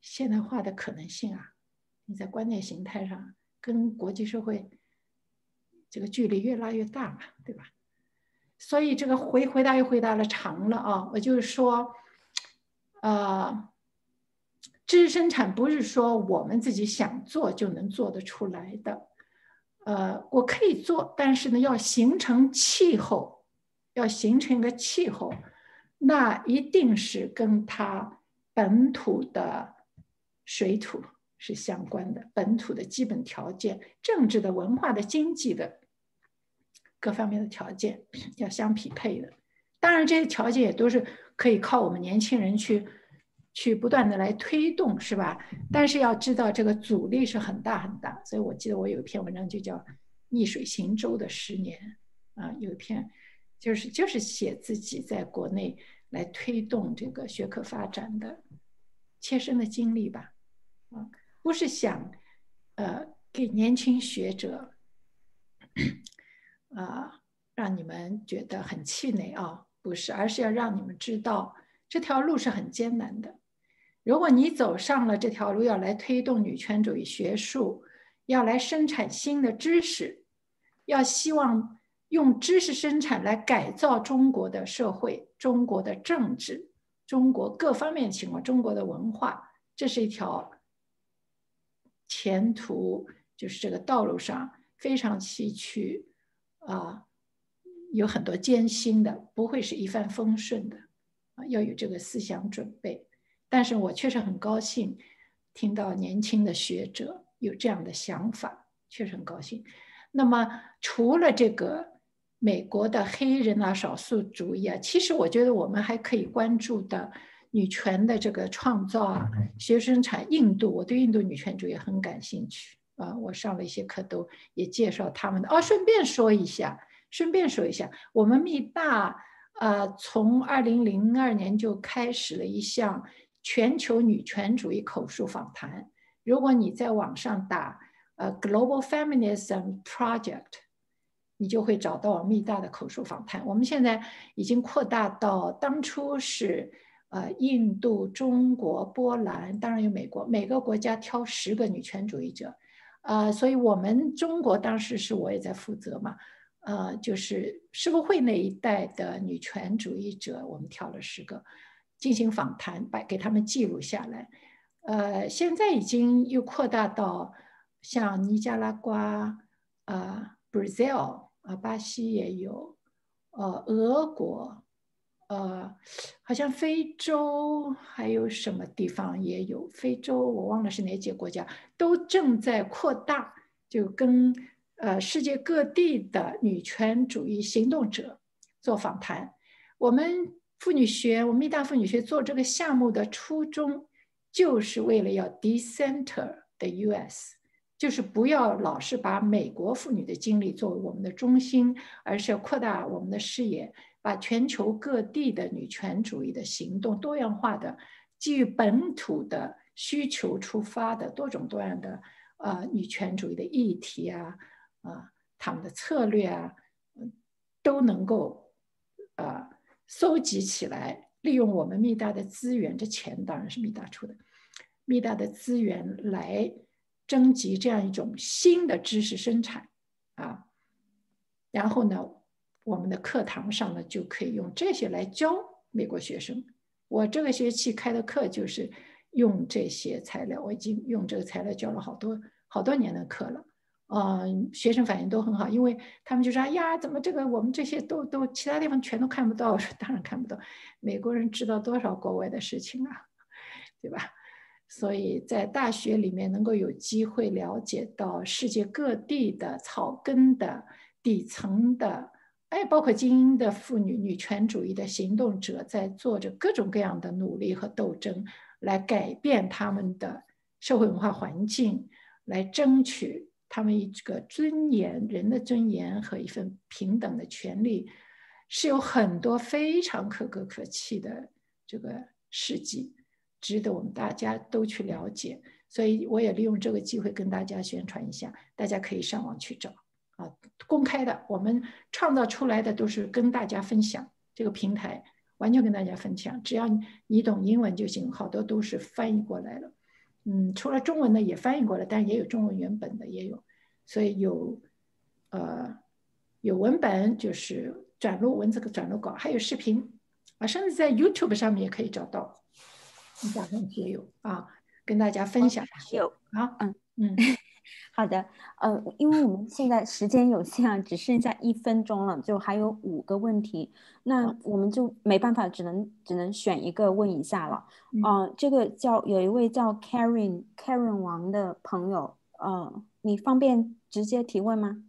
现代化的可能性啊？你在观念形态上跟国际社会这个距离越拉越大嘛，对吧？所以这个回回答又回答了长了啊！我就是说，呃，知识生产不是说我们自己想做就能做得出来的，呃，我可以做，但是呢，要形成气候。要形成一个气候，那一定是跟它本土的水土是相关的，本土的基本条件、政治的、文化的、经济的各方面的条件 要相匹配的。当然，这些条件也都是可以靠我们年轻人去去不断的来推动，是吧？但是要知道，这个阻力是很大很大。所以我记得我有一篇文章就叫《逆水行舟的十年》啊，有一篇。就是就是写自己在国内来推动这个学科发展的切身的经历吧，啊，不是想呃给年轻学者啊让你们觉得很气馁啊，不是，而是要让你们知道这条路是很艰难的。如果你走上了这条路，要来推动女权主义学术，要来生产新的知识，要希望。用知识生产来改造中国的社会、中国的政治、中国各方面情况、中国的文化，这是一条前途，就是这个道路上非常崎岖啊，有很多艰辛的，不会是一帆风顺的啊，要有这个思想准备。但是我确实很高兴听到年轻的学者有这样的想法，确实很高兴。那么除了这个。美国的黑人啊，少数主义啊，其实我觉得我们还可以关注的女权的这个创造啊，学生产印度，我对印度女权主义很感兴趣啊，我上了一些课都也介绍他们的哦。顺便说一下，顺便说一下，我们密大呃从二零零二年就开始了一项全球女权主义口述访谈，如果你在网上打呃 Global Feminism Project。你就会找到密大的口述访谈。我们现在已经扩大到当初是呃印度、中国、波兰，当然有美国，每个国家挑十个女权主义者，呃，所以我们中国当时是我也在负责嘛，呃，就是世博会那一代的女权主义者，我们挑了十个进行访谈，把给他们记录下来。呃，现在已经又扩大到像尼加拉瓜啊，Brazil。啊，巴西也有，呃，俄国，呃，好像非洲还有什么地方也有，非洲我忘了是哪几个国家，都正在扩大，就跟呃世界各地的女权主义行动者做访谈。我们妇女学，我们密大妇女学做这个项目的初衷，就是为了要 decenter the U.S. 就是不要老是把美国妇女的经历作为我们的中心，而是要扩大我们的视野，把全球各地的女权主义的行动多样化的，基于本土的需求出发的多种多样的呃女权主义的议题啊啊他们的策略啊，都能够啊搜集起来，利用我们密大的资源，这钱当然是密大出的，密大的资源来。征集这样一种新的知识生产啊，然后呢，我们的课堂上呢就可以用这些来教美国学生。我这个学期开的课就是用这些材料，我已经用这个材料教了好多好多年的课了。嗯，学生反应都很好，因为他们就说：“哎呀，怎么这个我们这些都都其他地方全都看不到？”我说：“当然看不到，美国人知道多少国外的事情啊，对吧？”所以在大学里面能够有机会了解到世界各地的草根的底层的，哎，包括精英的妇女、女权主义的行动者，在做着各种各样的努力和斗争，来改变他们的社会文化环境，来争取他们一个尊严、人的尊严和一份平等的权利，是有很多非常可歌可泣的这个事迹。值得我们大家都去了解，所以我也利用这个机会跟大家宣传一下，大家可以上网去找啊，公开的，我们创造出来的都是跟大家分享，这个平台完全跟大家分享，只要你懂英文就行，好多都是翻译过来了，嗯，除了中文的也翻译过了，但也有中文原本的也有，所以有呃有文本就是转录文字的转录稿，还有视频啊，甚至在 YouTube 上面也可以找到。你讲的也有啊，跟大家分享有啊，嗯嗯，好的，呃，因为我们现在时间有限啊，只剩下一分钟了，就还有五个问题，那我们就没办法，只能只能选一个问一下了。呃，这个叫有一位叫 Karen Karen 王的朋友，呃，你方便直接提问吗？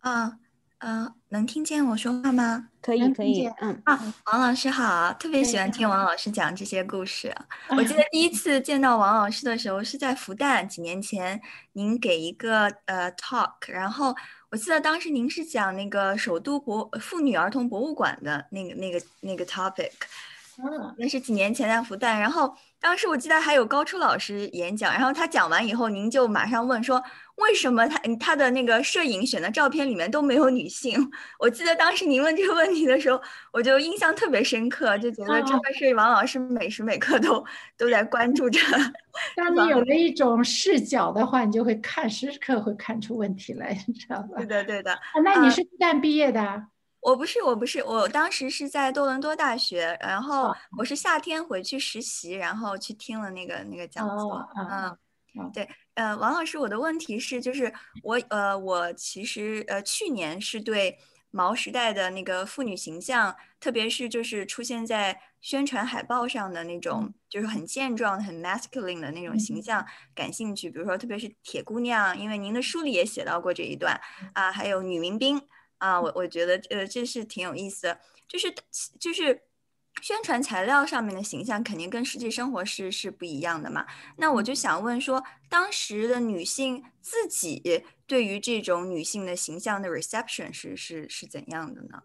啊。嗯，能听见我说话吗？可以，可以。嗯啊，王老师好，特别喜欢听王老师讲这些故事。我记得第一次见到王老师的时候是在复旦，几年前，您给一个呃 talk，然后我记得当时您是讲那个首都博妇女儿童博物馆的那个那个那个 topic。嗯，那是几年前在复旦，然后当时我记得还有高初老师演讲，然后他讲完以后，您就马上问说，为什么他他的那个摄影选的照片里面都没有女性？我记得当时您问这个问题的时候，我就印象特别深刻，就觉得真的是王老师每时每刻都都在关注着。当你有了一种视角的话，你就会看时刻会看出问题来，你知道吧？对的，对的。那你是复旦毕业的？我不是，我不是，我当时是在多伦多大学，然后我是夏天回去实习，然后去听了那个那个讲座。嗯，对，呃，王老师，我的问题是，就是我呃，我其实呃，去年是对毛时代的那个妇女形象，特别是就是出现在宣传海报上的那种，就是很健壮、很 masculine 的那种形象感兴趣。比如说，特别是铁姑娘，因为您的书里也写到过这一段啊，还有女民兵。啊，我我觉得呃这是挺有意思的，就是就是宣传材料上面的形象肯定跟实际生活是是不一样的嘛。那我就想问说，当时的女性自己对于这种女性的形象的 reception 是是是怎样的呢？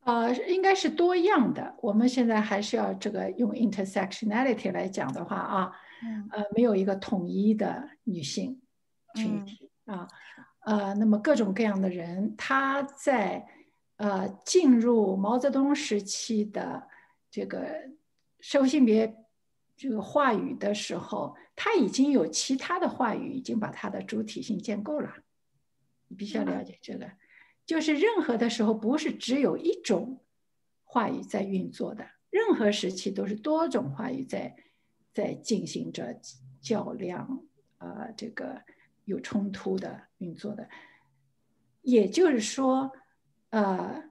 呃，应该是多样的。我们现在还是要这个用 intersectionality 来讲的话啊，呃，没有一个统一的女性群体啊。呃，那么各种各样的人，他在呃进入毛泽东时期的这个社会性别这个话语的时候，他已经有其他的话语已经把他的主体性建构了。你必须要了解这个，就是任何的时候不是只有一种话语在运作的，任何时期都是多种话语在在进行着较量，呃，这个。有冲突的运作的，也就是说，呃，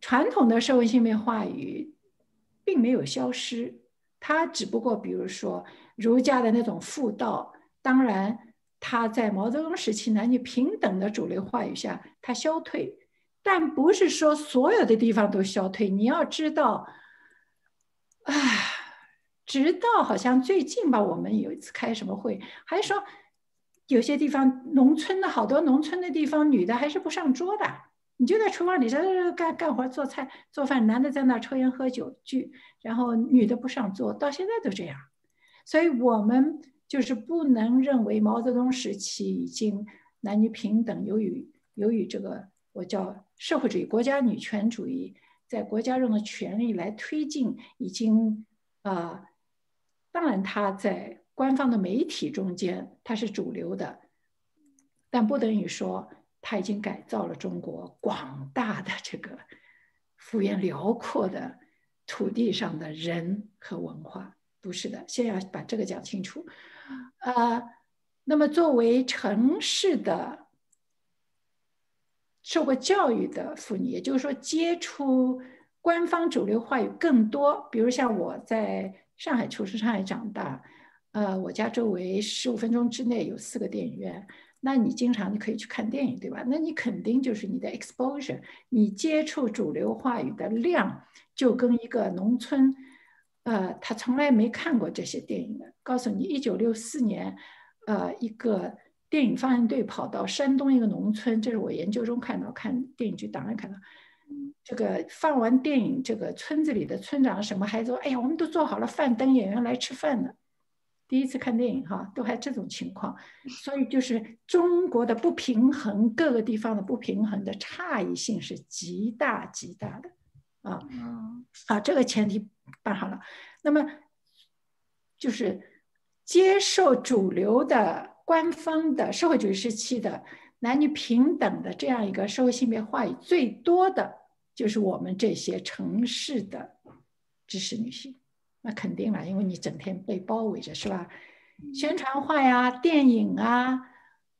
传统的社会性别话语并没有消失，它只不过，比如说儒家的那种妇道，当然它在毛泽东时期男女平等的主流话语下，它消退，但不是说所有的地方都消退。你要知道，啊，直到好像最近吧，我们有一次开什么会，还说。有些地方，农村的好多农村的地方，女的还是不上桌的，你就在厨房里这干干活、做菜、做饭，男的在那抽烟喝酒聚，然后女的不上桌，到现在都这样。所以我们就是不能认为毛泽东时期已经男女平等，由于由于这个我叫社会主义国家女权主义在国家中的权力来推进，已经啊，当然他在。官方的媒体中间，它是主流的，但不等于说它已经改造了中国广大的这个幅员辽阔的土地上的人和文化，不是的。先要把这个讲清楚。啊，那么作为城市的受过教育的妇女，也就是说接触官方主流话语更多，比如像我在上海出生、上海长大。呃，我家周围十五分钟之内有四个电影院，那你经常你可以去看电影，对吧？那你肯定就是你的 exposure，你接触主流话语的量，就跟一个农村，呃，他从来没看过这些电影的。告诉你，一九六四年，呃，一个电影放映队跑到山东一个农村，这是我研究中看到，看电影局档案看到，这个放完电影，这个村子里的村长什么还说，哎呀，我们都做好了饭，等演员来吃饭呢。第一次看电影哈，都还这种情况，所以就是中国的不平衡，各个地方的不平衡的差异性是极大极大的，啊，好，这个前提办好了，那么就是接受主流的官方的社会主义时期的男女平等的这样一个社会性别话语最多的就是我们这些城市的知识女性。那肯定了，因为你整天被包围着，是吧？宣传画呀、电影啊、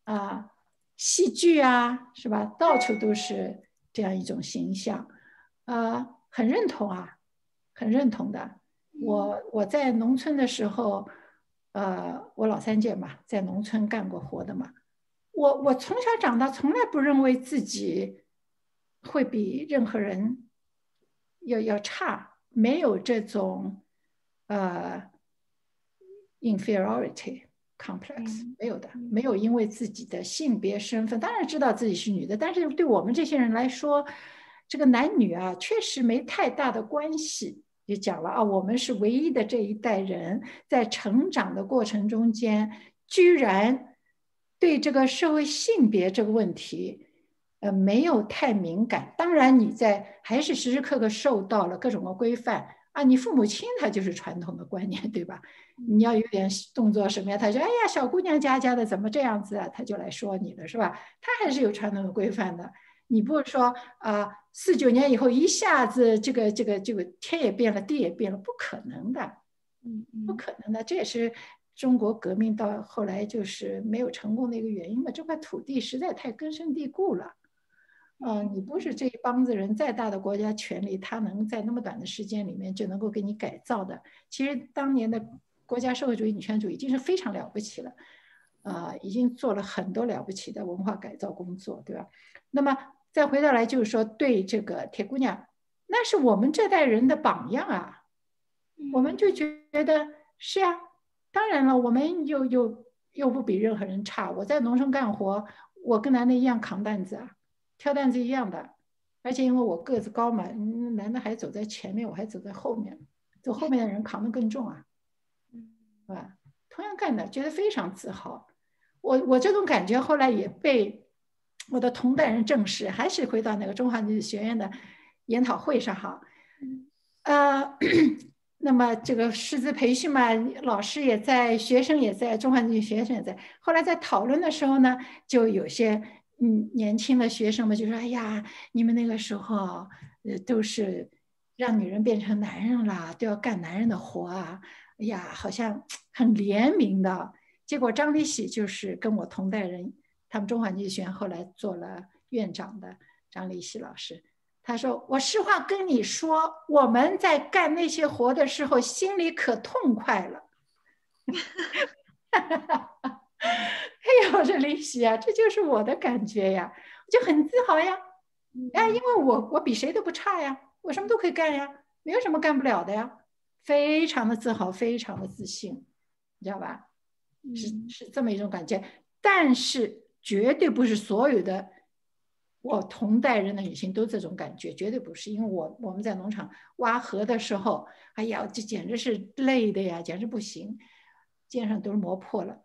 啊戏剧啊，是吧？到处都是这样一种形象，啊，很认同啊，很认同的。我我在农村的时候，呃，我老三届嘛，在农村干过活的嘛。我我从小长大，从来不认为自己会比任何人要要差，没有这种。呃，inferiority complex 没有的，没有因为自己的性别身份，当然知道自己是女的，但是对我们这些人来说，这个男女啊，确实没太大的关系。也讲了啊，我们是唯一的这一代人，在成长的过程中间，居然对这个社会性别这个问题，呃，没有太敏感。当然，你在还是时时刻刻受到了各种的规范。啊，你父母亲他就是传统的观念，对吧？你要有点动作什么呀？他说：“哎呀，小姑娘家家的怎么这样子啊？”他就来说你了，是吧？他还是有传统的规范的。你不是说啊，四九年以后一下子这个这个这个天也变了，地也变了，不可能的，嗯不可能的。这也是中国革命到后来就是没有成功的一个原因嘛。这块土地实在太根深蒂固了。嗯，你不是这一帮子人再大的国家权力，他能在那么短的时间里面就能够给你改造的。其实当年的国家社会主义女权主义已经是非常了不起了，啊，已经做了很多了不起的文化改造工作，对吧？那么再回到来就是说，对这个铁姑娘，那是我们这代人的榜样啊，我们就觉得是啊。当然了，我们又又又不比任何人差。我在农村干活，我跟男的一样扛担子啊。挑担子一样的，而且因为我个子高嘛，男的还走在前面，我还走在后面，走后面的人扛得更重啊，是吧？同样干的，觉得非常自豪。我我这种感觉后来也被我的同代人证实，还是回到那个中华女子学院的研讨会上哈，呃，那么这个师资培训嘛，老师也在，学生也在，中华女子学生也在。后来在讨论的时候呢，就有些。嗯，年轻的学生们就说：“哎呀，你们那个时候，呃，都是让女人变成男人了，都要干男人的活啊！哎呀，好像很怜悯的。结果张立喜就是跟我同代人，他们中华女学院后来做了院长的张立喜老师，他说：我实话跟你说，我们在干那些活的时候，心里可痛快了。”哈哈哈哈哈 哎呀，我说李喜啊，这就是我的感觉呀，我就很自豪呀。哎，因为我我比谁都不差呀，我什么都可以干呀，没有什么干不了的呀，非常的自豪，非常的自信，你知道吧？是是这么一种感觉。但是绝对不是所有的我同代人的女性都这种感觉，绝对不是。因为我我们在农场挖河的时候，哎呀，这简直是累的呀，简直不行，肩上都是磨破了。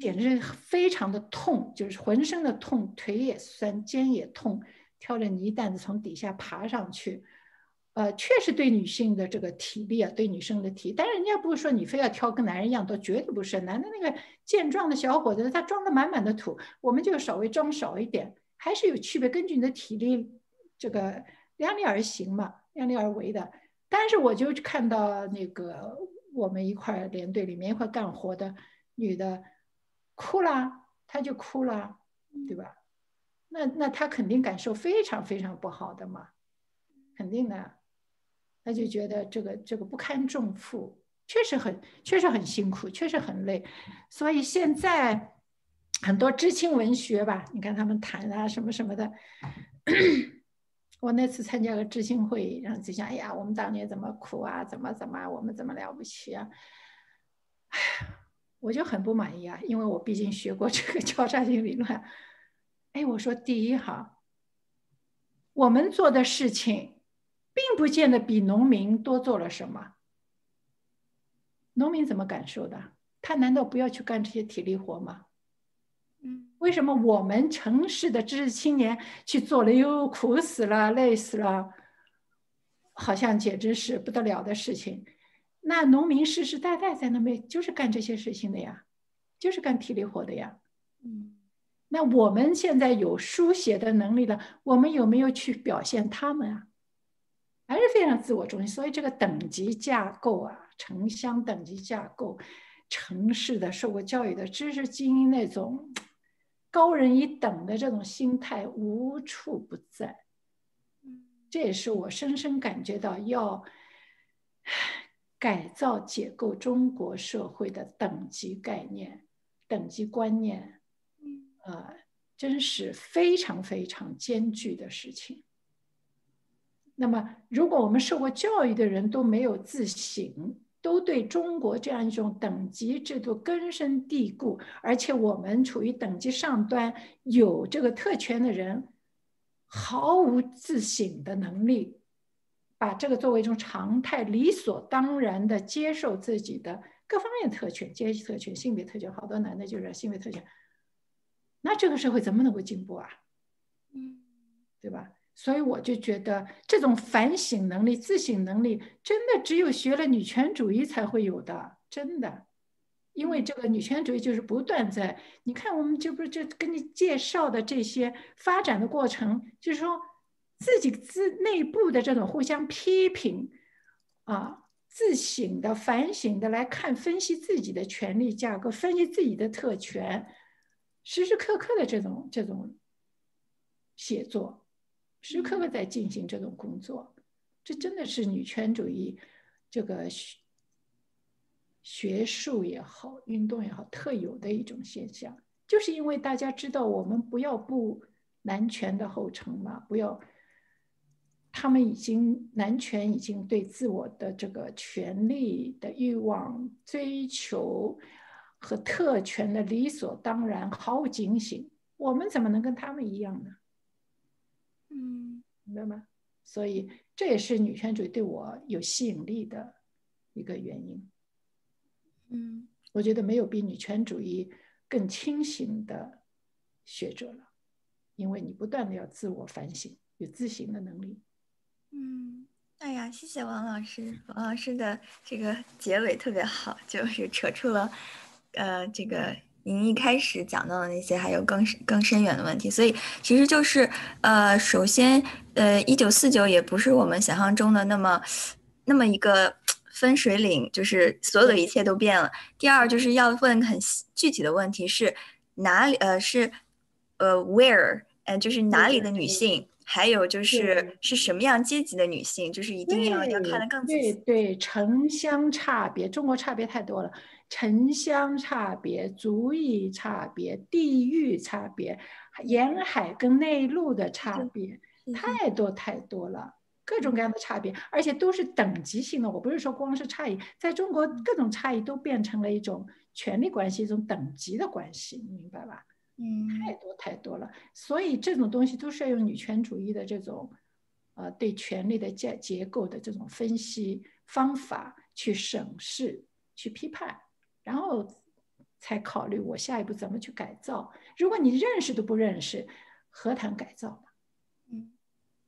简直是非常的痛，就是浑身的痛，腿也酸，肩也痛，挑着泥担子从底下爬上去，呃，确实对女性的这个体力啊，对女生的体，但是人家不是说你非要挑跟男人一样多，绝对不是。男的那个健壮的小伙子，他装的满满的土，我们就稍微装少一点，还是有区别，根据你的体力，这个量力而行嘛，量力而为的。但是我就看到那个我们一块连队里面一块干活的女的。哭了，他就哭了，对吧？那那他肯定感受非常非常不好的嘛，肯定的，他就觉得这个这个不堪重负，确实很确实很辛苦，确实很累。所以现在很多知青文学吧，你看他们谈啊什么什么的。我那次参加个知青会议，然后就想，哎呀，我们当年怎么苦啊，怎么怎么，我们怎么了不起啊？哎呀。我就很不满意啊，因为我毕竟学过这个 交叉性理论。哎，我说第一哈，我们做的事情，并不见得比农民多做了什么。农民怎么感受的？他难道不要去干这些体力活吗？嗯，为什么我们城市的知识青年去做了又苦死了、累死了，好像简直是不得了的事情？那农民世世代代在那边就是干这些事情的呀，就是干体力活的呀。嗯，那我们现在有书写的能力了，我们有没有去表现他们啊？还是非常自我中心。所以这个等级架构啊，城乡等级架构，城市的受过教育的知识精英那种高人一等的这种心态无处不在。这也是我深深感觉到要。改造解构中国社会的等级概念、等级观念，呃，真是非常非常艰巨的事情。那么，如果我们受过教育的人都没有自省，都对中国这样一种等级制度根深蒂固，而且我们处于等级上端，有这个特权的人毫无自省的能力。把这个作为一种常态，理所当然的接受自己的各方面特权、阶级特权、性别特权，好多男的就是性别特权，那这个社会怎么能够进步啊？嗯，对吧？所以我就觉得这种反省能力、自省能力，真的只有学了女权主义才会有的，真的。因为这个女权主义就是不断在，你看我们这不是就跟你介绍的这些发展的过程，就是说自己自内部的这种互相批评，啊，自省的、反省的来看、分析自己的权利架构，分析自己的特权，时时刻刻的这种这种写作，时时刻刻在进行这种工作，这真的是女权主义这个。学术也好，运动也好，特有的一种现象，就是因为大家知道我们不要步男权的后尘嘛，不要，他们已经男权已经对自我的这个权利的欲望追求和特权的理所当然，毫无警醒，我们怎么能跟他们一样呢？嗯，明白吗？所以这也是女权主义对我有吸引力的一个原因。嗯，我觉得没有比女权主义更清醒的学者了，因为你不断的要自我反省，有自省的能力。嗯，哎呀，谢谢王老师，王老师的这个结尾特别好，就是扯出了，呃，这个您一开始讲到的那些，还有更更深远的问题。所以其实就是，呃，首先，呃，一九四九也不是我们想象中的那么那么一个。分水岭就是所有的一切都变了。第二就是要问很具体的问题是哪里？呃，是呃，where？呃，就是哪里的女性？还有就是是什么样阶级的女性？就是一定要要看得更仔细。对对，城乡差别，中国差别太多了，城乡差别、族裔差别、地域差别、沿海跟内陆的差别，太多太多了。各种各样的差别，而且都是等级性的。我不是说光是差异，在中国各种差异都变成了一种权力关系，一种等级的关系，你明白吧？嗯，太多太多了。所以这种东西都是要用女权主义的这种，呃，对权力的结结构的这种分析方法去审视、去批判，然后才考虑我下一步怎么去改造。如果你认识都不认识，何谈改造呢？嗯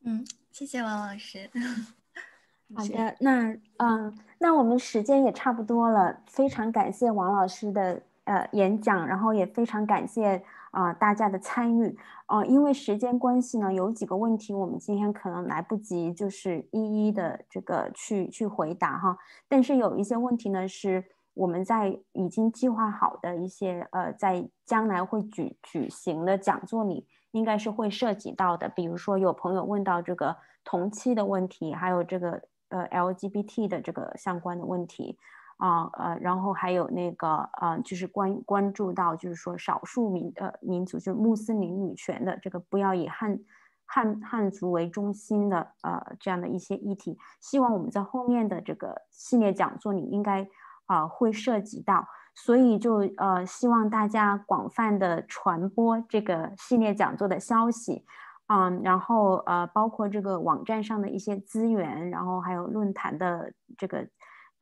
嗯。谢谢王老师。好的，那嗯，那我们时间也差不多了，非常感谢王老师的呃演讲，然后也非常感谢啊大家的参与啊，因为时间关系呢，有几个问题我们今天可能来不及就是一一的这个去去回答哈，但是有一些问题呢是我们在已经计划好的一些呃在将来会举举行的讲座里。应该是会涉及到的，比如说有朋友问到这个同期的问题，还有这个呃 LGBT 的这个相关的问题啊呃，然后还有那个呃就是关关注到就是说少数民呃民族就是穆斯林女权的这个不要以汉汉汉族为中心的呃这样的一些议题，希望我们在后面的这个系列讲座里应该啊会涉及到。所以就呃希望大家广泛的传播这个系列讲座的消息，嗯，然后呃包括这个网站上的一些资源，然后还有论坛的这个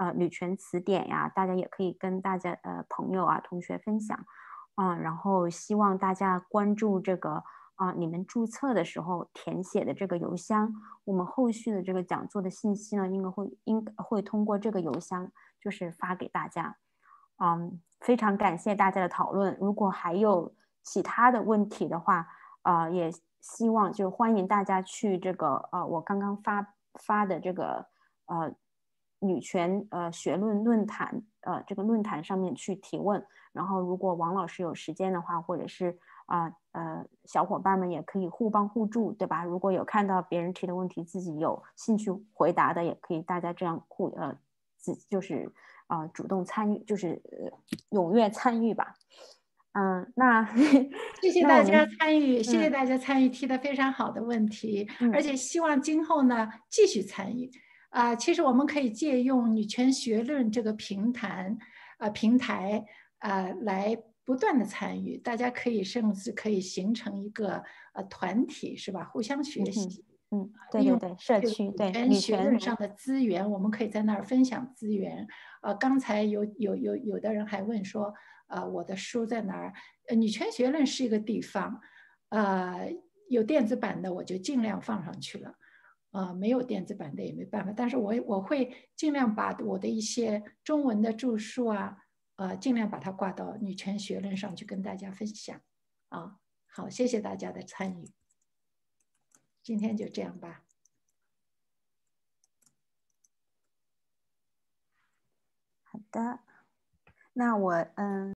呃女权词典呀，大家也可以跟大家呃朋友啊同学分享，啊，然后希望大家关注这个啊你们注册的时候填写的这个邮箱，我们后续的这个讲座的信息呢，应该会应会通过这个邮箱就是发给大家。嗯，非常感谢大家的讨论。如果还有其他的问题的话，呃，也希望就欢迎大家去这个呃，我刚刚发发的这个呃女权呃学论论坛呃这个论坛上面去提问。然后，如果王老师有时间的话，或者是啊呃小伙伴们也可以互帮互助，对吧？如果有看到别人提的问题，自己有兴趣回答的，也可以大家这样互呃自就是。啊，主动参与就是踊跃参与吧。嗯，那 谢谢大家参与，谢谢大家参与提的非常好的问题，而且希望今后呢继续参与。啊，其实我们可以借用女权学论这个平台，啊平台啊来不断的参与，大家可以甚至可以形成一个呃团体，是吧？互相学习。嗯，对对对，社区对女权学论上的资源，我们可以在那儿分享资源。呃，刚才有有有有的人还问说，呃，我的书在哪儿？呃，女权学论是一个地方，呃，有电子版的我就尽量放上去了，呃，没有电子版的也没办法。但是我我会尽量把我的一些中文的著述啊，呃尽量把它挂到女权学论上去跟大家分享。啊，好，谢谢大家的参与，今天就这样吧。好的，那我嗯。